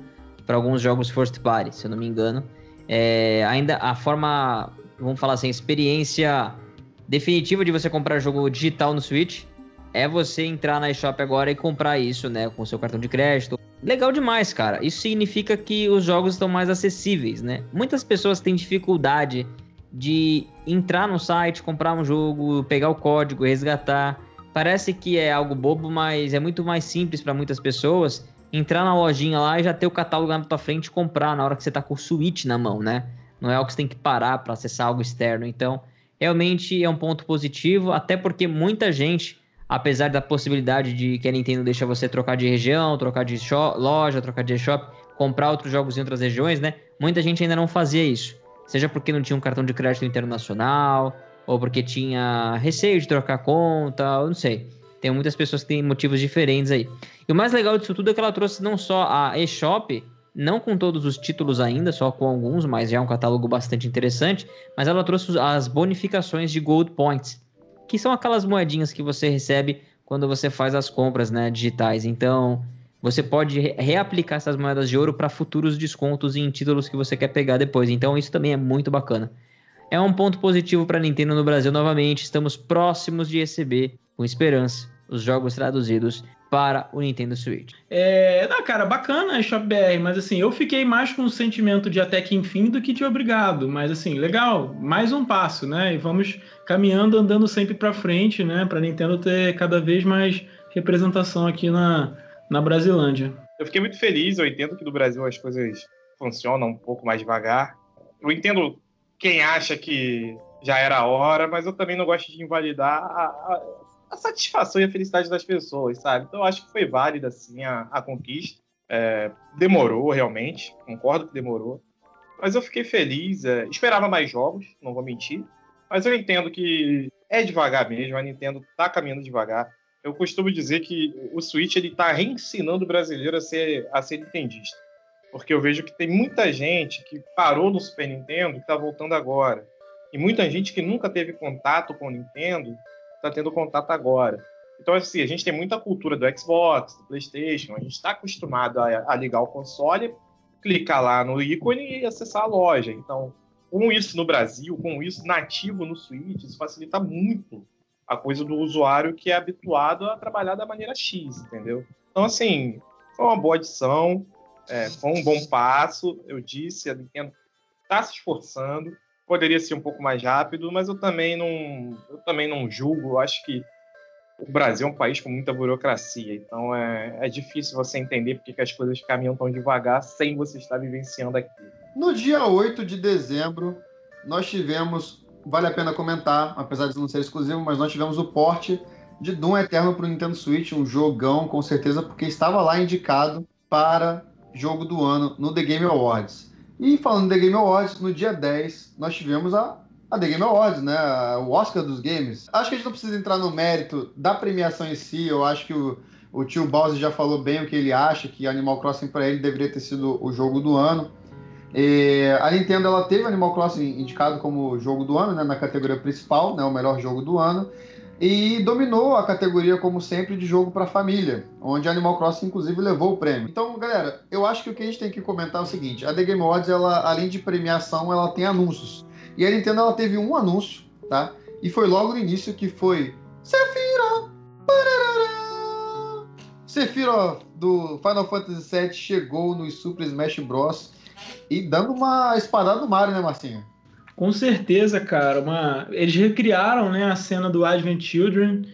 A: para alguns jogos first party, se eu não me engano. É, ainda a forma, vamos falar assim, experiência definitiva de você comprar jogo digital no Switch é você entrar na eShop agora e comprar isso, né, com seu cartão de crédito. Legal demais, cara. Isso significa que os jogos estão mais acessíveis, né? Muitas pessoas têm dificuldade de entrar no site, comprar um jogo, pegar o código, resgatar. Parece que é algo bobo, mas é muito mais simples para muitas pessoas entrar na lojinha lá e já ter o catálogo na tua frente e comprar na hora que você tá com o Switch na mão, né? Não é algo que você tem que parar para acessar algo externo. Então, realmente é um ponto positivo, até porque muita gente, apesar da possibilidade de que a Nintendo deixa você trocar de região, trocar de loja, trocar de shop, comprar outros jogos em outras regiões, né? Muita gente ainda não fazia isso. Seja porque não tinha um cartão de crédito internacional, ou porque tinha receio de trocar conta, ou não sei. Tem muitas pessoas que têm motivos diferentes aí. E o mais legal disso tudo é que ela trouxe não só a eShop, não com todos os títulos ainda, só com alguns, mas já é um catálogo bastante interessante, mas ela trouxe as bonificações de Gold Points, que são aquelas moedinhas que você recebe quando você faz as compras né, digitais. Então, você pode reaplicar essas moedas de ouro para futuros descontos em títulos que você quer pegar depois. Então, isso também é muito bacana. É um ponto positivo para a Nintendo no Brasil novamente. Estamos próximos de receber, com esperança, os jogos traduzidos para o Nintendo Switch.
B: É, não, cara, bacana a Shop BR, mas assim, eu fiquei mais com o sentimento de até que enfim do que de obrigado, mas assim, legal, mais um passo, né? E vamos caminhando, andando sempre para frente, né, para Nintendo ter cada vez mais representação aqui na, na Brasilândia.
C: Eu fiquei muito feliz, eu entendo que no Brasil as coisas funcionam um pouco mais devagar. Eu entendo quem acha que já era a hora, mas eu também não gosto de invalidar a, a, satisfação e a felicidade das pessoas, sabe? Então eu acho que foi válida, assim, a, a conquista. É, demorou, realmente, concordo que demorou. Mas eu fiquei feliz, é, esperava mais jogos, não vou mentir. Mas eu entendo que é devagar mesmo, a Nintendo tá caminhando devagar. Eu costumo dizer que o Switch ele tá reensinando o brasileiro a ser, a ser nintendista. Porque eu vejo que tem muita gente que parou no Super Nintendo e está voltando agora. E muita gente que nunca teve contato com o Nintendo está tendo contato agora. Então, assim, a gente tem muita cultura do Xbox, do PlayStation, a gente está acostumado a, a, ligar o console, clicar lá no ícone e acessar a loja. Então, com isso no Brasil, com isso nativo no Switch, isso facilita muito a coisa do usuário que é habituado a trabalhar da maneira X, entendeu? Então, assim, foi uma boa adição. É, foi um bom passo, eu disse, a Nintendo está se esforçando, poderia ser um pouco mais rápido, mas eu também não, eu também não julgo. Eu acho que o Brasil é um país com muita burocracia, então é, é difícil você entender porque que as coisas caminham tão devagar sem você estar vivenciando aquilo.
D: No dia 8 de dezembro, nós tivemos, vale a pena comentar, apesar de não ser exclusivo, mas nós tivemos o porte de Doom Eterno para o Nintendo Switch, um jogão com certeza, porque estava lá indicado para jogo do ano no The Game Awards. E falando The Game Awards, no dia 10 nós tivemos a, a The Game Awards, né? O Oscar dos games. Acho que a gente não precisa entrar no mérito da premiação em si, eu acho que o, o tio Bowser já falou bem o que ele acha, que Animal Crossing para ele deveria ter sido o jogo do ano. E a Nintendo ela teve Animal Crossing indicado como jogo do ano, né, na categoria principal, né, o melhor jogo do ano e dominou a categoria, como sempre, de jogo para família, onde Animal Crossing, inclusive, levou o prêmio. Então, galera, eu acho que o que a gente tem que comentar é o seguinte: a The Game Awards, ela, além de premiação, ela tem anúncios. E a Nintendo ela teve um anúncio, tá? E foi logo no início que foi Sephiroth! Sephiroth do Final Fantasy VII chegou no Super Smash Bros. e dando uma espadada no Mario, né, Marcinho?
B: Com certeza, cara. Uma... Eles recriaram né, a cena do Advent Children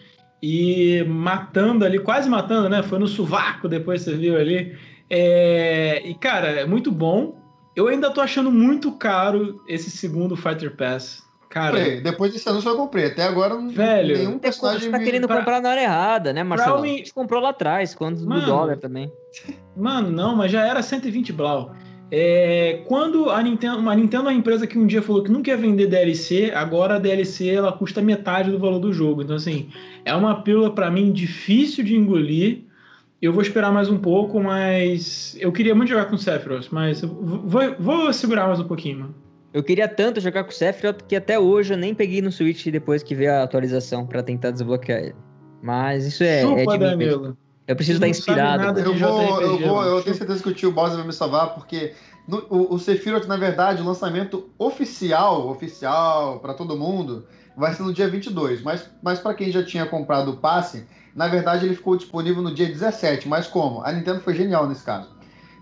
B: e matando ali, quase matando, né? Foi no sovaco, depois você viu ali. É... E, cara, é muito bom. Eu ainda tô achando muito caro esse segundo Fighter Pass. Cara,
D: comprei. depois desse anúncio eu comprei. Até agora não
B: Velho,
A: nenhum personagem. Você tá querendo pra... comprar na hora errada, né, Marcelo? Mim... Você comprou lá atrás, quando Mano, do dólar também.
B: Mano, não, mas já era 120 blau. É, quando a Nintendo, a Nintendo é uma empresa que um dia falou que não quer vender DLC, agora a DLC ela custa metade do valor do jogo. Então, assim, é uma pílula para mim difícil de engolir. Eu vou esperar mais um pouco, mas eu queria muito jogar com o Sephiroth, mas vou, vou segurar mais um pouquinho, mano.
A: Eu queria tanto jogar com o Sephiroth que até hoje eu nem peguei no Switch depois que veio a atualização para tentar desbloquear ele. Mas isso é,
B: Chupa,
A: é de
B: Danilo.
A: Eu preciso estar inspirado.
D: Eu, vou, eu, vou, eu tenho certeza que o tio Bowser vai me salvar, porque no, o, o Sephiroth, na verdade, o lançamento oficial, oficial para todo mundo, vai ser no dia 22. Mas, mas para quem já tinha comprado o passe, na verdade ele ficou disponível no dia 17. Mas como? A Nintendo foi genial nesse caso.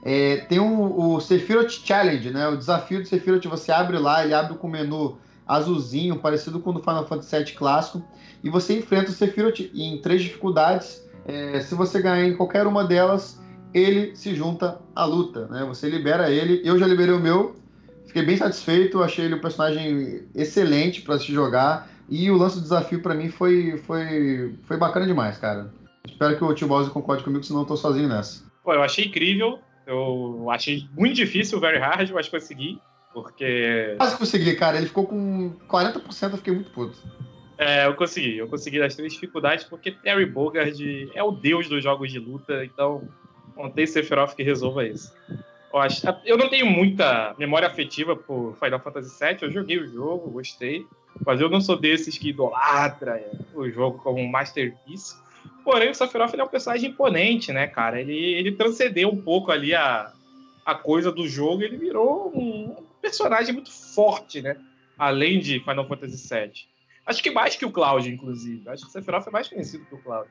D: É, tem um, o Sephiroth Challenge, né? O desafio do Sephiroth, você abre lá, ele abre com o menu azulzinho, parecido com o do Final Fantasy VII clássico, e você enfrenta o Sephiroth em três dificuldades é, se você ganhar em qualquer uma delas, ele se junta à luta, né? Você libera ele. Eu já liberei o meu, fiquei bem satisfeito, achei ele um personagem excelente para se jogar. E o lance do desafio para mim foi, foi, foi bacana demais, cara. Espero que o tio Bowser concorde comigo, senão eu tô sozinho nessa.
C: Pô, eu achei incrível. Eu achei muito difícil o Very Hard, mas consegui, porque.
D: Quase consegui, cara. Ele ficou com 40%, eu fiquei muito puto.
C: É, eu consegui. Eu consegui as três dificuldades, porque Terry Bogard é o deus dos jogos de luta, então não tem Sephiroth que resolva isso. Eu, acho, eu não tenho muita memória afetiva por Final Fantasy VII, eu joguei o jogo, gostei, mas eu não sou desses que idolatra o jogo como um masterpiece. Porém, o Sephiroth é um personagem imponente, né, cara? Ele, ele transcendeu um pouco ali a, a coisa do jogo, ele virou um personagem muito forte, né? Além de Final Fantasy VII. Acho que mais que o Cloud, inclusive. Acho que o Sephiroth é mais conhecido que o Cloud.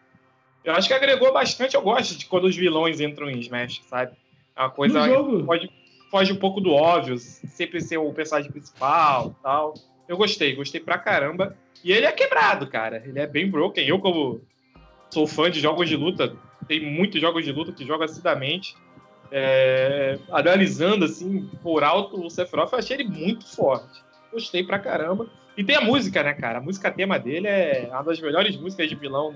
C: Eu acho que agregou bastante. Eu gosto de quando os vilões entram em Smash, sabe? É uma coisa que pode, foge um pouco do óbvio, sempre ser o personagem principal tal. Eu gostei, gostei pra caramba. E ele é quebrado, cara. Ele é bem broken. Eu, como sou fã de jogos de luta, tem muitos jogos de luta que jogo assiduamente. É, analisando assim, por alto, o Sephiroth, eu achei ele muito forte. Gostei pra caramba. E tem a música, né, cara? A música tema dele é uma das melhores músicas de vilão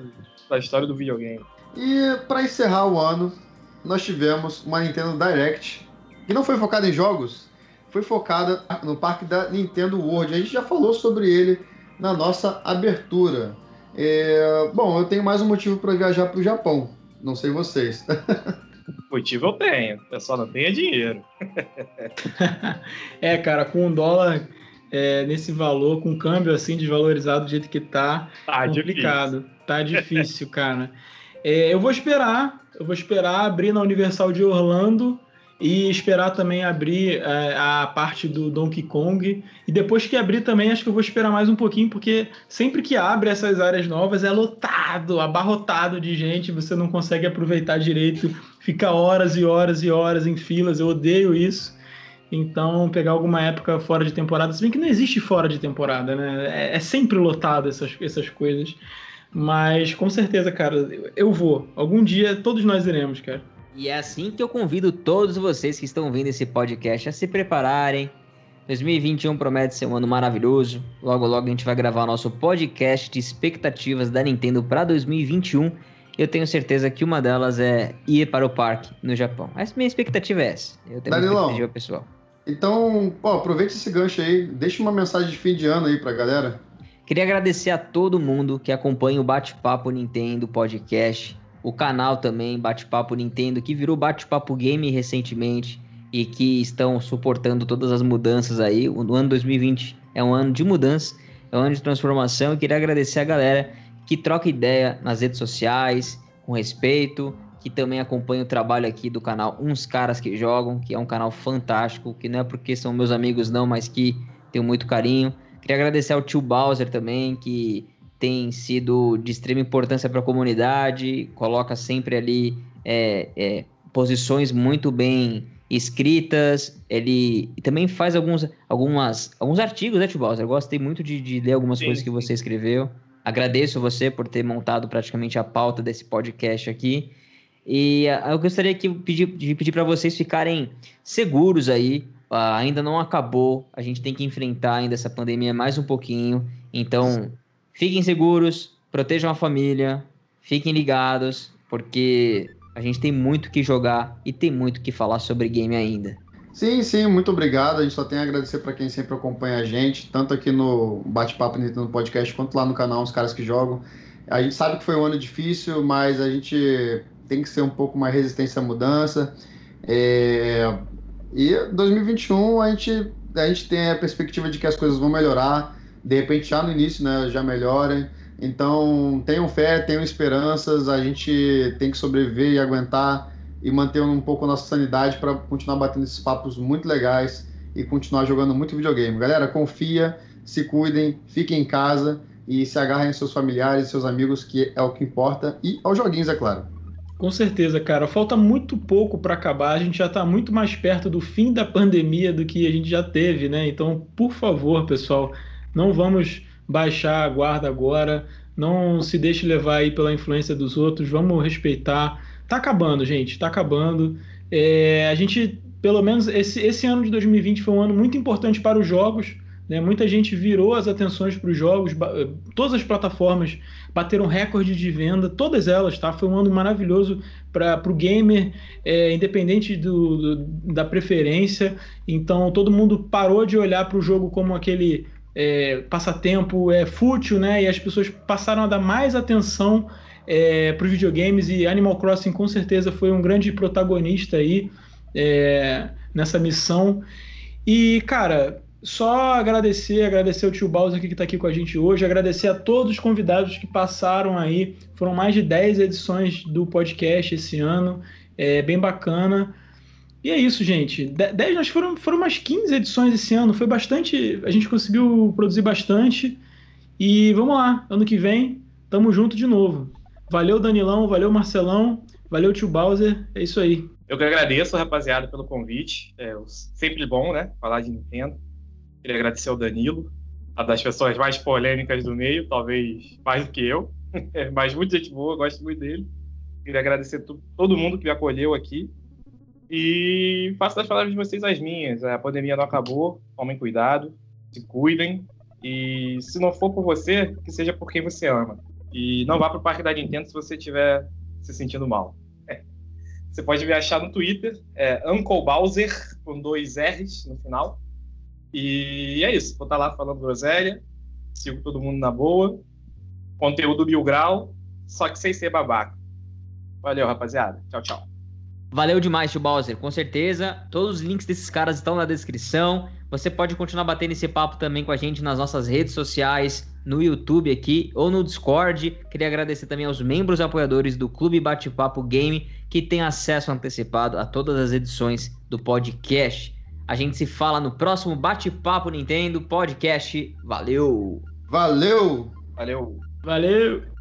C: da história do videogame.
D: E para encerrar o ano, nós tivemos uma Nintendo Direct, que não foi focada em jogos, foi focada no parque da Nintendo World. A gente já falou sobre ele na nossa abertura. É... Bom, eu tenho mais um motivo para viajar para o Japão. Não sei vocês.
C: Motivo eu tenho, eu só não tenho dinheiro.
B: é, cara, com um dólar é, nesse valor, com câmbio assim desvalorizado do jeito que tá, tá complicado. Difícil. Tá difícil, cara. É, eu vou esperar, eu vou esperar abrir na Universal de Orlando e esperar também abrir é, a parte do Donkey Kong. E depois que abrir também, acho que eu vou esperar mais um pouquinho, porque sempre que abre essas áreas novas é lotado, abarrotado de gente, você não consegue aproveitar direito, fica horas e horas e horas em filas, eu odeio isso. Então, pegar alguma época fora de temporada, se bem que não existe fora de temporada, né? É, é sempre lotado essas, essas coisas. Mas com certeza, cara, eu vou. Algum dia todos nós iremos, cara.
A: E é assim que eu convido todos vocês que estão vendo esse podcast a se prepararem. 2021 promete ser um ano maravilhoso. Logo, logo a gente vai gravar o nosso podcast de expectativas da Nintendo para 2021. Eu tenho certeza que uma delas é ir para o parque no Japão. Essa minha expectativa é essa. Eu tenho
D: Danilão, uma expectativa pessoal. Então, pô, aproveite esse gancho aí, deixa uma mensagem de fim de ano aí pra galera.
A: Queria agradecer a todo mundo que acompanha o Bate-Papo Nintendo podcast, o canal também Bate-Papo Nintendo, que virou Bate-Papo Game recentemente e que estão suportando todas as mudanças aí. O ano 2020 é um ano de mudança, é um ano de transformação e queria agradecer a galera que troca ideia nas redes sociais, com respeito, que também acompanha o trabalho aqui do canal Uns Caras que Jogam, que é um canal fantástico, que não é porque são meus amigos não, mas que tenho muito carinho. Queria agradecer ao tio Bowser também, que tem sido de extrema importância para a comunidade, coloca sempre ali é, é, posições muito bem escritas, ele também faz alguns, algumas, alguns artigos, né, tio Bowser? Eu gostei muito de, de ler algumas sim, coisas que você escreveu. Agradeço você por ter montado praticamente a pauta desse podcast aqui. E uh, eu gostaria pedir, de pedir para vocês ficarem seguros aí. Uh, ainda não acabou. A gente tem que enfrentar ainda essa pandemia mais um pouquinho. Então, fiquem seguros, protejam a família, fiquem ligados, porque a gente tem muito que jogar e tem muito que falar sobre game ainda.
D: Sim, sim, muito obrigado. A gente só tem a agradecer para quem sempre acompanha a gente, tanto aqui no Bate-Papo Nintendo Podcast quanto lá no canal Os Caras que Jogam. A gente sabe que foi um ano difícil, mas a gente tem que ser um pouco mais resistência à mudança. É... E 2021 a gente, a gente tem a perspectiva de que as coisas vão melhorar. De repente, já no início, né, já melhorem. Então, tenham fé, tenham esperanças. A gente tem que sobreviver e aguentar e manter um pouco a nossa sanidade para continuar batendo esses papos muito legais e continuar jogando muito videogame. Galera, confia, se cuidem, fiquem em casa e se agarrem aos seus familiares, seus amigos, que é o que importa, e aos joguinhos, é claro.
B: Com certeza, cara. Falta muito pouco para acabar. A gente já está muito mais perto do fim da pandemia do que a gente já teve, né? Então, por favor, pessoal, não vamos baixar a guarda agora. Não se deixe levar aí pela influência dos outros. Vamos respeitar Tá acabando, gente, tá acabando. É, a gente, pelo menos, esse, esse ano de 2020 foi um ano muito importante para os jogos, Né? Muita gente virou as atenções para os jogos, todas as plataformas bateram recorde de venda, todas elas, tá? Foi um ano maravilhoso para o gamer, é, independente do, do, da preferência. Então todo mundo parou de olhar para o jogo como aquele é, passatempo é, fútil, né? E as pessoas passaram a dar mais atenção é, para os videogames e Animal Crossing com certeza foi um grande protagonista aí é, nessa missão. E, cara, só agradecer, agradecer o tio Bowser que está aqui com a gente hoje, agradecer a todos os convidados que passaram aí. Foram mais de 10 edições do podcast esse ano, é bem bacana. E é isso, gente. 10, nós foram, foram umas 15 edições esse ano, foi bastante. A gente conseguiu produzir bastante. E vamos lá, ano que vem, tamo junto de novo. Valeu, Danilão, valeu, Marcelão, valeu, tio Bowser. É isso aí.
C: Eu que agradeço, rapaziada, pelo convite. É sempre bom, né? Falar de Nintendo. Queria agradecer ao Danilo, a das pessoas mais polêmicas do meio, talvez mais do que eu. Mas muita gente boa, gosto muito dele. Queria agradecer todo mundo que me acolheu aqui. E faço das palavras de vocês as minhas. A pandemia não acabou, tomem cuidado, se cuidem. E se não for por você, que seja por quem você ama. E não vá para o parque da Nintendo se você estiver se sentindo mal. Você pode me achar no Twitter, é Uncle Bowser, com dois R's no final. E é isso. Vou estar lá falando groselha. Sigo todo mundo na boa. Conteúdo mil grau, só que sem ser babaca. Valeu, rapaziada. Tchau, tchau.
A: Valeu demais, tio Bowser, com certeza. Todos os links desses caras estão na descrição. Você pode continuar batendo esse papo também com a gente nas nossas redes sociais, no YouTube aqui ou no Discord. Queria agradecer também aos membros apoiadores do Clube Bate-Papo Game que têm acesso antecipado a todas as edições do podcast. A gente se fala no próximo Bate-Papo Nintendo Podcast. Valeu!
D: Valeu!
C: Valeu!
B: Valeu!